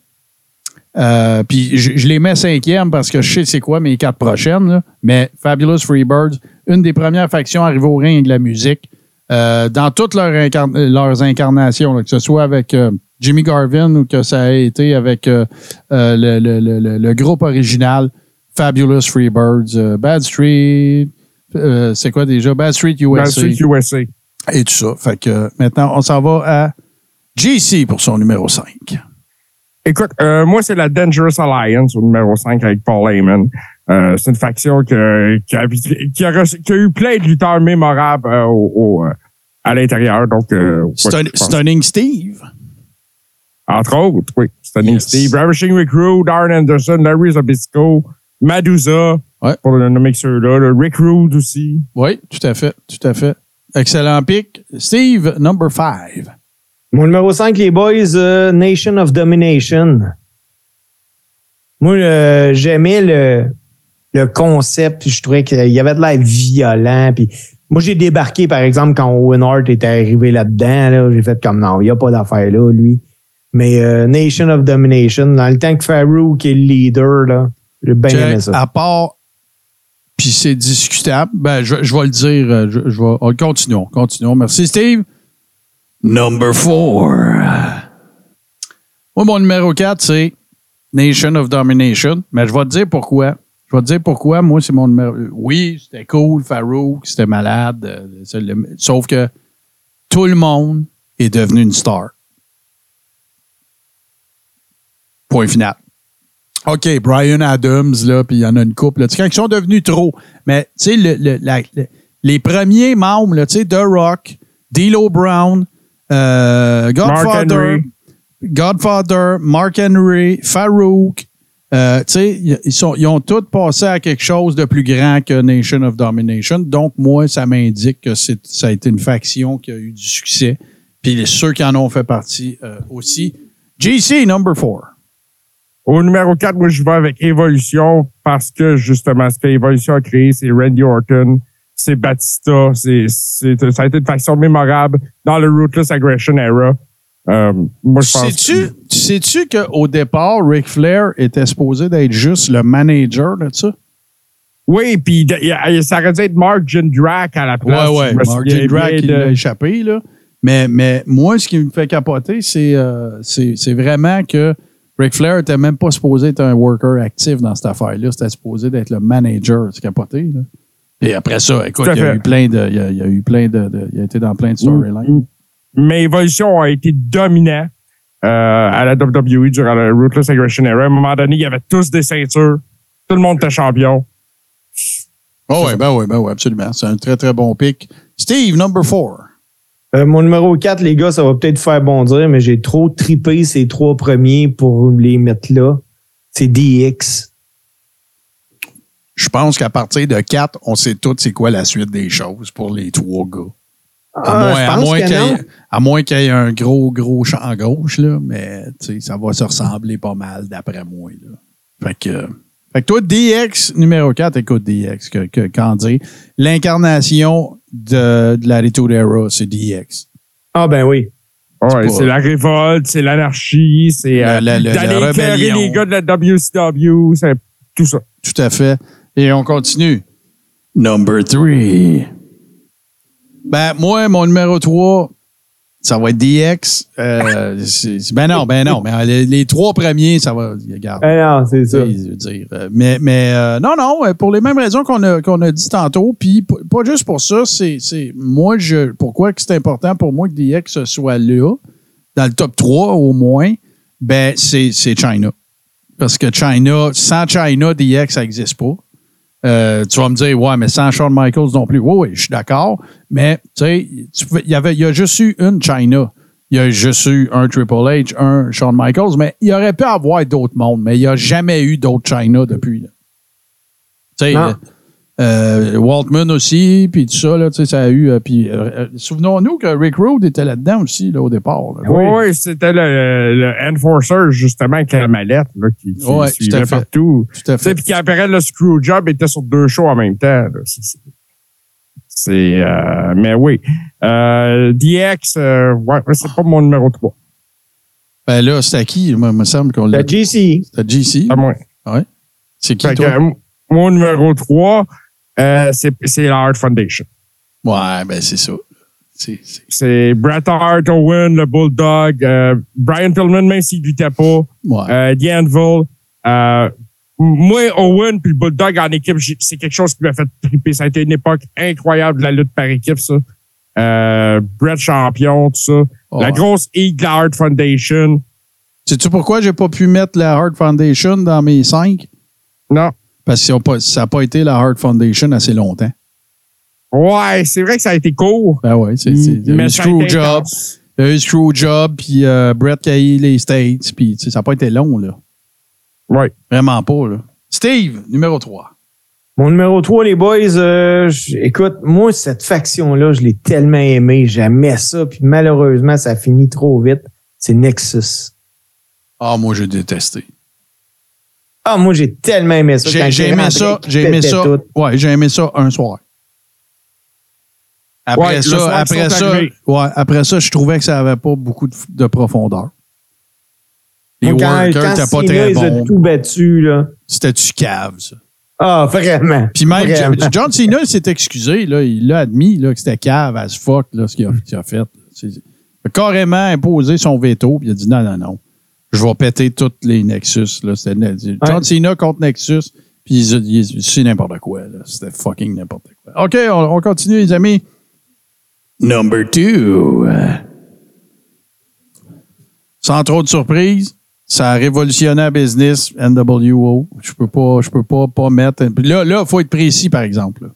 Euh, puis je, les mets cinquième parce que je sais c'est quoi mes quatre prochaines. là. Mais Fabulous Freebirds, une des premières factions arrivées au ring de la musique. Euh, dans toutes leurs, leurs incarnations, là, que ce soit avec euh, Jimmy Garvin ou que ça ait été avec euh, euh, le, le- le- le- groupe original, Fabulous Freebirds, euh, Bad Street, c'est quoi déjà? Bad Street USA Bad Street USA. et tout ça. Fait que maintenant, on s'en va à JC pour son numéro 5. Écoute, moi, c'est la Dangerous Alliance au numéro 5 avec Paul Heyman. C'est une faction que- qui, a, qui, a reçu- qui a eu plein de lutteurs mémorables au, au, à l'intérieur. Donc, Stun- Stunning Steve. Entre autres, oui. Stunning Yes. Steve, Ravishing Recruit, Darren Anderson, Larry Zabisco, Madusa, Ouais. pour le nommer que ceux-là, le Rick Rude aussi. Oui, tout à fait, tout à fait. Excellent pick. Steve, number 5. Mon numéro 5, les boys, euh, Nation of Domination. Moi, euh, j'aimais le, le concept, puis je trouvais qu'il y avait de l'air violent. Puis moi, j'ai débarqué, par exemple, quand Owen Hart était arrivé là-dedans. Là, j'ai fait comme non, il n'y a pas d'affaire là, lui. Mais euh, Nation of Domination, dans le temps que Farouk est le leader, là, j'ai bien aimé ça. à part, puis c'est discutable, ben, je, je vais le dire, euh, je, je vais, oh, continuons, continuons. Merci, Steve. Number 4. Moi, mon numéro 4, c'est Nation of Domination, mais je vais te dire pourquoi. Je vais te dire pourquoi. Moi, c'est mon numéro. Oui, c'était cool, Farouk, c'était malade. euh, le- sauf que tout le monde est devenu une star. Point final. OK, Brian Adams, là, puis il y en a une couple. Là. Tu sais, Quand ils sont devenus trop. Mais, tu sais, le- le- la- le- les premiers membres, là, tu sais, The Rock, D'Lo Brown, euh, Godfather, Henry. Godfather, Mark Henry, Farouk, euh, tu sais, ils, ils sont- ils ont tous passé à quelque chose de plus grand que Nation of Domination. Donc, moi, ça m'indique que c'est- ça a été une faction qui a eu du succès. Puis ceux qui en ont fait partie euh, aussi. GC, number four. Au numéro 4, moi, je vais avec Evolution parce que, justement, ce que Evolution a créé, c'est Randy Orton, c'est Batista, c'est, c'est, ça a été une faction mémorable dans le Ruthless Aggression era. Euh, moi, je pense. Sais-tu, sais-tu qu'au départ, Ric Flair était supposé d'être juste le manager de ça? Oui, puis ça aurait dû être Mark Jindrak à la place. Ouais, ouais. Mark Jindrak, il de- l'a échappé, là. Mais, mais moi, ce qui me fait capoter, c'est, euh, c'est, c'est vraiment que Ric Flair était même pas supposé être un worker actif dans cette affaire-là. C'était supposé d'être le manager. C'est capoté, là. Et après ça, écoute, il y a eu plein de, il y a, il y a eu plein de, de- il a été dans plein de storylines. Mais Evolution a été dominant euh, à la WWE durant le Ruthless Aggression era. À un moment donné, il y avait tous des ceintures. Tout le monde était champion. Oh, ouais, ben oui, ben oui, absolument. C'est un très, très bon pick. Steve, number four. Euh, mon numéro 4, les gars, ça va peut-être faire bondir, mais j'ai trop tripé ces trois premiers pour les mettre là. C'est DX. Je pense qu'à partir de 4, on sait tous c'est quoi la suite des choses pour les trois gars. À Ah, moins, qu'il y ait- y un gros, gros champ gauche, là, mais ça va se ressembler pas mal d'après moi. Là. Fait, que, fait que toi, DX numéro 4, écoute DX, que, que, qu'en dire. L'incarnation de, de la Retour Era, c'est DX. Ah, ben oui. Ouais, c'est la révolte, c'est l'anarchie, c'est La- euh, la- la- d'aller la éclairer rébellion. les gars de la WCW, c'est tout ça. Tout à fait. Et on continue. Number 3. Ben, moi, mon numéro 3, ça va être DX. Euh, ben non, ben non. Mais les, les trois premiers, ça va. Regarde. Eh non, c'est ça. Veux dire, euh, mais mais euh, non, non, pour les mêmes raisons qu'on a, qu'on a dit tantôt. Puis pas juste pour ça, c'est c'est- moi, je pourquoi c'est important pour moi que DX soit là, dans le top 3 au moins, ben c'est c'est China. parce que China, sans China, DX, ça n'existe pas. Euh, tu vas me dire, ouais, mais sans Shawn Michaels non plus. Oui, oui, je suis d'accord. Mais, tu sais, il y avait, il y a juste eu une China. Il y a juste eu un Triple H, un Shawn Michaels, mais il aurait pu avoir d'autres mondes, mais il n'y a jamais eu d'autres China depuis. Tu sais. Euh, Waltman aussi, puis tout ça, là, tu sais, ça a eu. euh, puis, euh, souvenons-nous que Rick Rude était là-dedans aussi, là, au départ. là. Oui, oui, c'était le, le Enforcer, justement, avec la mallette, là, qui, qui Ouais, tout suivait à partout. Tout à Tu sais, fait. puis qui après, le Screwjob était sur deux shows en même temps. là. C'est- c'est- C'est. euh, mais oui. Euh, DX, euh, ouais, c'est pas mon numéro 3. Ben là, c'était à qui? Moi, il me semble qu'on l'a La GC. C'était GC. À moi. C'est qui, que, toi? mon numéro 3, euh, c'est la Hart Foundation. Ouais, ben c'est ça. C'est, Bret Hart, Owen, le Bulldog, euh, Brian Pillman, même s'il luttait pas, ouais. euh, The Anvil. Euh, moi, Owen puis le Bulldog en équipe, c'est quelque chose qui m'a fait triper. Ça a été une époque incroyable de la lutte par équipe, ça. Euh, Bret champion, tout ça. La grosse Eagle Hart Foundation. Sais-tu pourquoi j'ai pas pu mettre la Heart Foundation dans mes cinq? Non. Parce que ça n'a pas été la Heart Foundation assez longtemps. Ouais, c'est vrai que ça a été court. Ben ouais, c'est, Screwjob, intense. il y a eu Screwjob, puis euh, Brett qui a eu les States, puis tu sais, ça n'a pas été long, là. Ouais. Vraiment pas, là. Steve, numéro 3. Mon numéro 3, les boys, euh, écoute, moi, cette faction-là, je l'ai tellement aimée. J'aimais ça, puis malheureusement, ça finit trop vite. C'est Nexus. Ah, moi, j'ai détesté. Ah, moi, j'ai tellement aimé ça. J'ai, aimé ça, j'ai aimé ça. tout. Ouais, j'ai aimé ça un soir. Après Ouais, le soir ça, après ça, ouais, après ça, je trouvais que ça avait pas beaucoup de, de profondeur. Les quand, workers n'étaient pas très bons. tout battu, là. C'était du cave, ça? Ah, vraiment. Puis même Vraiment. John Cena s'est excusé, là, il l'a admis là, que c'était cave as fuck là, ce qu'il a, qu'il a fait. là. C'est- Il a carrément imposé son veto, puis il a dit non, non, non. Je vais péter toutes les Nexus. Là. C'était John Cena contre Nexus, puis c'est n'importe quoi. là. C'était fucking n'importe quoi. OK, on, on continue, les amis. Number two. Sans trop de surprise, ça a révolutionné la business NWO. Je peux pas, je peux pas, pas mettre. Là, là, faut être précis, par exemple. là.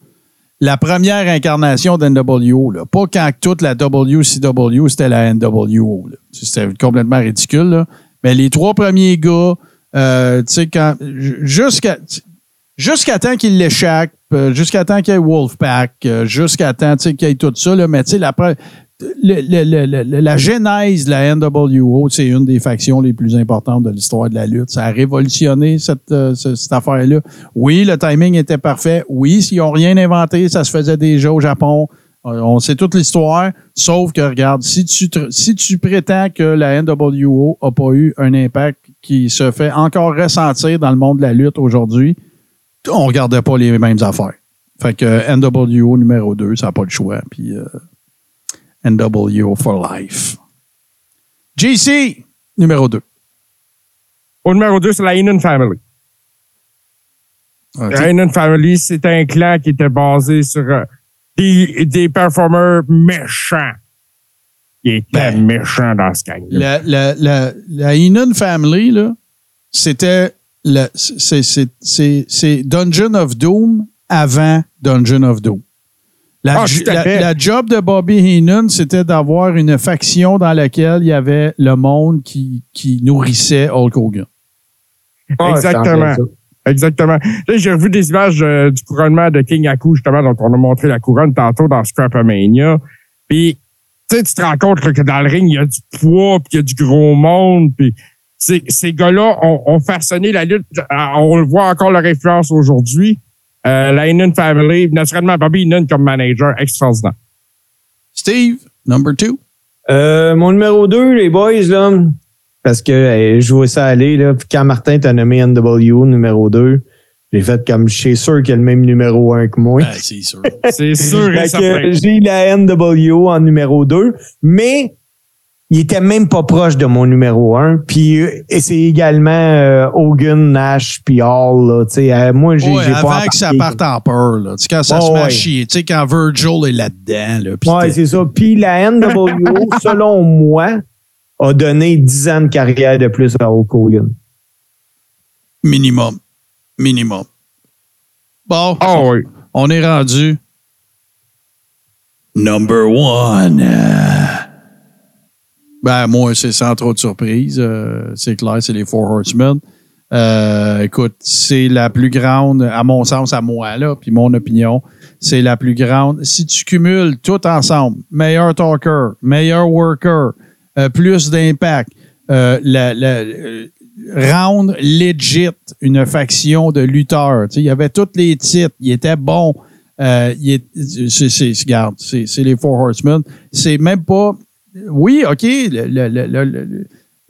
La première incarnation d'NWO, là, pas quand toute la WCW, c'était la NWO. là. C'était complètement ridicule. là. Mais les trois premiers gars, euh, quand jusqu'à jusqu'à temps qu'il l'échappe, euh, jusqu'à temps qu'il y ait Wolfpack, euh, jusqu'à temps qu'il y ait tout ça, là, mais tu sais, la, la genèse de la NWO, c'est une des factions les plus importantes de l'histoire de la lutte. Ça a révolutionné cette, euh, ce- cette affaire-là. Oui, le timing était parfait. Oui, s'ils n'ont rien inventé, ça se faisait déjà au Japon. Euh, On sait toute l'histoire, sauf que, regarde, si tu, si tu prétends que la NWO n'a pas eu un impact qui se fait encore ressentir dans le monde de la lutte aujourd'hui, on regardait pas les mêmes affaires. Fait que NWO numéro 2, ça n'a pas le choix. Puis euh, NWO for life. JC, numéro 2. Au numéro 2, c'est la Heenan Family. La Heenan Family, c'est un clan qui était basé sur euh, des, des performers méchants. Ils étaient Ben, méchants dans ce gang La, la, la, la Heenan Family, là, c'était le- c'est- c'est- c'est c'est Dungeon of Doom avant Dungeon of Doom. La, Ah, la- job de Bobby Heenan, c'était d'avoir une faction dans laquelle il y avait le monde qui, qui nourrissait Hulk Hogan. Ah, Exactement. Exactement. J'ai revu des images euh, du couronnement de King Aku, justement, dont on a montré la couronne tantôt dans Scrapamania. Puis, tu sais, tu te rends compte là, que dans le ring, il y a du poids, puis il y a du gros monde. Puis, ces, ces gars-là ont, ont façonné la lutte. Euh, On le voit encore leur influence aujourd'hui. Euh, la Heenan Family, naturellement, Bobby Heenan comme manager extraordinaire. Steve, number two. Euh, mon numéro 2, les boys, là, parce que euh, je vois ça aller, là, puis quand Martin t'a nommé NWO numéro 2, j'ai fait comme je suis sûr qu'il y a le même numéro 1 que moi. Ben, c'est sûr. C'est sûr j'ai la NWO en numéro 2, mais il était même pas proche de mon numéro 1. Puis et c'est également euh, Hogan, Nash, puis Hall. Là, tu sais, euh, moi, j'ai Ouais, j'ai pas avant que ça parte en peur, là. Tu sais, quand ça se met à ouais. chier. Tu sais, quand Virgil est là-dedans, là. Ouais, c'est ça. Puis la NWO, selon moi, a donné 10 ans de carrière de plus à Hulk Hogan. Minimum. Minimum. Bon, Ah oui. on est rendu. Number one. Ben, moi, c'est sans trop de surprise. Euh, c'est clair, c'est les Four Horsemen. Euh, écoute, c'est la plus grande, à mon sens, à moi, là, puis mon opinion, c'est la plus grande. Si tu cumules tout ensemble, meilleur talker, meilleur worker, euh, plus d'impact, euh, la, la- euh, round legit une faction de lutteurs. Il y avait tous les titres, il était bon. Euh, c'est, les Four Horsemen. C'est même pas. Oui, OK,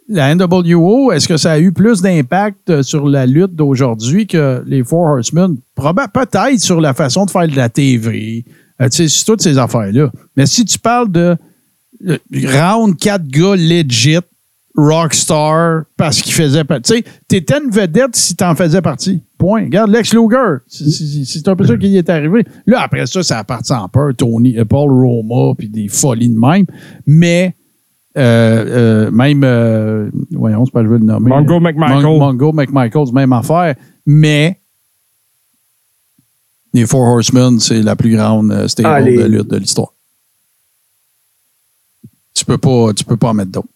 la NWO, est-ce que ça a eu plus d'impact sur la lutte d'aujourd'hui que les Four Horsemen? Peut-être sur la façon de faire de la TV, toutes ces affaires-là. Mais si tu parles de round quatre gars legit, rockstar, parce qu'ils faisaient partie. Tu sais, t'étais une vedette si t'en faisais partie. Point. Regarde, Lex Luger, c'est- un peu ça qui y est arrivé. Là, après ça, ça a parti en peur, Tony, euh, Paul Roma, puis des folies de même. Mais, euh, euh, même, euh, voyons, c'est pas je veux le nommer. Mongo McMichael. Mon- Mongo McMichael, même affaire. Mais, les Four Horsemen, c'est la plus grande stable Allez. de lutte de l'histoire. Tu peux pas, tu peux pas en mettre d'autres.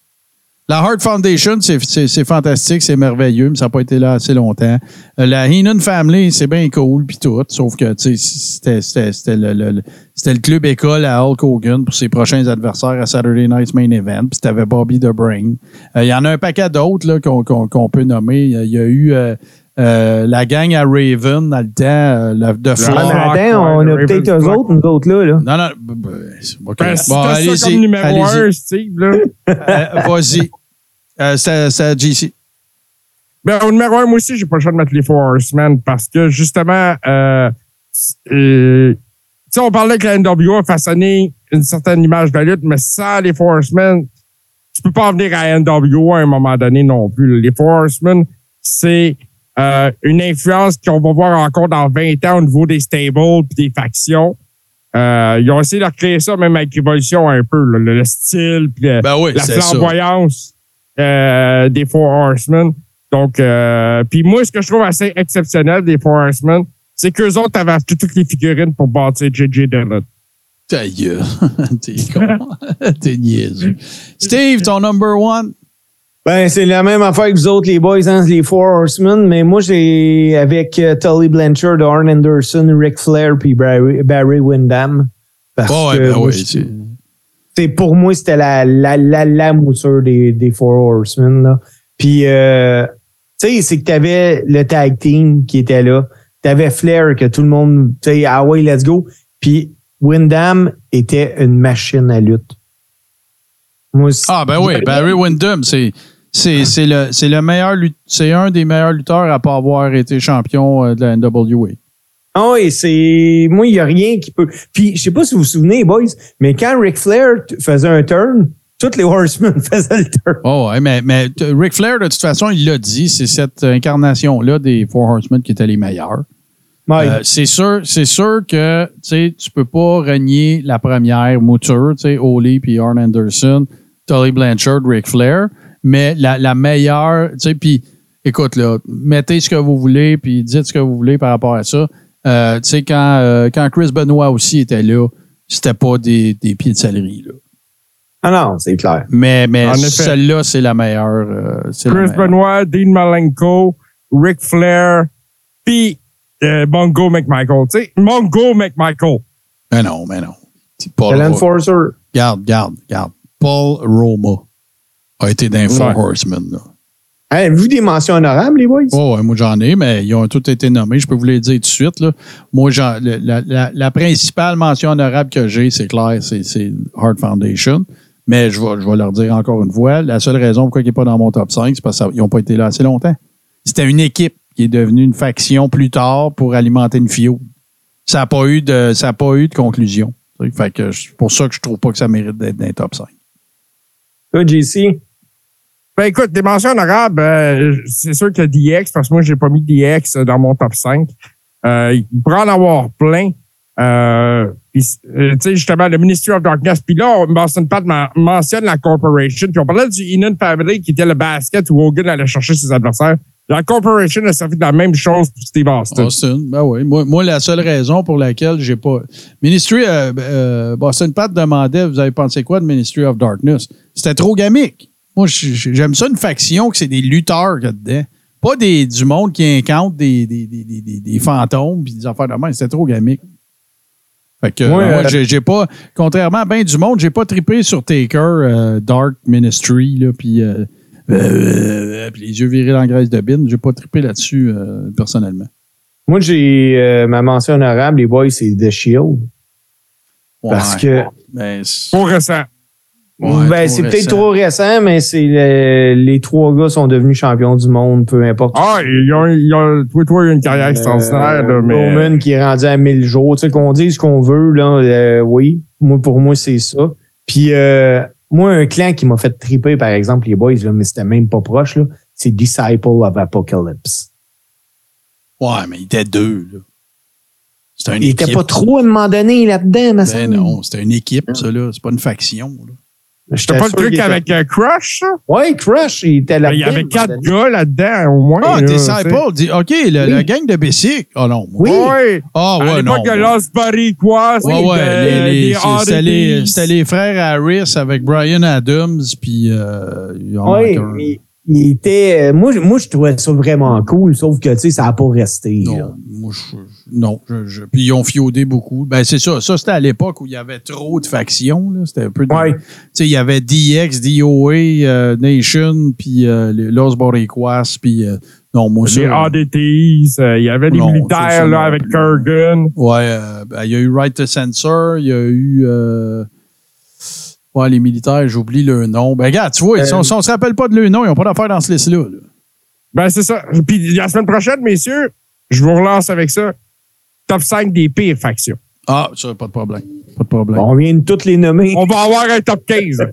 La Heart Foundation, c'est- fantastique, c'est merveilleux, mais ça n'a pas été là assez longtemps. Euh, la Heenan Family, c'est bien cool, puis tout, sauf que c'était le, le- le- le club école à Hulk Hogan pour ses prochains adversaires à Saturday Night's Main Event, puis t'avais Bobby The Brain. Euh, Il y en a un paquet d'autres qu'on peut nommer. Il y a- il y a eu euh, euh, la gang à Raven dans le temps, euh, la- de Ah, on a le peut-être eux autres, nous autres, là. là. Non, non, b- b- c'est- OK. Ben, Bon, allez-y, numéro allez-y. un, Steve, là. Euh, Vas-y. C'est JC. Ben, au numéro un, moi aussi, j'ai pas le choix de mettre les Four Horsemen parce que, justement, tu sais, on parlait que la NWO a façonné une certaine image de la lutte, mais sans les Four Horsemen, tu peux pas en venir à NWO à un moment donné non plus. Les Four Horsemen, c'est euh, une influence qu'on va voir encore dans 20 ans au niveau des stables puis des factions. Euh, ils ont essayé de recréer ça même avec Révolution un peu, là, le, le style puis le- Ben oui, la flamboyance euh, des Four Horsemen. Donc, euh, puis moi, ce que je trouve assez exceptionnel des Four Horsemen, c'est qu'eux autres avaient acheté toutes les figurines pour bâtir J.J. Dillon. Ta gueule. T'es con. T'es niaiseux. Steve, ton number one? Ben, c'est la même affaire que vous autres, les boys, hein, les Four Horsemen, mais moi, j'ai avec euh, Tully Blanchard, Arn Anderson, Ric Flair, puis Barry, Barry Windham. Parce Oh, ouais, que ben moi, c'est- pour moi, c'était la, la, la, la moussure des, des Four Horsemen. Là. Puis, euh, tu sais, c'est que t'avais le tag team qui était là. T'avais Flair que tout le monde, tu sais, ah ouais, let's go. Puis, Windham était une machine à lutte. Moi, Ah, ben oui, Barry Windham, c'est. C'est c'est le, c'est le meilleur c'est un des meilleurs lutteurs à pas avoir été champion euh, de la NWA. Ah oui, c'est. Moi, il n'y a rien qui peut. Puis, je sais pas si vous vous souvenez, boys, mais quand Ric Flair faisait un turn, tous les Horsemen faisaient le turn. Oh, ouais, mais, mais Ric Flair, de toute façon, il l'a dit, c'est cette incarnation-là des Four Horsemen qui étaient les meilleurs. Ouais. Euh, c'est sûr, c'est sûr que tu sais, tu peux pas renier la première mouture, tu sais, Oli puis Arn Anderson, Tully Blanchard, Ric Flair, mais la, la meilleure, tu sais, puis écoute là, mettez ce que vous voulez puis dites ce que vous voulez par rapport à ça. Euh, tu sais quand euh, quand Chris Benoit aussi était là, c'était pas des, des pieds de salerie là. Ah non, c'est clair. Mais mais celle-là c'est la meilleure. euh, la Chris meilleure. Benoit, Dean Malenko, Ric Flair, puis euh, Mongo McMichael. Tu sais, Mongo McMichael. Mais non, mais non. Paul. Garde, garde, garde. Paul Roma a été dans Four Ouais. Horsemen. Là. Hein, Avez-vous des mentions honorables, les boys? Oh, ouais, moi j'en ai, mais ils ont tous été nommés. Je peux vous les dire tout de suite. Là. Moi, le- la, la- la principale mention honorable que j'ai, c'est clair, c'est, c'est Heart Foundation. Mais je vais, je vais leur dire encore une fois, la seule raison pourquoi il n'est pas dans mon top 5, c'est parce qu'ils n'ont pas été là assez longtemps. C'était une équipe qui est devenue une faction plus tard pour alimenter une FIO. Ça n'a pas eu de, ça a pas eu de conclusion. Fait que c'est pour ça que je trouve pas que ça mérite d'être dans les top 5. Toi? Ben écoute, des mentions honorables, euh, c'est sûr que DX, parce que moi, j'ai pas mis DX dans mon top 5. Euh, il pourrait en avoir plein. Euh, euh, tu sais, justement, le Ministry of Darkness. Puis là, on mentionne pas men- mentionne la Corporation. Puis on parlait du Inan Family qui était le basket où Hogan allait chercher ses adversaires. La Corporation a servi de la même chose pour Steve Austin. Austin, ben oui. Moi, moi, la seule raison pour laquelle j'ai pas. Ministry, euh, euh, Boston Pat demandait, vous avez pensé quoi de Ministry of Darkness? C'était trop gamique. Moi, j'aime ça une faction que c'est des lutteurs qu'il y a dedans. Pas des, du monde qui incantent des, des, des, des, des- des fantômes puis des affaires de même. C'était trop gamique. Fait que, euh, moi, euh, j'ai pas, contrairement à bien du monde, j'ai pas trippé sur Taker, Dark Ministry, là, puis euh, euh, puis les yeux virés dans la graisse de bine. J'ai pas trippé là-dessus, euh, personnellement. Moi, j'ai euh, ma mention honorable, les boys, c'est The Shield. Parce que Ben, Trop récent. Ouais, ben, c'est peut-être trop récent, mais c'est le- les trois gars sont devenus champions du monde, peu importe. Ah, ils ont, ils ont, toi, toi, une carrière extraordinaire, là, mais. Roman qui est rendu à 1000 jours. Tu sais, qu'on dise ce qu'on veut, là, euh, oui. Moi, pour moi, c'est ça. Puis, euh, moi, un clan qui m'a fait triper, par exemple, les boys, là, mais c'était même pas proche, là, c'est Disciple of Apocalypse. Ouais, mais il était deux, là. C'était une Il équipe. était pas trop à un moment donné là-dedans, Ben non, c'était une équipe, ça, là. C'est pas une faction, là. J'étais T'as pas le truc qu'il était- avec euh, Crush, ça? Ouais, Crush, il était là Il y avait quatre gars là-dedans, au moins. Ah, Disciple, dit, OK, le- la gang de Bessic. Ah non. Oui. Ouais. Ah, à ouais, non. l'époque de Lost Body, quoi. Ouais, c'était, ouais, euh, les- les- c'était les, c'était les frères Harris avec Brian Adams, puis euh, Oui, un. Il, était. Moi, je- moi, je trouvais ça vraiment cool, sauf que, tu sais, ça n'a pas resté. là. Non, moi, je, non. Je, je- puis ils ont fiodé beaucoup. Ben, c'est ça. Ça, c'était à l'époque où il y avait trop de factions. là. C'était un peu. Ouais. Tu sais, il y avait DX, DOA, euh, Nation, puis euh, Los Boricuas, puis. euh, non, moi, ça. Les ADTs, euh, il y avait des militaires ça, là, avec plus. Kurgan. Ouais, euh, ben, il y a eu Right to Censor, il y a eu. Euh, ouais, les militaires, j'oublie leur nom. Ben, regarde, tu vois, si, on, si on se rappelle pas de leur nom, ils n'ont pas d'affaire dans ce liste-là. là. Ben, c'est ça. Puis la semaine prochaine, messieurs, je vous relance avec ça. Top 5 des pires factions. Ah, ça, pas de problème. Pas de problème. On vient de toutes les nommer. On va avoir un top 15.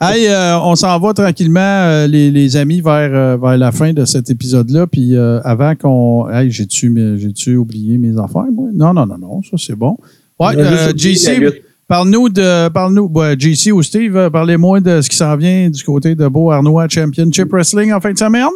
Hey, euh, on s'en va tranquillement, euh, les, les amis, vers, euh, vers la fin de cet épisode-là. Puis euh, avant qu'on. Hey, j'ai-tu, j'ai-tu oublié mes affaires, moi? Non, non, non, non, ça c'est bon. Ouais, euh, JC. Parle-nous de. Parle-nous. ouais, JC ou Steve, euh, parlez-moi de ce qui s'en vient du côté de Beau Arnois Championship Wrestling en fin de semaine.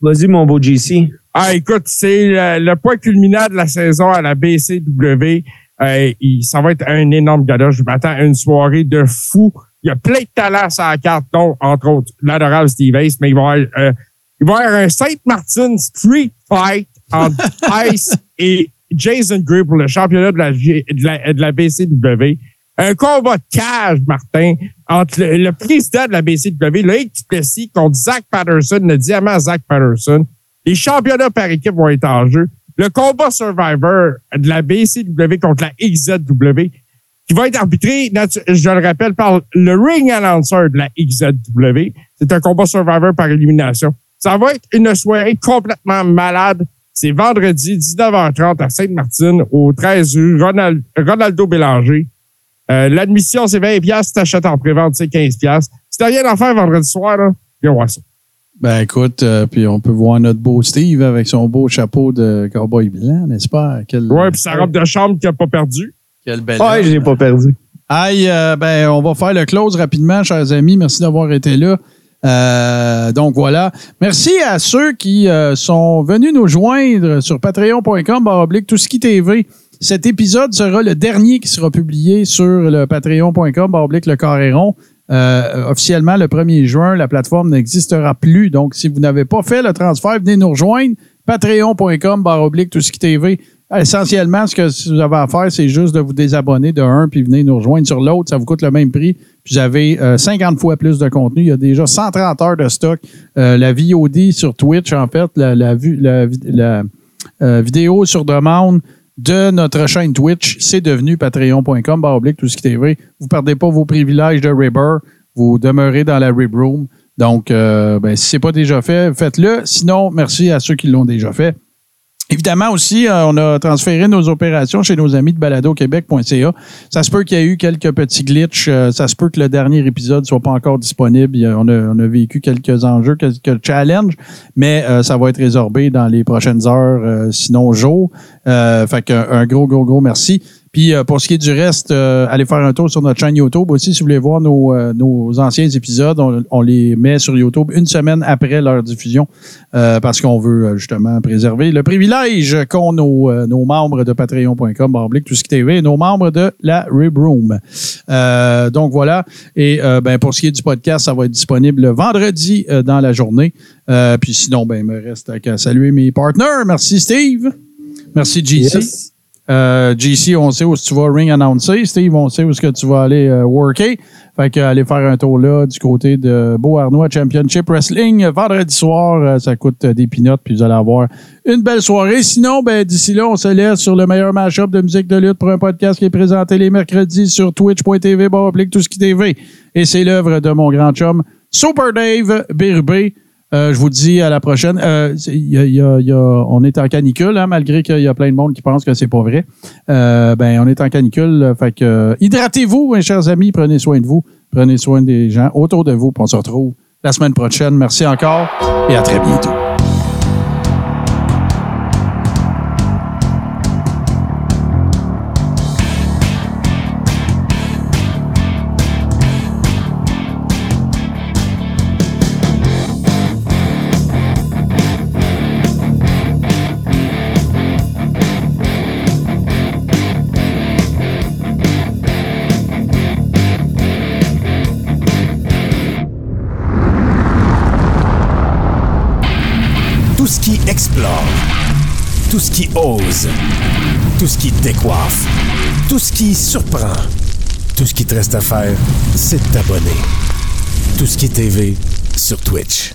Vas-y, mon beau JC. Ah, écoute, c'est le, le point culminant de la saison à la BCW. Euh, il- ça va être un énorme gala. Je m'attends à une soirée de fou. Il y a plein de talents sur la carte, dont, entre autres, l'adorable Steve Ace, mais il va y avoir, euh, il va y avoir un Saint Martin Street Fight entre Ice et Jason Gray pour le championnat de la, G- de la, de la BCW. Un combat de cage, Martin, entre le, président de la BCW, Loïc Duplessis, contre Zach Patterson, le diamant Zach Patterson. Les championnats par équipe vont être en jeu. Le combat Survivor de la BCW contre la XZW, qui va être arbitré, je le rappelle, par le ring announcer de la XZW. C'est un combat Survivor par élimination. Ça va être une soirée complètement malade. C'est vendredi, 19h30 à Sainte-Martine, au 13 rue Ronald- Ronaldo Bélanger. Euh, L'admission, c'est 20 pièces. T'achètes en prévente, c'est 15 pièces. Si t'as rien à faire vendredi soir, là, viens voir ça. Ben écoute, euh, puis on peut voir notre beau Steve avec son beau chapeau de cowboy blanc, n'est-ce pas? Quel, Ouais, puis sa robe de chambre qui a pas perdu. quel bel Ouais, je l'ai pas perdu. Aïe, euh, ben, on va faire le close rapidement, chers amis. Merci d'avoir été là. Euh, donc voilà. Merci à ceux qui euh, sont venus nous joindre sur patreon.com oblique tout ce qui TV. Cet épisode sera le dernier qui sera publié sur le patreon.com oblique le Carréron. Euh, officiellement, le 1er juin, la plateforme n'existera plus. Donc, si vous n'avez pas fait le transfert, venez nous rejoindre. Patreon.com barre oblique tout ce qui TV. Essentiellement, ce que vous avez à faire, c'est juste de vous désabonner de un puis venez nous rejoindre sur l'autre. Ça vous coûte le même prix. Puis vous avez euh, 50 fois plus de contenu. Il y a déjà 130 heures de stock. Euh, la VOD sur Twitch, en fait, la, la, la, la, euh, vidéo sur demande de notre chaîne Twitch, c'est devenu patreon.com oblique tout ce qui TV. Vous perdez pas vos privilèges de Ribber. Vous demeurez dans la Rib Room. Donc, euh, ben, si ce n'est pas déjà fait, faites-le. Sinon, merci à ceux qui l'ont déjà fait. Évidemment aussi, euh, on a transféré nos opérations chez nos amis de baladoquebec.ca. Ça se peut qu'il y ait eu quelques petits glitches. euh, ça se peut que le dernier épisode soit pas encore disponible. On, a, on a vécu quelques enjeux, quelques challenges, mais euh, ça va être résorbé dans les prochaines heures, euh, sinon jours. Fait qu'un un gros, gros, gros merci. Puis euh, pour ce qui est du reste, euh, allez faire un tour sur notre chaîne YouTube aussi si vous voulez voir nos, euh, anciens épisodes. On, les met sur YouTube une semaine après leur diffusion parce qu'on veut justement préserver le privilège qu'ont nos, membres de patreon.com, barblique, tout ce qui TV, nos membres de la Rib Room. Donc voilà. Et ben, pour ce qui est du podcast, ça va être disponible le vendredi dans la journée. Puis sinon, ben, il me reste qu'à saluer mes partners. Merci Steve. Merci JC. Euh, JC, on sait où tu vas ring annoncer. Steve, on sait où que tu vas aller euh, worker. Fait que aller faire un tour là du côté de Beauharnois Championship Wrestling vendredi soir. euh, ça coûte euh, des pinottes puis vous allez avoir une belle soirée. Sinon, ben d'ici là, on se laisse sur le meilleur match-up de musique de lutte pour un podcast qui est présenté les mercredis sur twitch.tv, tout ce qui TV. Et c'est l'œuvre de mon grand chum Super Dave Birbé. Euh, je vous dis à la prochaine. Euh, y a- y a- y a- on est en canicule, hein, malgré qu'il y a plein de monde qui pense que c'est pas vrai. Euh, ben, on est en canicule. Fait que hydratez-vous, mes chers amis. Prenez soin de vous. Prenez soin des gens autour de vous. On se retrouve la semaine prochaine. Merci encore et à très bientôt. Qui ose, tout ce qui décoiffe, tout ce qui surprend, tout ce qui te reste à faire, c'est de t'abonner. Tout ce qui est TV sur Twitch.